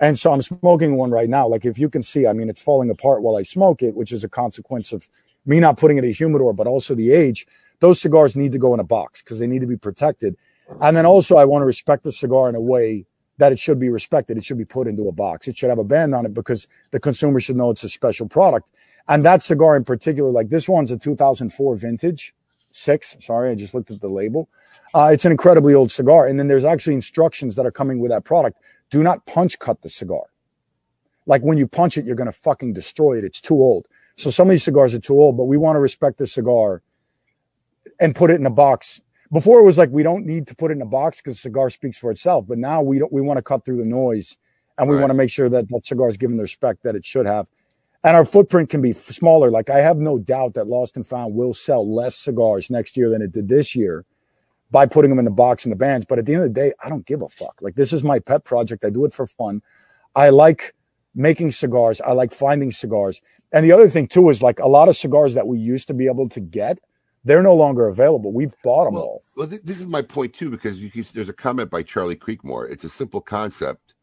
[SPEAKER 7] And so I'm smoking one right now. Like if you can see, I mean, it's falling apart while I smoke it, which is a consequence of me not putting it in a humidor, but also the age. Those cigars need to go in a box because they need to be protected. And then also, I want to respect the cigar in a way that it should be respected. It should be put into a box. It should have a band on it because the consumer should know it's a special product. And that cigar in particular, like this one's a 2004 vintage, six. Sorry, I just looked at the label. Uh, it's an incredibly old cigar. And then there's actually instructions that are coming with that product. Do not punch cut the cigar. Like when you punch it, you're going to fucking destroy it. It's too old. So some of these cigars are too old, but we want to respect the cigar and put it in a box. Before it was like we don't need to put it in a box because the cigar speaks for itself. But now we don't. We want to cut through the noise, and we
[SPEAKER 3] Right.
[SPEAKER 7] want to make sure that that cigar is given the respect that it should have. And our footprint can be smaller. Like I have no doubt that Lost and Found will sell less cigars next year than it did this year by putting them in the box and the bands. But at the end of the day, I don't give a fuck. Like this is my pet project. I do it for fun. I like making cigars. I like finding cigars. And the other thing too is like a lot of cigars that we used to be able to get, they're no longer available. We've bought them all.
[SPEAKER 3] Well, th- this is my point too, because you can, there's a comment by Charlie Creekmore. It's a simple concept,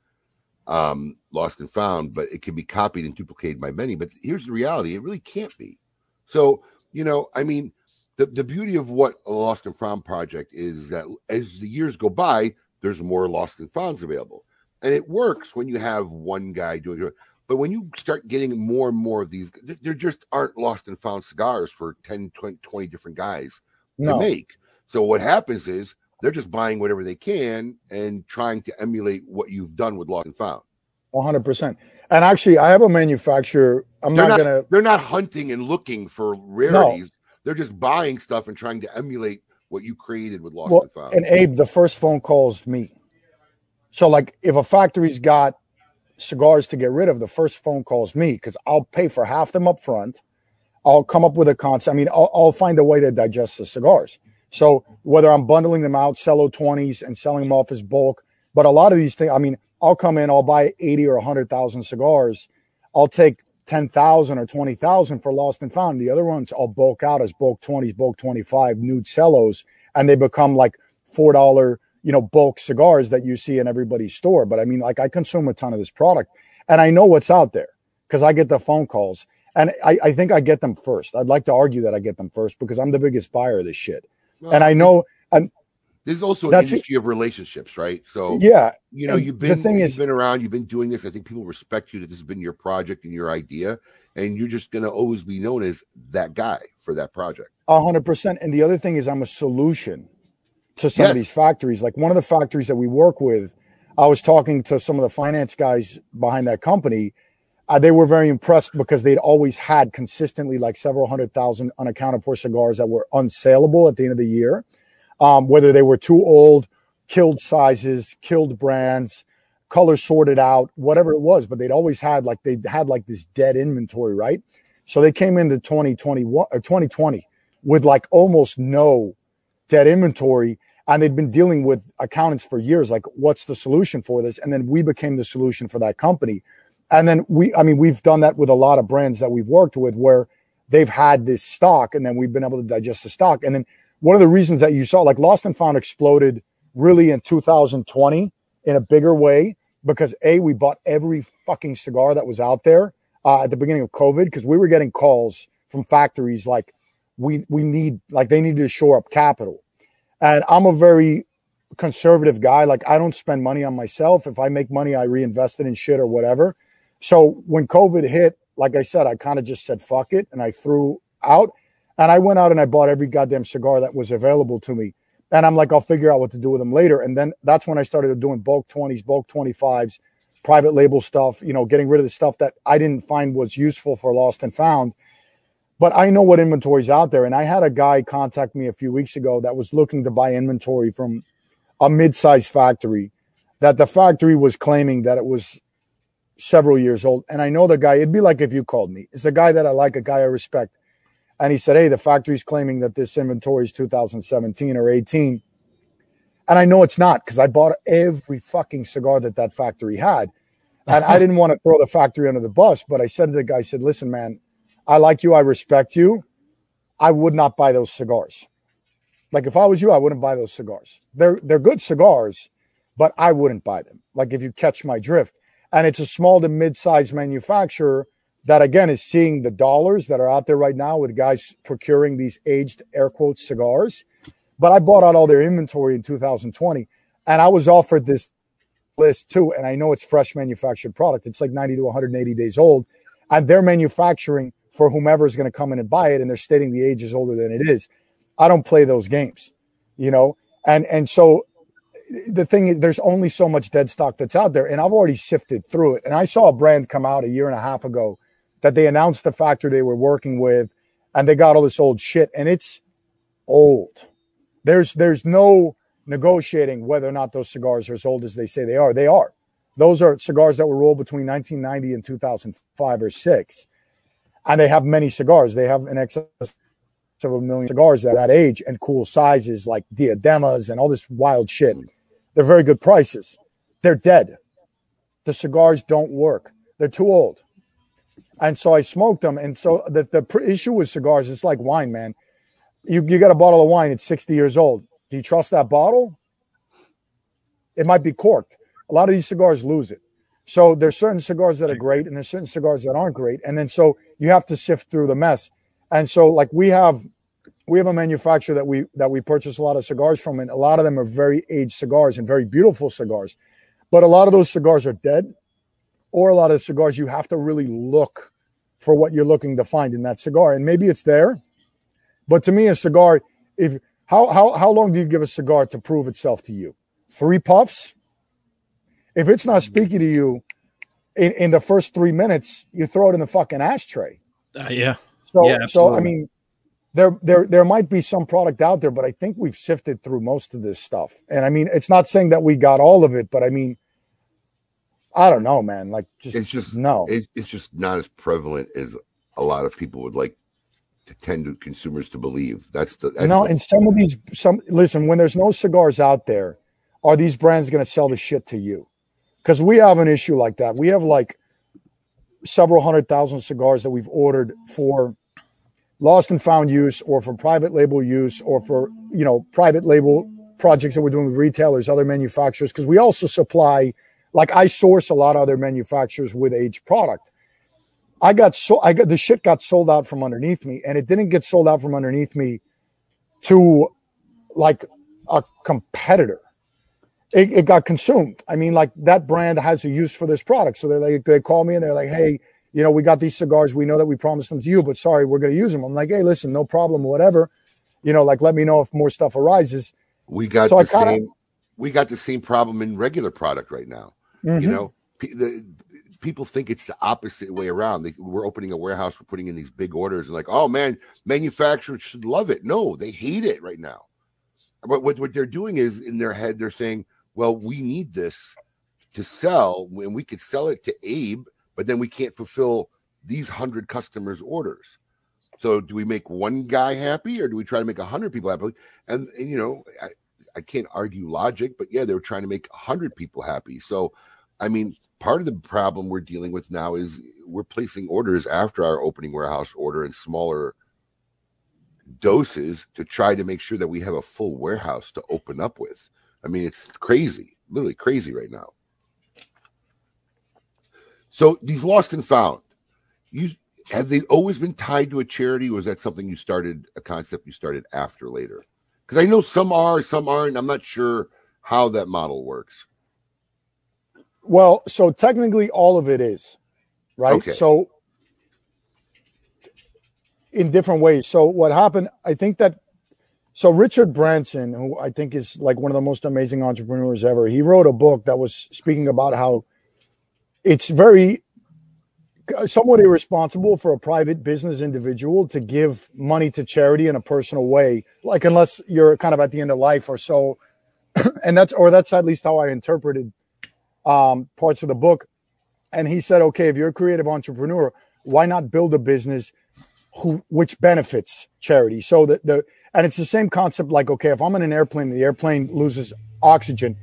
[SPEAKER 3] um, lost and found, but it can be copied and duplicated by many. But here's the reality: it really can't be. So, you know, I mean, the the beauty of what a lost and found project is that as the years go by, there's more lost and founds available, and it works when you have one guy doing it. But when you start getting more and more of these, there- just aren't lost and found cigars for 10, 20, 20 different guys to make. So what happens is they're just buying whatever they can and trying to emulate what you've done with Lost and Found.
[SPEAKER 7] 100%. And actually, I have a manufacturer. I'm
[SPEAKER 3] they're
[SPEAKER 7] not,
[SPEAKER 3] not,
[SPEAKER 7] going to.
[SPEAKER 3] they're not hunting and looking for rarities. They're just buying stuff and trying to emulate what you created with Lost
[SPEAKER 7] Well,
[SPEAKER 3] and Found.
[SPEAKER 7] and Abe, the first phone call is me. So, like, if a factory's got cigars to get rid of, the first phone call is me because I'll pay for half them up front. I'll come up with a concept. I mean, I'll, I'll find a way to digest the cigars. So, whether I'm bundling them out, cello 20s, and selling them off as bulk, but a lot of these things, I mean, I'll come in, I'll buy 80 or 100,000 cigars. I'll take 10,000 or 20,000 for lost and found. The other ones I'll bulk out as bulk 20s, bulk 25, nude cellos, and they become like $4, you know, bulk cigars that you see in everybody's store. But I mean, like I consume a ton of this product and I know what's out there because I get the phone calls and I, I think I get them first. I'd like to argue that I get them first because I'm the biggest buyer of this shit. And I know, and
[SPEAKER 3] There's also an
[SPEAKER 7] That's it.
[SPEAKER 3] industry of relationships, right? So
[SPEAKER 7] yeah,
[SPEAKER 3] you know,
[SPEAKER 7] and
[SPEAKER 3] you've been the
[SPEAKER 7] thing
[SPEAKER 3] you've
[SPEAKER 7] is-
[SPEAKER 3] been around, you've been doing this. I think people respect you that this has been your project and your idea, and you're just gonna always be known as that guy for that project.
[SPEAKER 7] A hundred percent. And the other thing is, I'm a solution to some of these factories. Like one of the factories that we work with, I was talking to some of the finance guys behind that company. Uh, they were very impressed because they'd always had consistently like several hundred thousand unaccounted for cigars that were unsaleable at the end of the year, um, whether they were too old, killed sizes, killed brands, color sorted out, whatever it was. But they'd always had like they had like this dead inventory, right? So they came into 2021 or 2020 with like almost no dead inventory. And they'd been dealing with accountants for years, like, what's the solution for this? And then we became the solution for that company. And then we, I mean, we've done that with a lot of brands that we've worked with where they've had this stock and then we've been able to digest the stock. And then one of the reasons that you saw, like Lost and Found exploded really in 2020 in a bigger way because A, we bought every fucking cigar that was out there uh, at the beginning of COVID because we were getting calls from factories like, we, we need, like, they needed to shore up capital. And I'm a very conservative guy. Like, I don't spend money on myself. If I make money, I reinvest it in shit or whatever. So when COVID hit, like I said, I kind of just said fuck it and I threw out and I went out and I bought every goddamn cigar that was available to me. And I'm like, I'll figure out what to do with them later. And then that's when I started doing bulk 20s, bulk 25s, private label stuff, you know, getting rid of the stuff that I didn't find was useful for lost and found. But I know what inventory's out there. And I had a guy contact me a few weeks ago that was looking to buy inventory from a mid-sized factory that the factory was claiming that it was several years old. And I know the guy, it'd be like if you called me. It's a guy that I like, a guy I respect. And he said, Hey, the factory's claiming that this inventory is 2017 or 18. And I know it's not because I bought every fucking cigar that that factory had. And I didn't want to throw the factory under the bus, but I said to the guy, I said, Listen, man, I like you. I respect you. I would not buy those cigars. Like if I was you, I wouldn't buy those cigars. They're they're good cigars, but I wouldn't buy them. Like if you catch my drift. And it's a small to mid-sized manufacturer that again is seeing the dollars that are out there right now with guys procuring these aged air quotes cigars. But I bought out all their inventory in 2020 and I was offered this list too. And I know it's fresh manufactured product. It's like 90 to 180 days old. And they're manufacturing for whomever is going to come in and buy it. And they're stating the age is older than it is. I don't play those games, you know? And, and so the thing is, there's only so much dead stock that's out there. And I've already sifted through it. And I saw a brand come out a year and a half ago that they announced the factory they were working with and they got all this old shit and it's old. There's, there's no, negotiating whether or not those cigars are as old as they say they are. They are. Those are cigars that were rolled between 1990 and 2005 or six. And they have many cigars. They have an excess of a million cigars at that age and cool sizes like diademas and all this wild shit. They're very good prices. They're dead. The cigars don't work. They're too old. And so I smoked them. And so the, the pr- issue with cigars, it's like wine, man. You, you got a bottle of wine, it's 60 years old. Do you trust that bottle? It might be corked. A lot of these cigars lose it. So there's certain cigars that are great and there's certain cigars that aren't great. And then so you have to sift through the mess. And so like we have we have a manufacturer that we that we purchase a lot of cigars from, and a lot of them are very aged cigars and very beautiful cigars. But a lot of those cigars are dead, or a lot of cigars you have to really look for what you're looking to find in that cigar. And maybe it's there. But to me, a cigar, if how how how long do you give a cigar to prove itself to you? Three puffs? If it's not speaking to you in, in the first three minutes, you throw it in the fucking ashtray.
[SPEAKER 4] Uh, yeah.
[SPEAKER 7] So
[SPEAKER 4] Yeah,
[SPEAKER 7] so I mean there there there might be some product out there, but I think we've sifted through most of this stuff. And I mean, it's not saying that we got all of it, but I mean, I don't know, man. Like just
[SPEAKER 3] it's just
[SPEAKER 7] no.
[SPEAKER 3] It, it's just not as prevalent as a lot of people would like to tend to consumers to believe. That's the that's
[SPEAKER 7] no,
[SPEAKER 3] the,
[SPEAKER 7] and some of these some listen, when there's no cigars out there, are these brands going to sell the shit to you? Because we have an issue like that. We have like several hundred thousand cigars that we've ordered for lost and found use or for private label use or for you know private label projects that we're doing with retailers other manufacturers because we also supply like i source a lot of other manufacturers with aged product i got so i got the shit got sold out from underneath me and it didn't get sold out from underneath me to like a competitor it, it got consumed. I mean, like that brand has a use for this product. So they're like, they call me and they're like, hey, you know, we got these cigars. We know that we promised them to you, but sorry, we're going to use them. I'm like, hey, listen, no problem, whatever. You know, like let me know if more stuff arises.
[SPEAKER 3] we got
[SPEAKER 7] So
[SPEAKER 3] the
[SPEAKER 7] kinda-
[SPEAKER 3] same we got the same problem in regular product right now.
[SPEAKER 7] Mhm.
[SPEAKER 3] You know, pe- the, people think it's the opposite way around. They, we're opening a warehouse, we're putting in these big orders, and like, oh man, manufacturers should love it. No, they hate it right now. But what, what they're doing is in their head, they're saying, well, we need this to sell, and we could sell it to Abe, but then we can't fulfill these hundred customers' orders. So, do we make one guy happy, or do we try to make a hundred people happy? And, and you know, I, I can't argue logic, but yeah, they were trying to make a hundred people happy. So, I mean, part of the problem we're dealing with now is we're placing orders after our opening warehouse order in smaller doses to try to make sure that we have a full warehouse to open up with. I mean, it's crazy, literally crazy right now. So these lost and found, you have they always been tied to a charity, or is that something you started a concept you started after later? Because I know some are, some aren't. I'm not sure how that model works.
[SPEAKER 7] Well, so technically all of it is, right?
[SPEAKER 3] Okay.
[SPEAKER 7] So in different ways. So what happened, I think that so Richard Branson, who I think is like one of the most amazing entrepreneurs ever, he wrote a book that was speaking about how it's very somewhat irresponsible for a private business individual to give money to charity in a personal way, like unless you're kind of at the end of life or so. *clears throat* and that's or that's at least how I interpreted um, parts of the book. And he said, okay, if you're a creative entrepreneur, why not build a business who which benefits charity? So that the and it's the same concept like, okay, if I'm in an airplane, the airplane loses oxygen,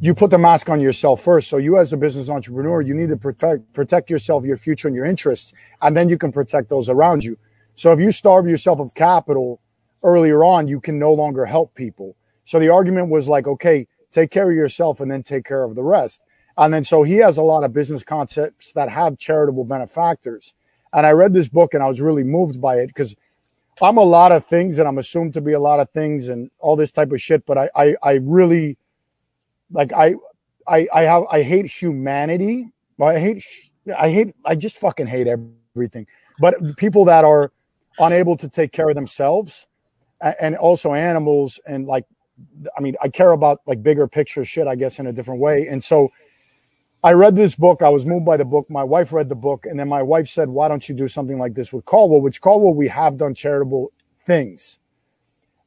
[SPEAKER 7] you put the mask on yourself first. So you as a business entrepreneur, you need to protect protect yourself, your future, and your interests, and then you can protect those around you. So if you starve yourself of capital earlier on, you can no longer help people. So the argument was like, okay, take care of yourself and then take care of the rest. And then so he has a lot of business concepts that have charitable benefactors. And I read this book and I was really moved by it because I'm a lot of things and I'm assumed to be a lot of things and all this type of shit. But I, I, I really like I, I, I have I hate humanity. I hate I hate I just fucking hate everything. But people that are unable to take care of themselves and also animals and like I mean I care about like bigger picture shit I guess in a different way. And so I read this book. I was moved by the book. My wife read the book, and then my wife said, "Why don't you do something like this with Caldwell?" Which Caldwell we have done charitable things,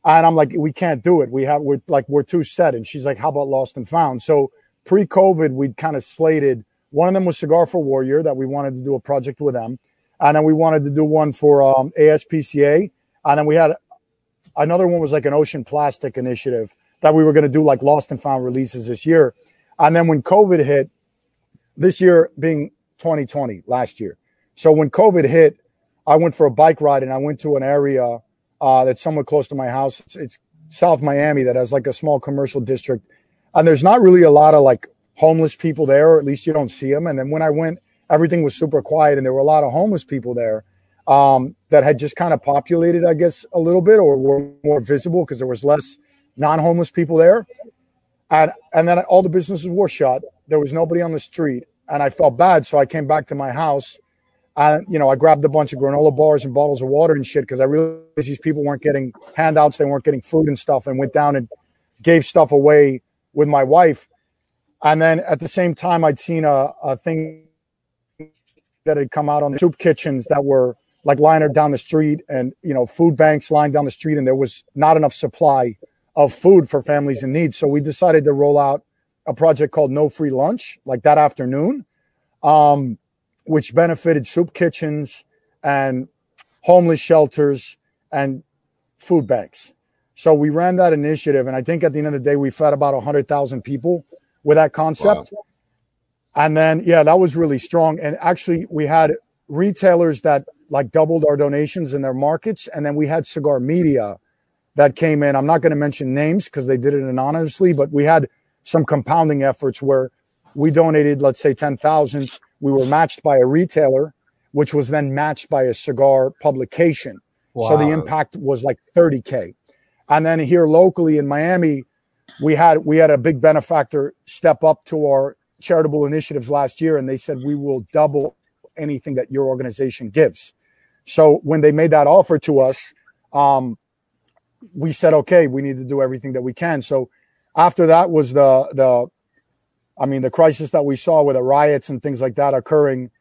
[SPEAKER 7] and I'm like, "We can't do it. We have we're like we're too set." And she's like, "How about Lost and Found?" So pre-COVID, we'd kind of slated. One of them was Cigar for Warrior that we wanted to do a project with them, and then we wanted to do one for um, ASPCA, and then we had another one was like an ocean plastic initiative that we were going to do like Lost and Found releases this year, and then when COVID hit this year being 2020 last year. So when COVID hit, I went for a bike ride and I went to an area uh, that's somewhat close to my house. It's, it's South Miami that has like a small commercial district, and there's not really a lot of like homeless people there, or at least you don't see them. And then when I went, everything was super quiet, and there were a lot of homeless people there um, that had just kind of populated, I guess, a little bit, or were more visible because there was less non-homeless people there. And and then all the businesses were shut. There was nobody on the street, and I felt bad. So I came back to my house, and you know I grabbed a bunch of granola bars and bottles of water and shit because I realized these people weren't getting handouts, they weren't getting food and stuff, and went down and gave stuff away with my wife. And then at the same time, I'd seen a, a thing that had come out on the soup kitchens that were like lined down the street, and you know food banks lined down the street, and there was not enough supply of food for families in need. So we decided to roll out a project called No Free Lunch, like that afternoon, um, which benefited soup kitchens and homeless shelters and food banks. So we ran that initiative, and I think at the end of the day, we fed about 100,000 people with that concept. And then, yeah, that was really strong. And actually, we had retailers that like doubled our donations in their markets. And then we had cigar media that came in. I'm not going to mention names because they did it anonymously, but we had some compounding efforts where we donated, let's say 10,000. We were matched by a retailer, which was then matched by a cigar publication. Wow. So the impact was like 30K. And then here locally in Miami, we had we had a big benefactor step up to our charitable initiatives last year and they said we will double anything that your organization gives. So when they made that offer to us, um, we said, okay, we need to do everything that we can. So after that was the the I mean the crisis that we saw with the riots and things like that occurring.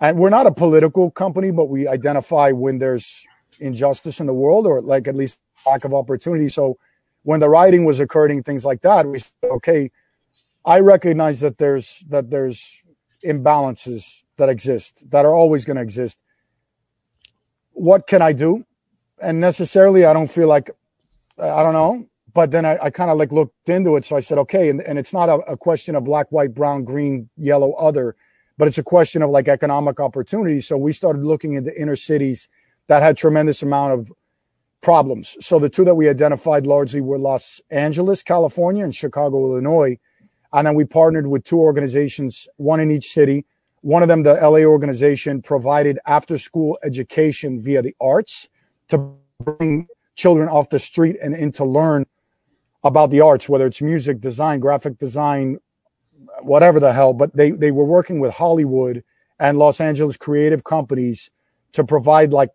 [SPEAKER 7] And we're not a political company, but we identify when there's injustice in the world or like at least lack of opportunity. So when the rioting was occurring, things like that, we said, okay, I recognize that there's that there's imbalances that exist that are always going to exist. What can I do? And necessarily, I don't feel like I don't know. But then I, I kind of like looked into it. So I said, okay. And, and it's not a, a question of black, white, brown, green, yellow, other, but it's a question of like economic opportunity. So we started looking into inner cities that had tremendous amount of problems. So the two that we identified largely were Los Angeles, California, and Chicago, Illinois. And then we partnered with two organizations, one in each city. One of them, the LA organization, provided after school education via the arts to bring children off the street and into learn about the arts, whether it's music, design, graphic design, whatever the hell. But they, they were working with Hollywood and Los Angeles creative companies to provide like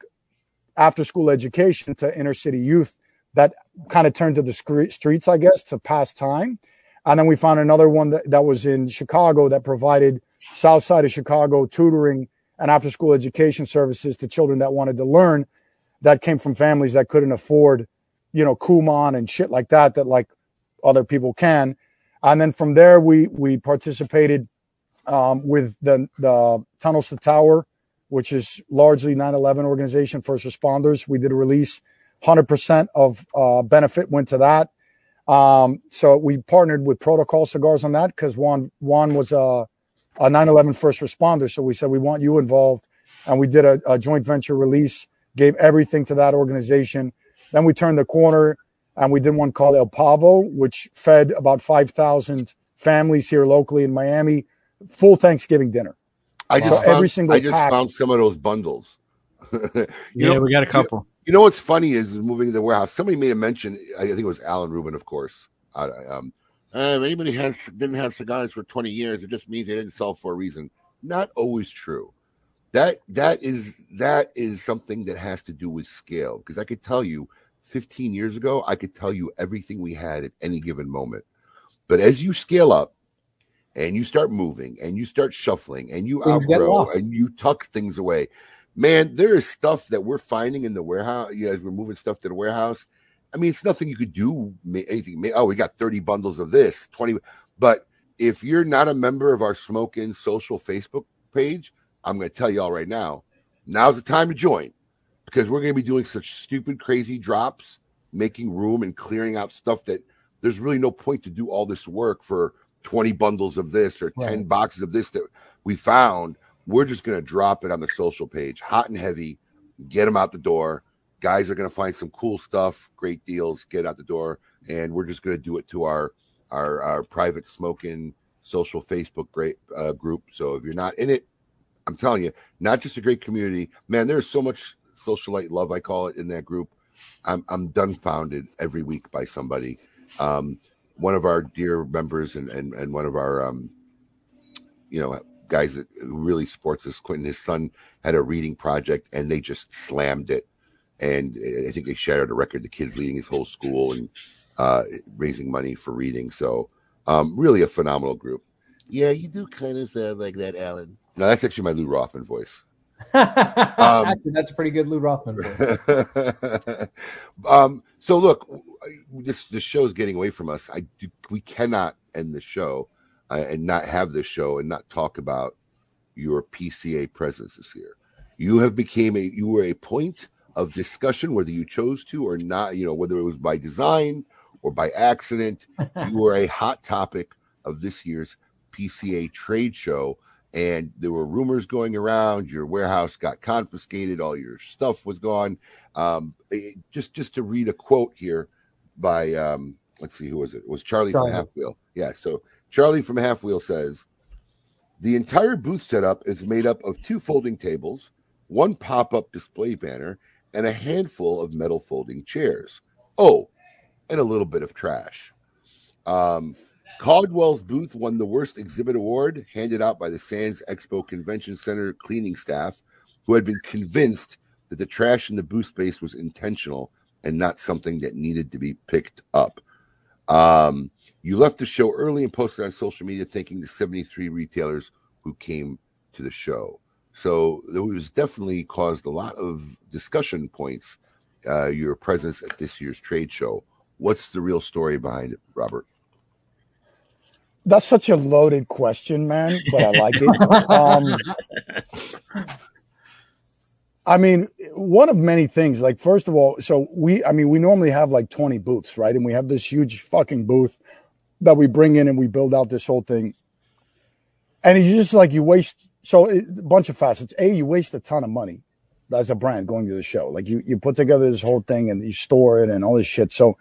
[SPEAKER 7] after school education to inner city youth that kind of turned to the streets, I guess, to pass time. And then we found another one that, that was in Chicago that provided south side of Chicago tutoring and after school education services to children that wanted to learn that came from families that couldn't afford, you know, Kumon and shit like that, that like other people can. And then from there, we, we participated um, with the, the Tunnels to Tower, which is largely 9-11 organization, first responders. We did a release, 100% of uh, benefit went to that. Um, so we partnered with Protocol Cigars on that because Juan Juan was a, a 9/11 first responder. So we said we want you involved, and we did a, a joint venture release gave everything to that organization. Then we turned the corner and we did one called El Pavo, which fed about 5,000 families here locally in Miami, full Thanksgiving dinner.
[SPEAKER 3] I just
[SPEAKER 7] So
[SPEAKER 3] found,
[SPEAKER 7] every single
[SPEAKER 3] I just
[SPEAKER 7] pack-
[SPEAKER 3] found some of those bundles. *laughs* You
[SPEAKER 4] Yeah,
[SPEAKER 3] know-
[SPEAKER 4] we got a couple.
[SPEAKER 3] You know what's funny is, is moving to the warehouse. Somebody made a mention. I think it was Alan Rubin, of course. Uh, um, uh, if anybody has didn't have cigars for twenty years, it just means they didn't sell for a reason. Not always true. That that is that is something that has to do with scale. Because I could tell you, fifteen years ago, I could tell you everything we had at any given moment. But as you scale up, and you start moving, and you start shuffling, and you
[SPEAKER 5] Things
[SPEAKER 3] outgrow, and you tuck things away, man, there is stuff that we're finding in the warehouse. You guys, we're moving stuff to the warehouse. I mean, it's nothing you could do. Anything. Oh, we got thirty bundles of this, twenty. But if you're not a member of our Smoke Inn Social Facebook page, I'm going to tell you all right now. Now's the time to join because we're going to be doing such stupid, crazy drops, making room and clearing out stuff that there's really no point to do all this work for 20 bundles of this or 10
[SPEAKER 5] Right.
[SPEAKER 3] boxes of this that we found. We're just going to drop it on the social page, hot and heavy, get them out the door. Guys are going to find some cool stuff, great deals, get out the door, and we're just going to do it to our our, our private smoking social Facebook great uh, group. So if you're not in it, I'm telling you, not just a great community, man. There's so much socialite love, I call it, in that group. I'm I'm dumbfounded every week by somebody. Um, one of our dear members and and, and one of our um, you know guys that really supports us, Quentin. His son had a reading project, and they just slammed it. And I think they shattered a record. The kid's leading his whole school and uh, raising money for reading. So um, really a phenomenal group. Yeah, you do kind of sound like that, Alan. No, that's actually my Lew Rothman voice. *laughs*
[SPEAKER 5] Actually, that's a pretty good Lew Rothman. voice. *laughs*
[SPEAKER 3] um, so look, this this show is getting away from us. I do, we cannot end the show uh, and not have this show and not talk about your PCA presence this year. You have became a you were a point of discussion whether you chose to or not. You know whether it was by design or by accident. *laughs* you were a hot topic of this year's PCA trade show. And there were rumors going around. Your warehouse got confiscated. All your stuff was gone. Um, it- just just to read a quote here by um, let's see who was it? It was Charlie,
[SPEAKER 5] Charlie.
[SPEAKER 3] from Half Wheel. Yeah. So Charlie from Half Wheel says the entire booth setup is made up of two folding tables, one pop-up display banner, and a handful of metal folding chairs. Oh, and a little bit of trash. Um, Caldwell's booth won the worst exhibit award handed out by the Sands Expo Convention Center cleaning staff, who had been convinced that the trash in the booth space was intentional and not something that needed to be picked up. Um, you left the show early and posted on social media thanking the 73 retailers who came to the show. So it was definitely caused a lot of discussion points. Uh, your presence at this year's trade show. What's the real story behind it, Robert?
[SPEAKER 7] That's such a loaded question, man, but I like it. Um, I mean, one of many things. Like, first of all, so we, I mean, we normally have like 20 booths, right? And we have this huge fucking booth that we bring in and we build out this whole thing. And you just like, you waste, so a bunch of facets. A, you waste a ton of money as a brand going to the show. Like, you, you put together this whole thing and you store it and all this shit. So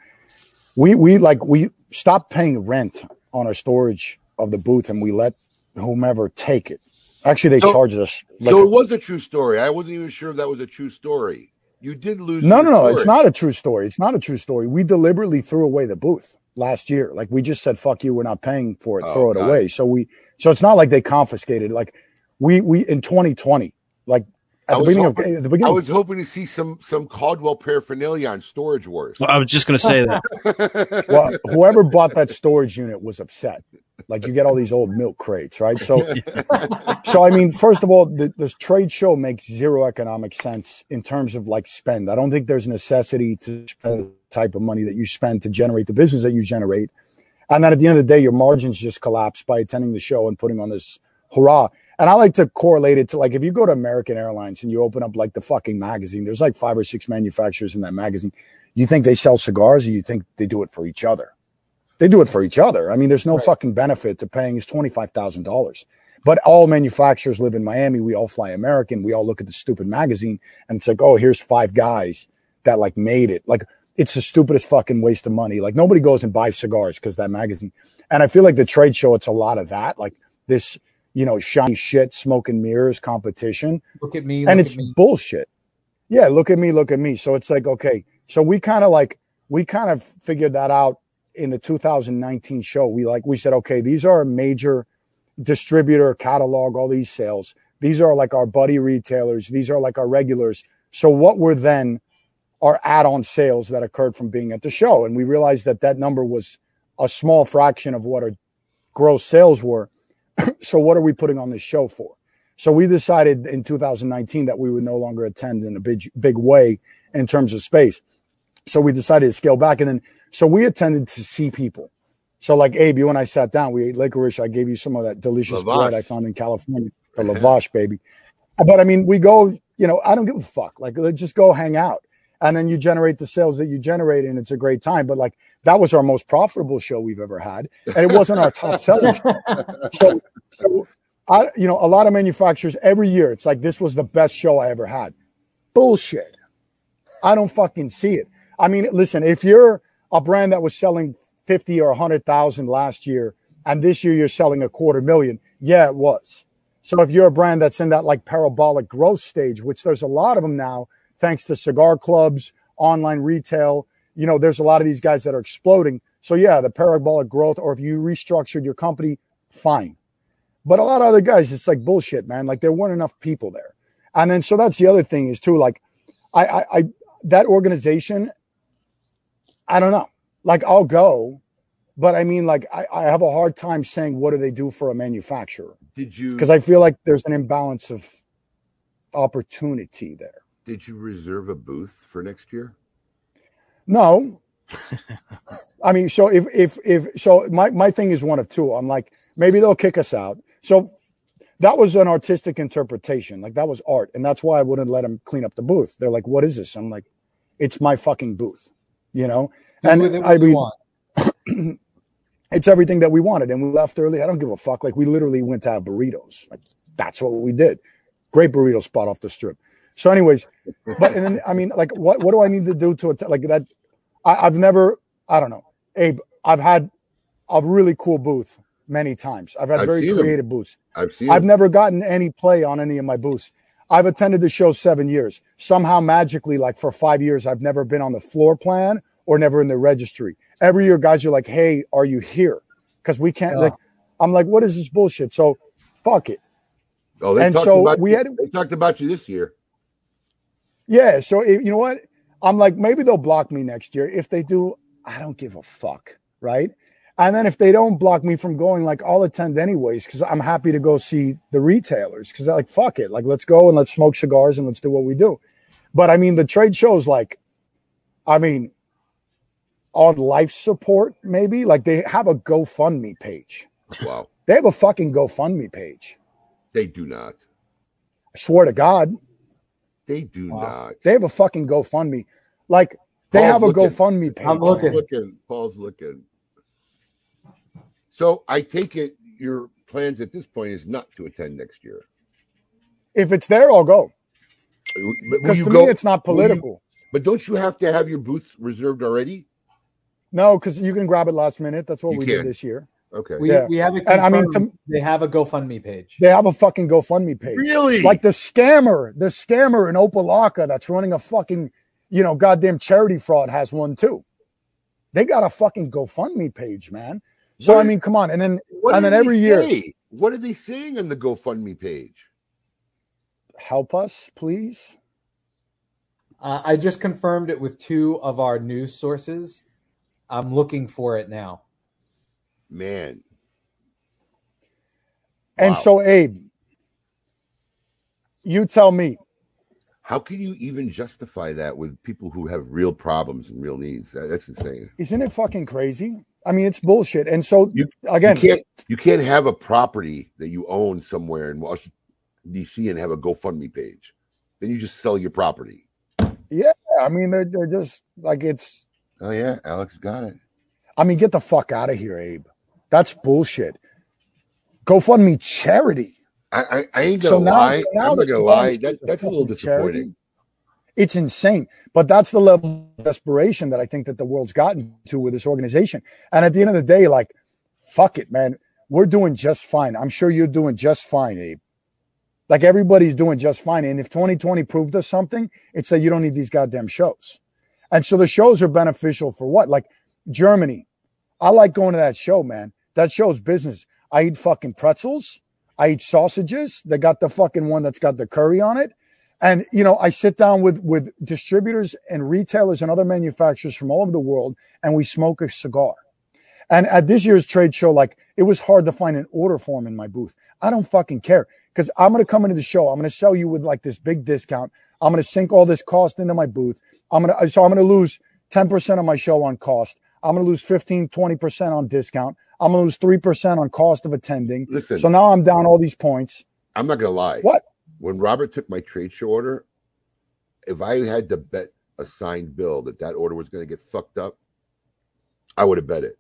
[SPEAKER 7] we, we like, we stopped paying rent on our storage of the booth and we let whomever take it. Actually, they
[SPEAKER 3] So-
[SPEAKER 7] charged us. Like
[SPEAKER 3] so
[SPEAKER 7] a-
[SPEAKER 3] it was a true story. I wasn't even sure if that was a true story. You did lose.
[SPEAKER 7] no, no, no. It's not a true story. It's not a true story. We deliberately threw away the booth last year. Like we just said, "Fuck you, we're not paying for it.
[SPEAKER 3] Oh,
[SPEAKER 7] throw it
[SPEAKER 3] got
[SPEAKER 7] away." So we, so it's not like they confiscated. Like we, we in 2020, like
[SPEAKER 3] I
[SPEAKER 7] at the
[SPEAKER 3] was
[SPEAKER 7] beginning
[SPEAKER 3] hoping-
[SPEAKER 7] of the beginning.
[SPEAKER 3] I was hoping to see some some Caldwell paraphernalia on Storage Wars.
[SPEAKER 4] Well, I was just going to say that. *laughs*
[SPEAKER 7] well, whoever bought that storage unit was upset. Like you get all these old milk crates, right? So, *laughs* so I mean, first of all, the, this trade show makes zero economic sense in terms of like spend. I don't think there's necessity to spend the type of money that you spend to generate the business that you generate. And then at the end of the day, your margins just collapse by attending the show and putting on this hurrah. And I like to correlate it to like if you go to American Airlines and you open up like the fucking magazine, there's like five or six manufacturers in that magazine. You think they sell cigars or you think they do it for each other? They do it for each other. I mean, there's no fucking benefit to paying us twenty five thousand dollars. But all manufacturers live in Miami. We all fly American. We all look at the stupid magazine, and it's like, oh, here's five guys that like made it. Like it's the stupidest fucking waste of money. Like nobody goes and buys cigars because that magazine. And I feel like the trade show, it's a lot of that, like this, you know, shiny shit, smoke and mirrors competition
[SPEAKER 5] Look at me.
[SPEAKER 7] and it's bullshit. Yeah, look at me, look at me. So it's like, okay, so we kind of like we kind of figured that out in the 2019 show. We like we said, okay, these are major distributor catalog, all these sales. These are like our buddy retailers. These are like our regulars. So what were then our add-on sales that occurred from being at the show? And we realized that that number was a small fraction of what our gross sales were. *coughs* so what are we putting on this show for? So we decided in 2019 that we would no longer attend in a big, big way in terms of space. So we decided to scale back. And then, so we attended to see people. So like Abe, you and I sat down, we ate licorice. I gave you some of that delicious
[SPEAKER 3] Lavash.
[SPEAKER 7] bread I found in California, the lavash, baby. But I mean, we go, you know, I don't give a fuck. Like, let's just go hang out. And then you generate the sales that you generate, and it's a great time. But like, that was our most profitable show we've ever had. And it wasn't our top selling *laughs* show. So, so I, you know, a lot of manufacturers every year, it's like, this was the best show I ever had. Bullshit. I don't fucking see it. I mean, listen, if you're a brand that was selling 50 or 100,000 last year and this year you're selling a quarter million, yeah, it was. So if you're a brand that's in that like parabolic growth stage, which there's a lot of them now, thanks to cigar clubs, online retail, you know, there's a lot of these guys that are exploding. So yeah, the parabolic growth, or if you restructured your company, fine. But a lot of other guys, it's like bullshit, man. Like there weren't enough people there. And then so that's the other thing is too, like I I, I that organization, I don't know. Like I'll go, but I mean, like I, I have a hard time saying what do they do for a manufacturer
[SPEAKER 3] Did you
[SPEAKER 7] because I feel like there's an imbalance of opportunity there.
[SPEAKER 3] Did you reserve a booth for next year?
[SPEAKER 7] No. *laughs* I mean, so if if if so my my thing is one of two. I'm like, maybe they'll kick us out. So that was an artistic interpretation. Like that was art. And that's why I wouldn't let them clean up the booth. They're like, what is this? I'm like, it's my fucking booth. You know?
[SPEAKER 5] Do
[SPEAKER 7] and
[SPEAKER 5] it
[SPEAKER 7] I mean, *clears throat* it's everything that we wanted. And we left early. I don't give a fuck. Like we literally went to have burritos. Like that's what we did. Great burrito spot off the strip. So, anyways, but and then I mean, like, what what do I need to do to att- like that? I, I've never, I don't know, Abe. I've had a really cool booth many times. I've had
[SPEAKER 3] I've
[SPEAKER 7] very creative booths.
[SPEAKER 3] I've seen.
[SPEAKER 7] I've
[SPEAKER 3] them.
[SPEAKER 7] never gotten any play on any of my booths. I've attended the show seven years. Somehow magically, like for five years, I've never been on the floor plan or never in the registry. Every year, guys are like, "Hey, are you here?" Because we can't.
[SPEAKER 5] Yeah.
[SPEAKER 7] Like, I'm like, "What is this bullshit?" So, fuck it.
[SPEAKER 3] Oh, they
[SPEAKER 7] and
[SPEAKER 3] talked
[SPEAKER 7] so
[SPEAKER 3] about
[SPEAKER 7] we
[SPEAKER 3] you,
[SPEAKER 7] had-
[SPEAKER 3] they talked about you this year.
[SPEAKER 7] Yeah. So if, you know what? I'm like, maybe they'll block me next year. If they do, I don't give a fuck, right? And then if they don't block me from going, like I'll attend anyways because I'm happy to go see the retailers because they're like, fuck it, like let's go and let's smoke cigars and let's do what we do. But I mean, the trade shows, like, I mean, on life support, maybe like they have a GoFundMe page.
[SPEAKER 3] Wow,
[SPEAKER 7] They have a fucking GoFundMe page.
[SPEAKER 3] they do not.
[SPEAKER 7] I swear to God,
[SPEAKER 3] They do not.
[SPEAKER 7] they have a fucking GoFundMe. Like they
[SPEAKER 3] Paul's
[SPEAKER 7] have a
[SPEAKER 3] looking.
[SPEAKER 7] GoFundMe page.
[SPEAKER 5] I'm
[SPEAKER 3] Paul's
[SPEAKER 5] looking.
[SPEAKER 3] looking. Paul's looking. So I take it your plans at this point is not to attend next year.
[SPEAKER 7] If it's there, I'll go. Because to
[SPEAKER 3] go?
[SPEAKER 7] me, it's not
[SPEAKER 3] will you-
[SPEAKER 7] political.
[SPEAKER 3] But don't you have to have your booth reserved already?
[SPEAKER 7] No, because you can grab it last minute. That's what
[SPEAKER 3] You
[SPEAKER 7] we
[SPEAKER 3] can.
[SPEAKER 7] did this year.
[SPEAKER 3] Okay.
[SPEAKER 5] We,
[SPEAKER 7] Yeah.
[SPEAKER 5] we have it
[SPEAKER 7] And I mean,
[SPEAKER 5] confirmed. they have a GoFundMe page.
[SPEAKER 7] They have a fucking GoFundMe page.
[SPEAKER 3] Really?
[SPEAKER 7] Like the scammer, the scammer in Opa-locka that's running a fucking, you know, goddamn charity fraud has one too. They got a fucking GoFundMe page, man. So
[SPEAKER 3] What
[SPEAKER 7] I mean, come on, and then
[SPEAKER 3] what
[SPEAKER 7] and then
[SPEAKER 3] they
[SPEAKER 7] every year,
[SPEAKER 3] say? What are they saying on the GoFundMe page?
[SPEAKER 7] help us, please.
[SPEAKER 5] Uh, I just confirmed it with two of our news sources. I'm looking for it now.
[SPEAKER 3] Man,
[SPEAKER 7] And
[SPEAKER 3] Wow.
[SPEAKER 7] so, Abe, you tell me,
[SPEAKER 3] how can you even justify that with people who have real problems and real needs? That's insane.
[SPEAKER 7] isn't it fucking crazy? I mean, it's bullshit. And so,
[SPEAKER 3] You-
[SPEAKER 7] again,
[SPEAKER 3] you can't you can't have a property that you own somewhere in Washington D.C. and have a GoFundMe page. Then you just sell your property.
[SPEAKER 7] yeah, I mean, they're they're just like it's.
[SPEAKER 3] Oh yeah, Alex got it.
[SPEAKER 7] I mean, get the fuck out of here, Abe. That's bullshit. GoFundMe charity.
[SPEAKER 3] I, I, I ain't gonna
[SPEAKER 7] now-
[SPEAKER 3] lie.
[SPEAKER 7] so now
[SPEAKER 3] I'm not gonna lie. That,
[SPEAKER 7] is a
[SPEAKER 3] little
[SPEAKER 7] fucking charity.
[SPEAKER 3] disappointing.
[SPEAKER 7] It's insane. But that's the level of desperation that I think that the world's gotten to with this organization. And at the end of the day, like, fuck it, man. We're doing just fine. I'm sure you're doing just fine, Abe. Like everybody's doing just fine. And if 2020 proved us something, it's that you don't need these goddamn shows. And so the shows are beneficial for what? Like Germany. I like going to that show, man. That show's business. I eat fucking pretzels. I eat sausages. They got the fucking one that's got the curry on it. And you know, I sit down with with distributors and retailers and other manufacturers from all over the world, and we smoke a cigar. And at this year's trade show, like it was hard to find an order form in my booth. I don't fucking care because I'm to come into the show. I'm to sell you with like this big discount. I'm to sink all this cost into my booth. I'm to, so I'm to lose 10% of my show on cost. I'm to lose 15, 20% on discount. I'm to lose 3% on cost of attending.
[SPEAKER 3] Listen.
[SPEAKER 7] So now I'm down all these points.
[SPEAKER 3] I'm not gonna lie.
[SPEAKER 7] What?
[SPEAKER 3] When Robert took my trade show order, if I had to bet a signed bill that that order was gonna get fucked up, I would have bet it.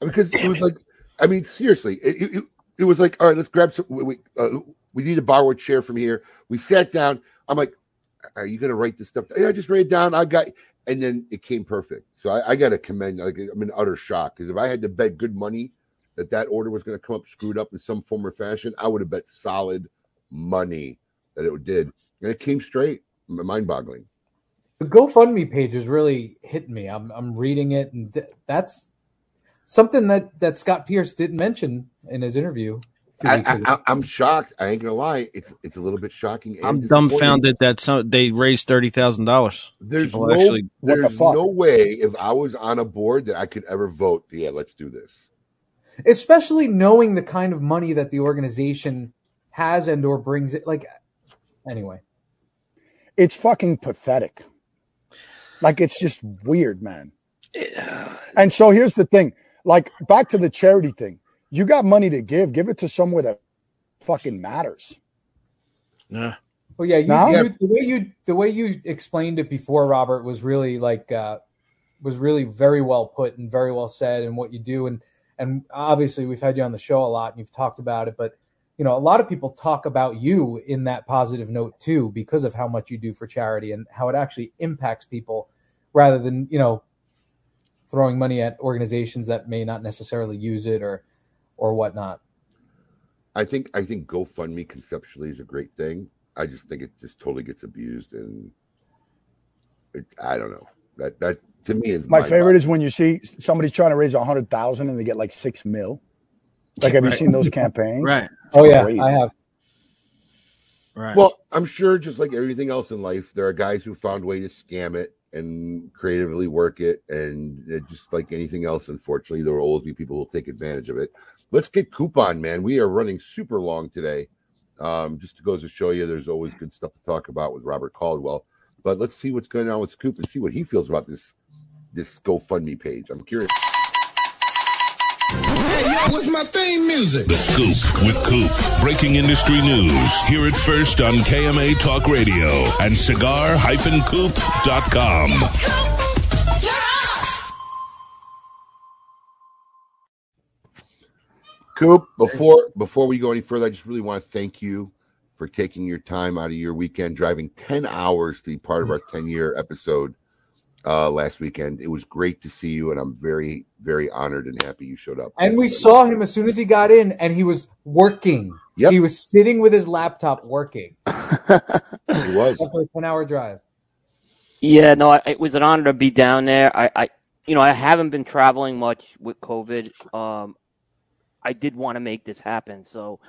[SPEAKER 3] Because it was like, I mean, seriously, it, it, it was like, all right, let's grab some. We we, uh, we need to borrow a chair from here. We sat down. I'm like, are you gonna write this stuff? Yeah, I just write it down. I got, and then it came perfect. So I, I got to commend. Like, I'm in utter shock because if I had to bet good money that that order was going to come up screwed up in some form or fashion, I would have bet solid money that it did, and it came straight. Mind boggling.
[SPEAKER 5] The GoFundMe page is really hitting me. I'm I'm reading it, and that's something that that Scott Pearce didn't mention in his interview. Two
[SPEAKER 3] I,
[SPEAKER 5] weeks ago.
[SPEAKER 3] I, I, am shocked. I ain't gonna lie. It's it's a little bit shocking. and
[SPEAKER 4] I'm dumbfounded that some they raised thirty thousand dollars.
[SPEAKER 3] There's
[SPEAKER 4] People
[SPEAKER 3] no
[SPEAKER 4] actually-
[SPEAKER 7] what the
[SPEAKER 3] there's
[SPEAKER 7] fuck?
[SPEAKER 3] no way if I was on a board that I could ever vote. Yeah, let's do this.
[SPEAKER 5] especially knowing the kind of money that the organization has and or brings it. Like, anyway,
[SPEAKER 7] It's fucking pathetic. Like it's just weird, man. *sighs* And so here's the thing. Like back to the charity thing. You got money to give, give it to somewhere that fucking matters.
[SPEAKER 4] Yeah.
[SPEAKER 5] well, yeah, you,
[SPEAKER 7] No?
[SPEAKER 5] you the way you the way you explained it before, Robert, was really like uh, was really very well put and very well said, and what you do, and and obviously we've had you on the show a lot, and you've talked about it, but you know, a lot of people talk about you in that positive note too, because of how much you do for charity and how it actually impacts people, rather than you know throwing money at organizations that may not necessarily use it or or whatnot.
[SPEAKER 3] I think I think GoFundMe conceptually is a great thing. I just think it just totally gets abused, and it, I don't know that that to me is
[SPEAKER 7] My
[SPEAKER 3] mind
[SPEAKER 7] favorite is when you see somebody's trying to raise a hundred thousand and they get like six mil. Like have you seen those *laughs* campaigns?
[SPEAKER 4] Right.
[SPEAKER 7] It's
[SPEAKER 5] Oh yeah. I have.
[SPEAKER 4] Right.
[SPEAKER 3] Well, I'm sure just like everything else in life, there are guys who found way to scam it and creatively work it, and just like anything else, unfortunately, there will always be people who will take advantage of it. Let's get coupon, man. We are running super long today. Um, just to goes to show you, there's always good stuff to talk about with Robert Caldwell. But let's see what's going on with Scoop and see what he feels about this this GoFundMe page. I'm curious.
[SPEAKER 12] Hey, yo, what's my theme music?
[SPEAKER 1] The Scoop with Coop. Breaking industry news. Hear it first on KMA Talk Radio and cigar-coop.com.
[SPEAKER 3] Coop, before before we go any further, I just really want to thank you for taking your time out of your weekend, driving 10 hours to be part of our 10 year episode uh last weekend. It was great to see you, and I'm very, very honored and happy you showed up.
[SPEAKER 5] And we saw him as soon as he got in, and he was working.
[SPEAKER 3] Yep.
[SPEAKER 5] He was sitting with his laptop working *laughs*
[SPEAKER 3] He was.
[SPEAKER 5] after a ten-hour drive.
[SPEAKER 13] Yeah, no, I, it was an honor to be down there. I, I, you know, I haven't been traveling much with COVID. Um, I did want to make this happen, so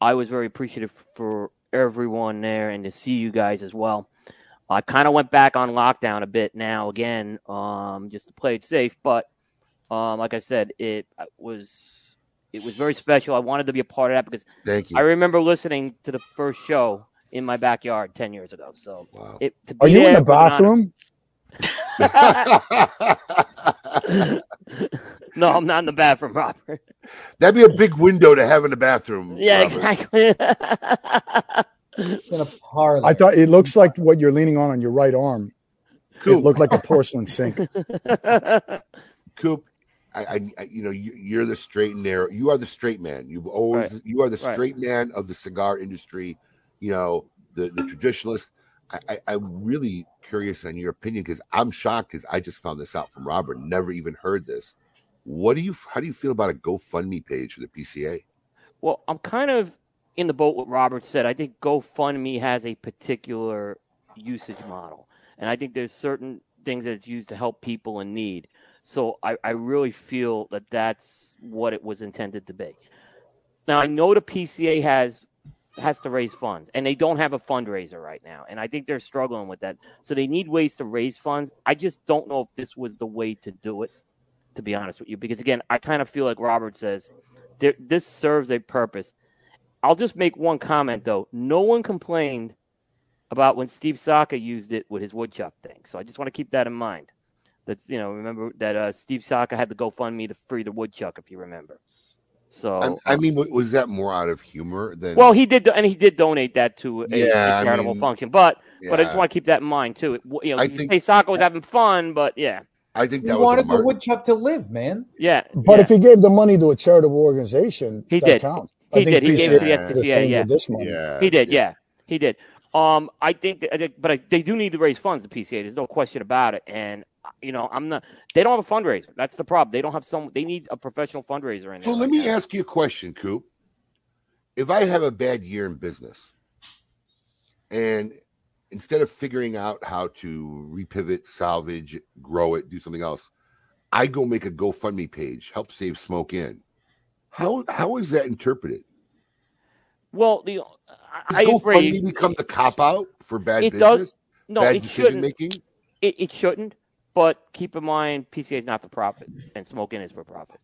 [SPEAKER 13] I was very appreciative for everyone there and to see you guys as well. I kind of went back on lockdown a bit now again, um, just to play it safe. But um, like I said, it was it was very special. I wanted to be a part of that because
[SPEAKER 3] Thank you.
[SPEAKER 13] I remember listening to the first show in my backyard ten years ago. So
[SPEAKER 3] Wow.
[SPEAKER 13] it, to
[SPEAKER 7] Are
[SPEAKER 13] be
[SPEAKER 7] you in the
[SPEAKER 13] was an
[SPEAKER 7] bathroom? *laughs*
[SPEAKER 13] no, I'm not in the bathroom, Robert.
[SPEAKER 3] That'd be a big window to have in the bathroom.
[SPEAKER 13] Yeah,
[SPEAKER 3] Robert.
[SPEAKER 13] exactly.
[SPEAKER 5] In a parlor.
[SPEAKER 7] I thought it looks like what you're leaning on on your right arm.
[SPEAKER 3] Coop.
[SPEAKER 7] It looked like a porcelain sink. *laughs*
[SPEAKER 3] Coop, I, I, I you know, you, you're the straight and narrow. You are the straight man. You've always,
[SPEAKER 13] Right.
[SPEAKER 3] you are the
[SPEAKER 13] Right.
[SPEAKER 3] straight man of the cigar industry. You know, the the traditionalist. I, I, really curious on your opinion because I'm shocked because I just found this out from Robert. Never even heard this. What do you? How do you feel about a GoFundMe page for the PCA?
[SPEAKER 13] Well, I'm kind of in the boat what Robert said. I think GoFundMe has a particular usage model, and I think there's certain things that it's used to help people in need. So I, I really feel that that's what it was intended to be. Now I know the PCA has has to raise funds, and they don't have a fundraiser right now, and I think they're struggling with that. So they need ways to raise funds. I just don't know if this was the way to do it, to be honest with you, because again, I kind of feel like Robert says, this serves a purpose. I'll just make one comment though. No one complained about when Steve Saka used it with his woodchuck thing. So I just want to keep that in mind. That's you know, remember that uh, Steve Saka had to GoFundMe to free the woodchuck, if you remember. So
[SPEAKER 3] I, I mean, was that more out of humor than?
[SPEAKER 13] well, he did, and he did donate that to a, a
[SPEAKER 3] Yeah, I
[SPEAKER 13] charitable
[SPEAKER 3] mean,
[SPEAKER 13] function. But but I just
[SPEAKER 3] yeah.
[SPEAKER 13] want to keep that in mind too. It, you know,
[SPEAKER 3] I think-
[SPEAKER 13] say Saka was having fun, but yeah,
[SPEAKER 3] I think
[SPEAKER 5] He
[SPEAKER 3] that was
[SPEAKER 5] wanted the woodchuck to live, man.
[SPEAKER 13] yeah,
[SPEAKER 7] But
[SPEAKER 13] yeah.
[SPEAKER 7] if he gave the money to a charitable organization,
[SPEAKER 13] He
[SPEAKER 7] that
[SPEAKER 13] did.
[SPEAKER 7] counts.
[SPEAKER 13] He
[SPEAKER 7] I
[SPEAKER 13] did. He gave it to the
[SPEAKER 7] PCA is
[SPEAKER 13] yeah.
[SPEAKER 7] this money.
[SPEAKER 3] Yeah,
[SPEAKER 13] He did, yeah, he did. Um, I think, that, but I, they do need to raise funds. The PCA, there's no question about it. And you know, I'm not. They don't have a fundraiser. That's the problem. They don't have some. They need a professional fundraiser in.
[SPEAKER 3] So let me ask you a question, Coop. If I have a bad year in business, and instead of figuring out how to repivot, salvage, grow it, do something else, I go make a GoFundMe page, help save Smoke Inn. How how is that interpreted?
[SPEAKER 13] Well, the
[SPEAKER 3] Does
[SPEAKER 13] I agree.
[SPEAKER 3] GoFundMe become the cop out for bad
[SPEAKER 13] It
[SPEAKER 3] business?
[SPEAKER 13] does. No,
[SPEAKER 3] bad
[SPEAKER 13] it
[SPEAKER 3] decision
[SPEAKER 13] shouldn't.
[SPEAKER 3] making.
[SPEAKER 13] It, it shouldn't. But keep in mind, PCA is not for profit, and Smoke Inn is for profit.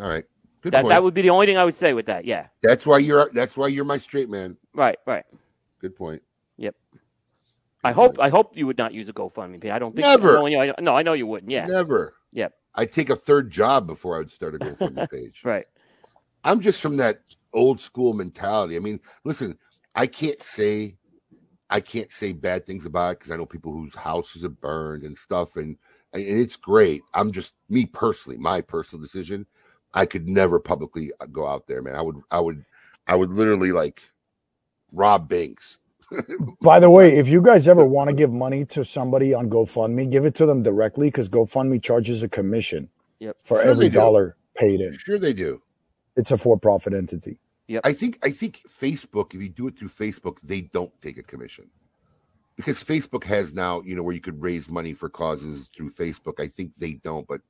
[SPEAKER 3] All right, good
[SPEAKER 13] That
[SPEAKER 3] point.
[SPEAKER 13] that would be the only thing I would say with that. Yeah.
[SPEAKER 3] that's why you're that's why you're my straight man.
[SPEAKER 13] Right. Right.
[SPEAKER 3] Good point.
[SPEAKER 13] Yep. I hope I hope you would not use a GoFundMe page. I don't think
[SPEAKER 3] Never.
[SPEAKER 13] No, I- no, I know you wouldn't. Yeah.
[SPEAKER 3] Never.
[SPEAKER 13] Yep.
[SPEAKER 3] I'd take a third job before I would start a GoFundMe *laughs* page.
[SPEAKER 13] Right.
[SPEAKER 3] I'm just from that old school mentality. I mean, listen, I can't say I can't say bad things about it because I know people whose houses are burned and stuff, and and it's great. I'm just me personally, my personal decision. I could never publicly uh, go out there, man. I would, I would, I would literally like rob banks. *laughs*
[SPEAKER 7] By the way, if you guys ever *laughs* want to give money to somebody on GoFundMe, give it to them directly because GoFundMe charges a commission
[SPEAKER 13] Yep.
[SPEAKER 7] for
[SPEAKER 3] Sure
[SPEAKER 7] every
[SPEAKER 3] do.
[SPEAKER 7] dollar paid in.
[SPEAKER 3] Sure, they do.
[SPEAKER 7] It's a for-profit entity.
[SPEAKER 3] I think I think Facebook, if you do it through Facebook, they don't take a commission. Because Facebook has now, you know, where you could raise money for causes through Facebook. I think they don't, but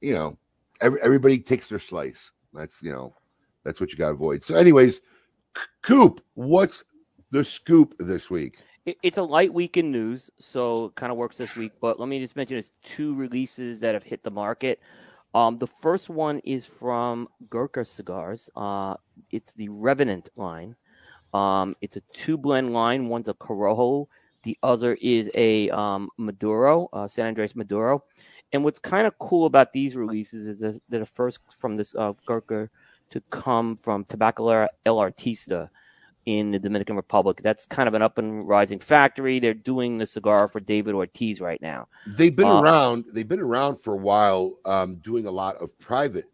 [SPEAKER 3] you know, every, everybody takes their slice. That's you know, that's what you got to avoid. So, anyways, Coop, what's the scoop this week?
[SPEAKER 13] It's a light week in news, so it kind of works this week. But let me just mention there's two releases that have hit the market. Um, the first one is from Gurkha Cigars. Uh, it's the Revenant line. Um, it's a two blend line. One's a Corojo, the other is a um, Maduro, uh, San Andres Maduro. And what's kind of cool about these releases is that they're the first from this uh, Gurkha to come from Tabacalera El Artista in the Dominican Republic. That's kind of an up and rising factory. They're doing the cigar for David Ortiz right now.
[SPEAKER 3] They've been
[SPEAKER 13] Uh,
[SPEAKER 3] around. They've been around for a while, um, doing a lot of private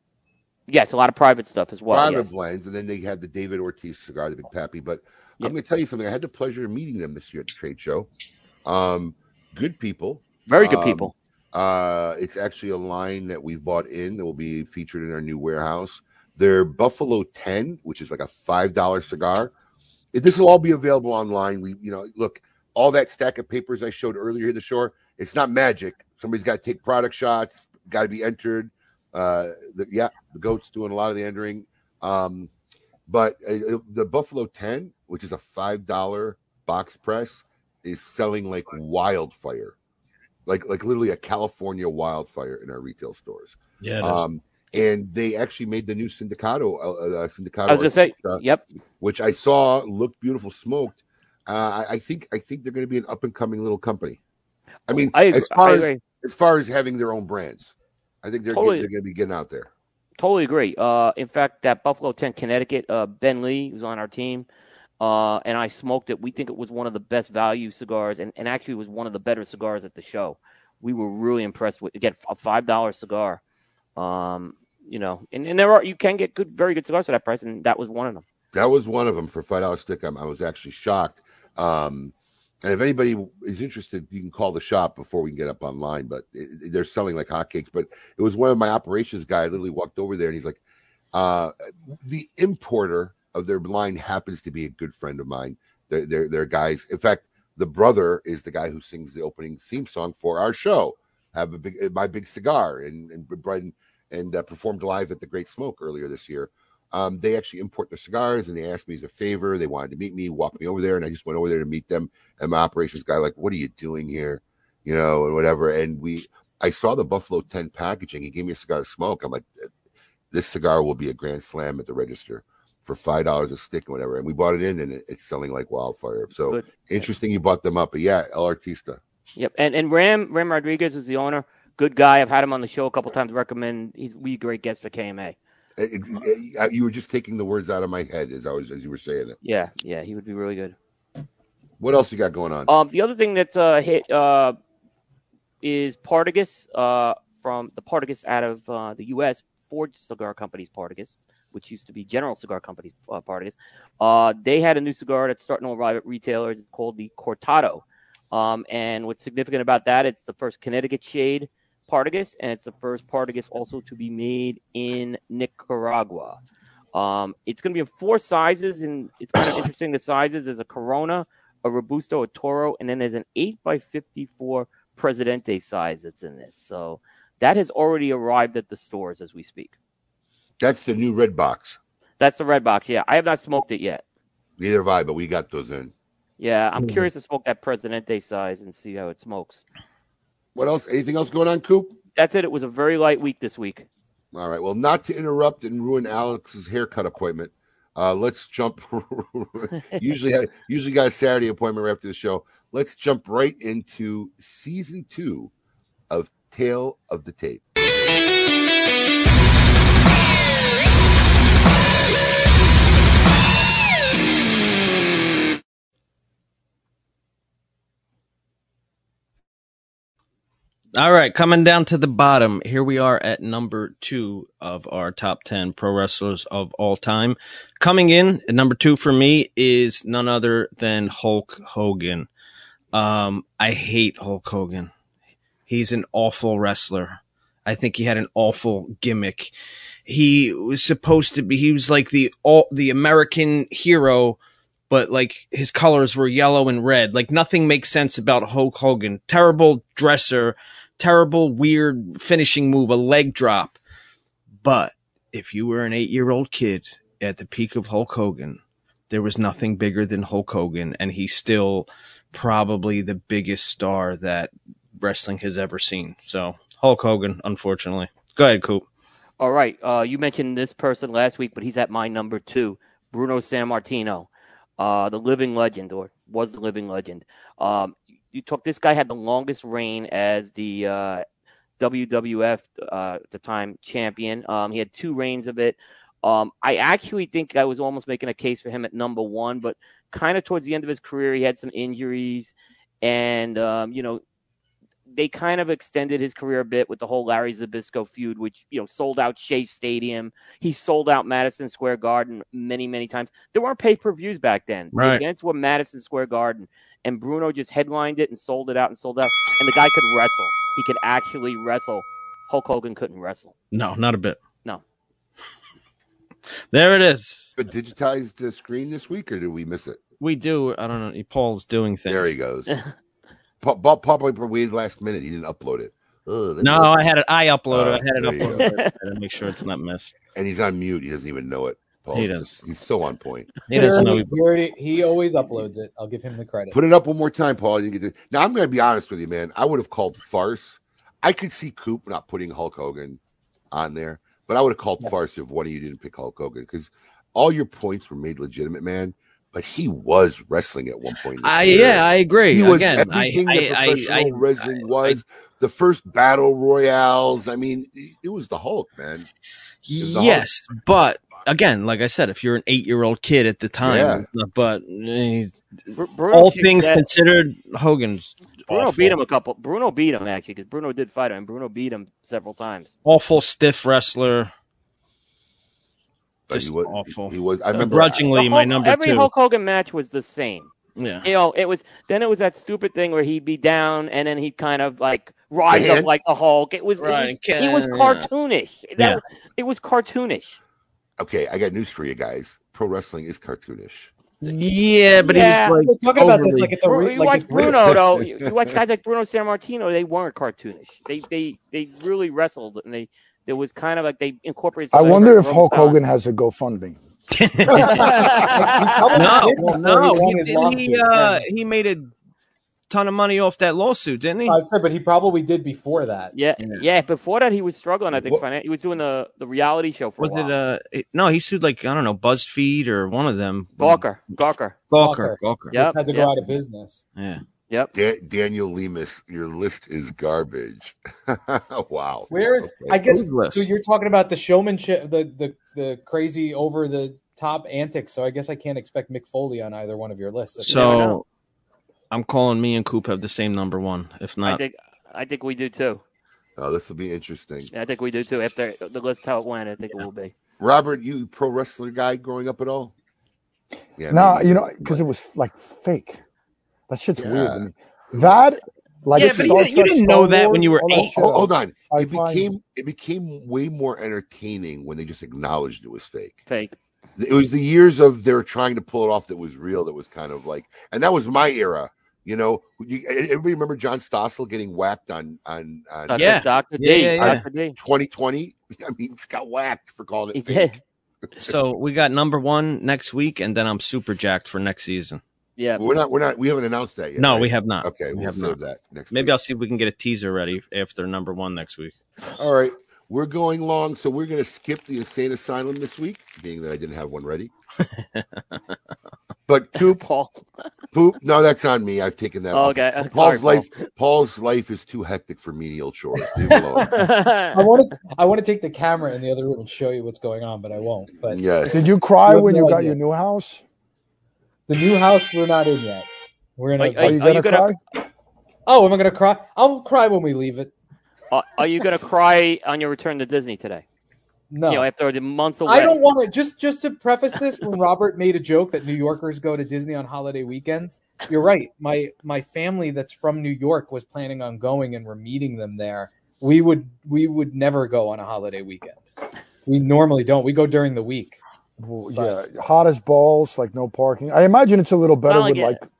[SPEAKER 13] Yes, a lot of private stuff as well.
[SPEAKER 3] private
[SPEAKER 13] yes.
[SPEAKER 3] blends, and then they had the David Ortiz cigar, the Big Papi. But
[SPEAKER 13] Yep.
[SPEAKER 3] I'm going to tell you something. I had the pleasure of meeting them this year at the trade show. Um, good people,
[SPEAKER 13] Very good
[SPEAKER 3] Um,
[SPEAKER 13] people.
[SPEAKER 3] Uh, it's actually a line that we've bought in that will be featured in our new warehouse. Their Buffalo 10, which is like a five dollar cigar. It- This will all be available online. We, you know, look, all that stack of papers I showed earlier in the shore. It's not magic. Somebody's got to take product shots. Got to be entered. Uh, the, yeah, the goat's doing a lot of the entering. Um, but uh, the Buffalo 10, which is a five dollar box press, is selling like wildfire, like like literally a California wildfire in our retail stores.
[SPEAKER 4] Yeah, it is.
[SPEAKER 3] Um, and they actually made the new Sindicato, uh, uh, Sindicato.
[SPEAKER 13] I was gonna say,
[SPEAKER 3] Artista,
[SPEAKER 13] yep.
[SPEAKER 3] which I saw looked beautiful, smoked. Uh, I, I think I think they're going to be an up and coming little company. I mean,
[SPEAKER 13] I
[SPEAKER 3] as far
[SPEAKER 13] I
[SPEAKER 3] as as far as having their own brands, I think they're
[SPEAKER 13] Totally.
[SPEAKER 3] they're going to be getting out there.
[SPEAKER 13] Totally agree. Uh, in fact, that Buffalo 10 Connecticut, uh, Ben Lee, who's on our team, uh, and I smoked it. We think it was one of the best value cigars, and, and actually was one of the better cigars at the show. We were really impressed with again a five dollar cigar. Um, you know, and, and there are you can get good, very good cigars at that price, and that was one of them.
[SPEAKER 3] That was one of them for five dollars stick. I'm, I was actually shocked. Um, and if anybody is interested, you can call the shop before we can get up online. But it, they're selling like hotcakes. But it was one of my operations guy. literally walked over there and he's like, uh, the importer of their line happens to be a good friend of mine. They're, they're, they're guys. In fact, the brother is the guy who sings the opening theme song for our show. Have a big, my big cigar, and and Brighton and uh, performed live at the Great Smoke earlier this year. Um, they actually import their cigars, and they asked me as a favor. They wanted to meet me, walk me over there, and I just went over there to meet them. And my operations guy, like, what are you doing here? You know, and whatever. And we, I saw the Buffalo Ten packaging. He gave me a cigar to smoke. I'm like, this cigar will be a grand slam at the register for five dollars a stick and whatever. And we bought it in, and it, it's selling like wildfire. So
[SPEAKER 13] Good.
[SPEAKER 3] interesting, you bought them up. But yeah, El Artista.
[SPEAKER 13] Yep, and and Ram Ram Rodriguez is the owner. Good guy. I've had him on the show a couple times. Recommend. He's we great guest for KMA.
[SPEAKER 3] Eh, eh, You were just taking the words out of my head as I was as you were saying it.
[SPEAKER 13] Yeah, yeah, he would be really good.
[SPEAKER 3] What else you got going on?
[SPEAKER 13] Um, the other thing that's uh, hit uh, is Partagas uh, from the Partagas out of uh, the U.S. Ford Cigar Company's Partagas, which used to be General Cigar Company's uh, Partagas. Uh, they had a new cigar that's starting to arrive at retailers. It's called the Cortado. Um, and what's significant about that? It's the first Connecticut shade Partagas, and it's the first Partagas also to be made in Nicaragua. Um, it's going to be in four sizes, and it's kind of *coughs* interesting. The sizes is a Corona, a Robusto, a Toro, and then there's an 8 by 54 Presidente size that's in this. So that has already arrived at the stores as we speak.
[SPEAKER 3] That's the new red box.
[SPEAKER 13] That's the red box. Yeah, I have not smoked it yet.
[SPEAKER 3] Neither have I, but we got those in.
[SPEAKER 13] Yeah, I'm
[SPEAKER 3] Mhm.
[SPEAKER 13] curious to smoke that Presidente size and see how it smokes.
[SPEAKER 3] What else? Anything else going on, Coop?
[SPEAKER 13] That's it. It was a very light week this week.
[SPEAKER 3] All right. Well, not to interrupt and ruin Alex's haircut appointment. Uh, let's jump. *laughs* usually, I usually got a Saturday appointment right after the show. Let's jump right into season two of Tale of the Tape.
[SPEAKER 4] All right, coming down to the bottom. Here we are at number two of our top 10 pro wrestlers of all time. Coming in at number two for me is none other than Hulk Hogan. Um, I hate Hulk Hogan. He's an awful wrestler. I think he had an awful gimmick. He was supposed to be, he was like the, all, the American hero, but like his colors were yellow and red. Like nothing makes sense about Hulk Hogan. Terrible dresser, terrible weird finishing move, a leg drop. But if you were an eight year old kid at the peak of Hulk Hogan, there was nothing bigger than Hulk Hogan, and he's still probably the biggest star that wrestling has ever seen. So Hulk Hogan, unfortunately. Go ahead, Coop.
[SPEAKER 13] All right. Uh, you mentioned this person last week, but he's at my number two, Bruno Sammartino, uh, the living legend, or was the living legend. Um, you took this guy had the longest reign as the uh, WWF uh, at the time champion. Um, he had two reigns of it. Um, I actually think I was almost making a case for him at number one, but kind of towards the end of his career, he had some injuries, and um, you know they kind of extended his career a bit with the whole Larry Zbyszko feud, which you know sold out Shea Stadium. He sold out Madison Square Garden many, many times. There weren't pay per views back then.
[SPEAKER 4] Right.
[SPEAKER 13] The events were Madison Square Garden, and Bruno just headlined it and sold it out and sold out. And the guy could wrestle. He could actually wrestle. Hulk Hogan couldn't wrestle.
[SPEAKER 4] No, not a bit.
[SPEAKER 13] No. *laughs*
[SPEAKER 4] There it is.
[SPEAKER 3] But digitized the screen this week, or did we miss it?
[SPEAKER 4] We do. I don't know. Paul's doing things.
[SPEAKER 3] There he goes. Pa- pa- Probably waited last minute. He didn't upload it. Ugh,
[SPEAKER 4] No, I had it. I uploaded.
[SPEAKER 3] Uh,
[SPEAKER 4] I had it uploaded. I had to make sure it's not missed.
[SPEAKER 3] And he's on mute. He doesn't even know it. Paul.
[SPEAKER 4] He does.
[SPEAKER 3] He's so on point.
[SPEAKER 4] He doesn't know.
[SPEAKER 5] He, already, he always uploads it. I'll give him the credit.
[SPEAKER 3] Put it up one more time, Paul. You get to, now, I'm going to be honest with you, man. I would have called farce. I could see Coop not putting Hulk Hogan on there, but I would have called farce if one of you didn't pick Hulk Hogan because all your points were made legitimate, man. But he was wrestling at one point.
[SPEAKER 4] I
[SPEAKER 3] career.
[SPEAKER 4] yeah, I agree.
[SPEAKER 3] He was
[SPEAKER 4] Again, I
[SPEAKER 3] everything
[SPEAKER 4] I,
[SPEAKER 3] that
[SPEAKER 4] I,
[SPEAKER 3] professional
[SPEAKER 4] I,
[SPEAKER 3] wrestling was. the first battle royales. I mean, it was the Hulk, man. It was the Hulk.
[SPEAKER 4] yes, but again, like I said, if you're an eight-year-old kid at the time, yeah. but eh,
[SPEAKER 13] Bruno
[SPEAKER 4] all things
[SPEAKER 13] ass.
[SPEAKER 4] considered, Hogan's
[SPEAKER 13] Bruno
[SPEAKER 4] awful.
[SPEAKER 13] beat him a couple. Bruno beat him actually because Bruno did fight him. and Bruno beat him several times.
[SPEAKER 4] awful stiff wrestler.
[SPEAKER 3] but
[SPEAKER 4] Just
[SPEAKER 3] he was
[SPEAKER 4] awful.
[SPEAKER 3] He was. I remember.
[SPEAKER 4] Begrudgingly,
[SPEAKER 13] The
[SPEAKER 4] my
[SPEAKER 13] Hulk-
[SPEAKER 4] number
[SPEAKER 13] every
[SPEAKER 4] two.
[SPEAKER 13] Hulk Hogan match was the same.
[SPEAKER 4] Yeah.
[SPEAKER 13] You know, it was then it was that stupid thing where he'd be down and then he'd kind of like rise
[SPEAKER 3] Hand?
[SPEAKER 13] up like a Hulk. It was, it was
[SPEAKER 4] can-
[SPEAKER 13] he was
[SPEAKER 4] yeah.
[SPEAKER 13] cartoonish. That
[SPEAKER 4] Yeah.
[SPEAKER 13] was, it was cartoonish.
[SPEAKER 3] Okay, I got news for you guys. Pro wrestling is cartoonish.
[SPEAKER 4] Yeah, but
[SPEAKER 13] Yeah.
[SPEAKER 4] he was
[SPEAKER 5] We're
[SPEAKER 4] like
[SPEAKER 5] talking about this like it's a re-
[SPEAKER 13] you
[SPEAKER 5] like
[SPEAKER 13] watch
[SPEAKER 5] it's real.
[SPEAKER 13] Bruno though. *laughs* You, you watch guys like Bruno Sammartino. They weren't cartoonish. They they they really wrestled and they there was kind of like they incorporated.
[SPEAKER 7] I wonder if Hulk
[SPEAKER 13] style.
[SPEAKER 7] Hogan has a GoFundMe. *laughs* *laughs*
[SPEAKER 4] no, no,
[SPEAKER 5] he
[SPEAKER 4] he, didn't he, uh, he made a ton of money off that lawsuit, didn't he?
[SPEAKER 5] I'd say, but he probably did before that.
[SPEAKER 13] Yeah, yeah, Before that, he was struggling. I think
[SPEAKER 3] What-
[SPEAKER 13] finan- he was doing the the reality show for
[SPEAKER 4] Was
[SPEAKER 13] a while.
[SPEAKER 4] it uh it- no? He sued like I don't know BuzzFeed or one of them.
[SPEAKER 13] Gawker? Gawker.
[SPEAKER 4] Gawker. Gawker.
[SPEAKER 13] Yep.
[SPEAKER 5] Had to go
[SPEAKER 13] yep.
[SPEAKER 5] out of business.
[SPEAKER 4] Yeah.
[SPEAKER 13] Yep.
[SPEAKER 3] Da- Daniel Lemus, your list is garbage. *laughs* wow.
[SPEAKER 5] Where is?
[SPEAKER 3] Okay.
[SPEAKER 5] I guess
[SPEAKER 4] list?
[SPEAKER 5] so. You're talking about the showmanship, the the the crazy over the top antics. So I guess I can't expect Mick Foley on either one of your lists. That's-
[SPEAKER 13] never
[SPEAKER 4] So
[SPEAKER 13] know.
[SPEAKER 4] I'm calling me and Coop have the same number one. If not,
[SPEAKER 13] I
[SPEAKER 4] not,
[SPEAKER 13] think I think we do too.
[SPEAKER 3] Oh, this will be interesting.
[SPEAKER 13] I think we do too. After the list how it went, I think it will be.
[SPEAKER 3] Robert, you pro wrestler guy growing up at all? Yeah.
[SPEAKER 7] No,
[SPEAKER 3] maybe.
[SPEAKER 7] you know, because it was like fake. That shit's weird to me. That, like,
[SPEAKER 4] Yeah, but you- you didn't
[SPEAKER 7] Star
[SPEAKER 4] know that when you were
[SPEAKER 7] all
[SPEAKER 4] eight.
[SPEAKER 3] Oh, hold on. It
[SPEAKER 7] Sci-fi.
[SPEAKER 3] became it became way more entertaining when they just acknowledged it was fake.
[SPEAKER 13] Fake.
[SPEAKER 3] It was the years of they were trying to pull it off that was real. That was kind of like, and that was my era. You know, you, everybody remember John Stossel getting whacked on on, on
[SPEAKER 13] Dr.
[SPEAKER 4] Yeah.
[SPEAKER 13] Dr. D.
[SPEAKER 4] Yeah, yeah, yeah.
[SPEAKER 13] Dr. D.
[SPEAKER 3] 2020. I mean, he got whacked for calling it fake. *laughs*
[SPEAKER 4] so we got number one next week, and then I'm super jacked for next season.
[SPEAKER 13] Yeah.
[SPEAKER 3] We're not. We're not. We haven't announced that yet.
[SPEAKER 4] No,
[SPEAKER 3] right?
[SPEAKER 4] we have not.
[SPEAKER 3] Okay,
[SPEAKER 4] we
[SPEAKER 3] we'll
[SPEAKER 4] have
[SPEAKER 3] save
[SPEAKER 4] not.
[SPEAKER 3] that next.
[SPEAKER 4] Maybe
[SPEAKER 3] week.
[SPEAKER 4] I'll see if we can get a teaser ready after number one next week.
[SPEAKER 3] All right, we're going long, so we're going to skip the insane asylum this week, being that I didn't have one ready. but *laughs* Coop,
[SPEAKER 13] Paul.
[SPEAKER 3] poop. No, that's on me. I've taken that.
[SPEAKER 13] Oh,
[SPEAKER 3] off.
[SPEAKER 13] okay. *laughs*
[SPEAKER 3] Paul's
[SPEAKER 13] sorry,
[SPEAKER 3] life. Paul's life is too hectic for menial chores. Leave him. *laughs*
[SPEAKER 5] I want to. I want to take the camera in the other room and show you what's going on, but I won't. But
[SPEAKER 3] yes.
[SPEAKER 7] Did you cry
[SPEAKER 5] You have
[SPEAKER 7] when you got
[SPEAKER 5] idea.
[SPEAKER 7] your new house?
[SPEAKER 5] the new house we're not in yet. We're in.
[SPEAKER 13] Are-
[SPEAKER 5] A,
[SPEAKER 7] Are you
[SPEAKER 13] Are you
[SPEAKER 7] gonna
[SPEAKER 13] gonna-
[SPEAKER 7] cry?
[SPEAKER 5] oh, am I gonna cry? I'll cry when we leave it.
[SPEAKER 13] Uh, are you going to cry on your return to Disney today?
[SPEAKER 5] No,
[SPEAKER 13] You know, after the months away.
[SPEAKER 5] I don't want to. Just just to preface this, when Robert made a joke that New Yorkers go to Disney on holiday weekends, you're right. My my family that's from New York was planning on going, and we're meeting them there. We would we would never go on a holiday weekend. We normally don't. We go during the week.
[SPEAKER 7] Well, yeah, hot as balls, like no parking. I imagine it's a little better
[SPEAKER 13] Well,
[SPEAKER 7] with
[SPEAKER 13] yeah.
[SPEAKER 7] like the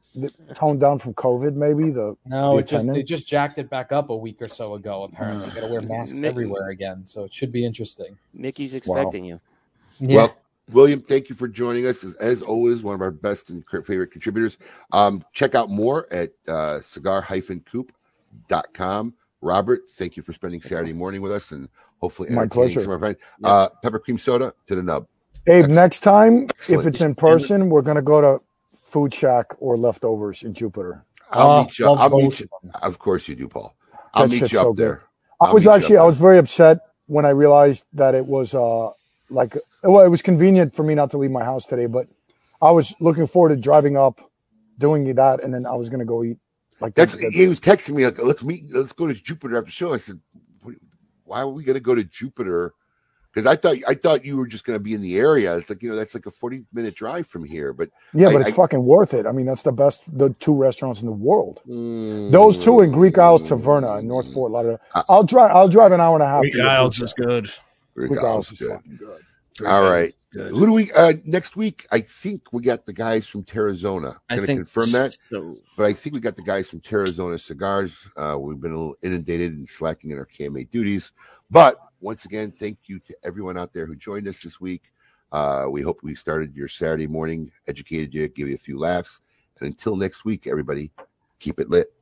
[SPEAKER 7] toned down from COVID, maybe the
[SPEAKER 5] No,
[SPEAKER 7] the
[SPEAKER 5] it just they just jacked it back up a week or so ago. Apparently, got to wear masks
[SPEAKER 13] Mickey-
[SPEAKER 5] everywhere again, so it should be interesting.
[SPEAKER 13] Mickey's expecting you.
[SPEAKER 5] Yeah.
[SPEAKER 3] Well, William, thank you for joining us. As, as always, one of our best and favorite contributors. Um, check out more at uh, cigar-coop.com. Robert, thank you for spending Saturday morning with us and hopefully
[SPEAKER 7] My
[SPEAKER 3] entertaining
[SPEAKER 7] pleasure.
[SPEAKER 3] some of our friends. Uh, pepper cream soda to the nub.
[SPEAKER 7] Abe,
[SPEAKER 3] Excellent.
[SPEAKER 7] next time,
[SPEAKER 3] Excellent.
[SPEAKER 7] if it's in person, we're gonna go to Food Shack or Leftovers in Jupiter.
[SPEAKER 3] I'll
[SPEAKER 5] Oh,
[SPEAKER 3] meet you. I'll meet you.
[SPEAKER 5] of
[SPEAKER 3] Of course you do, Paul. I'll
[SPEAKER 7] That
[SPEAKER 3] meet you up
[SPEAKER 7] so
[SPEAKER 3] there.
[SPEAKER 7] I
[SPEAKER 3] I'll
[SPEAKER 7] was
[SPEAKER 3] meet you up
[SPEAKER 7] actually I was very upset when I realized that it was uh like well it was convenient for me not to leave my house today, but I was looking forward to driving up, doing that, and then I was gonna go eat. Like
[SPEAKER 3] That's
[SPEAKER 7] that-
[SPEAKER 3] he was texting me like, let's meet, let's go to Jupiter after the show. I said, why are we going to go to Jupiter? Because I thought I thought you were just going to be in the area. It's like you know that's like a forty minute drive from here. But
[SPEAKER 7] yeah,
[SPEAKER 3] I-
[SPEAKER 7] but it's
[SPEAKER 3] I-
[SPEAKER 7] fucking worth it. I mean, that's the best the two restaurants in the world. Those two in Greek Isles Taverna in North Fort Lauderdale.
[SPEAKER 3] Uh,
[SPEAKER 7] I'll drive. I'll drive an hour and a half.
[SPEAKER 4] Greek Isles is good.
[SPEAKER 3] Greek
[SPEAKER 7] Greek
[SPEAKER 3] Isles
[SPEAKER 7] Isles
[SPEAKER 3] is
[SPEAKER 7] is
[SPEAKER 3] good.
[SPEAKER 7] fucking good.
[SPEAKER 3] All right.
[SPEAKER 4] Good.
[SPEAKER 3] Who do we uh next week? I think we got the guys from Terrazona.
[SPEAKER 4] I
[SPEAKER 3] Gonna
[SPEAKER 4] think
[SPEAKER 3] confirm that,
[SPEAKER 4] So.
[SPEAKER 3] but I think we got the guys from Terrazona Cigars. Uh we've been a little inundated and slacking in our KMA duties. But once again, thank you to everyone out there who joined us this week. Uh we hope we started your Saturday morning, educated you, give you a few laughs. And until next week, everybody, keep it lit.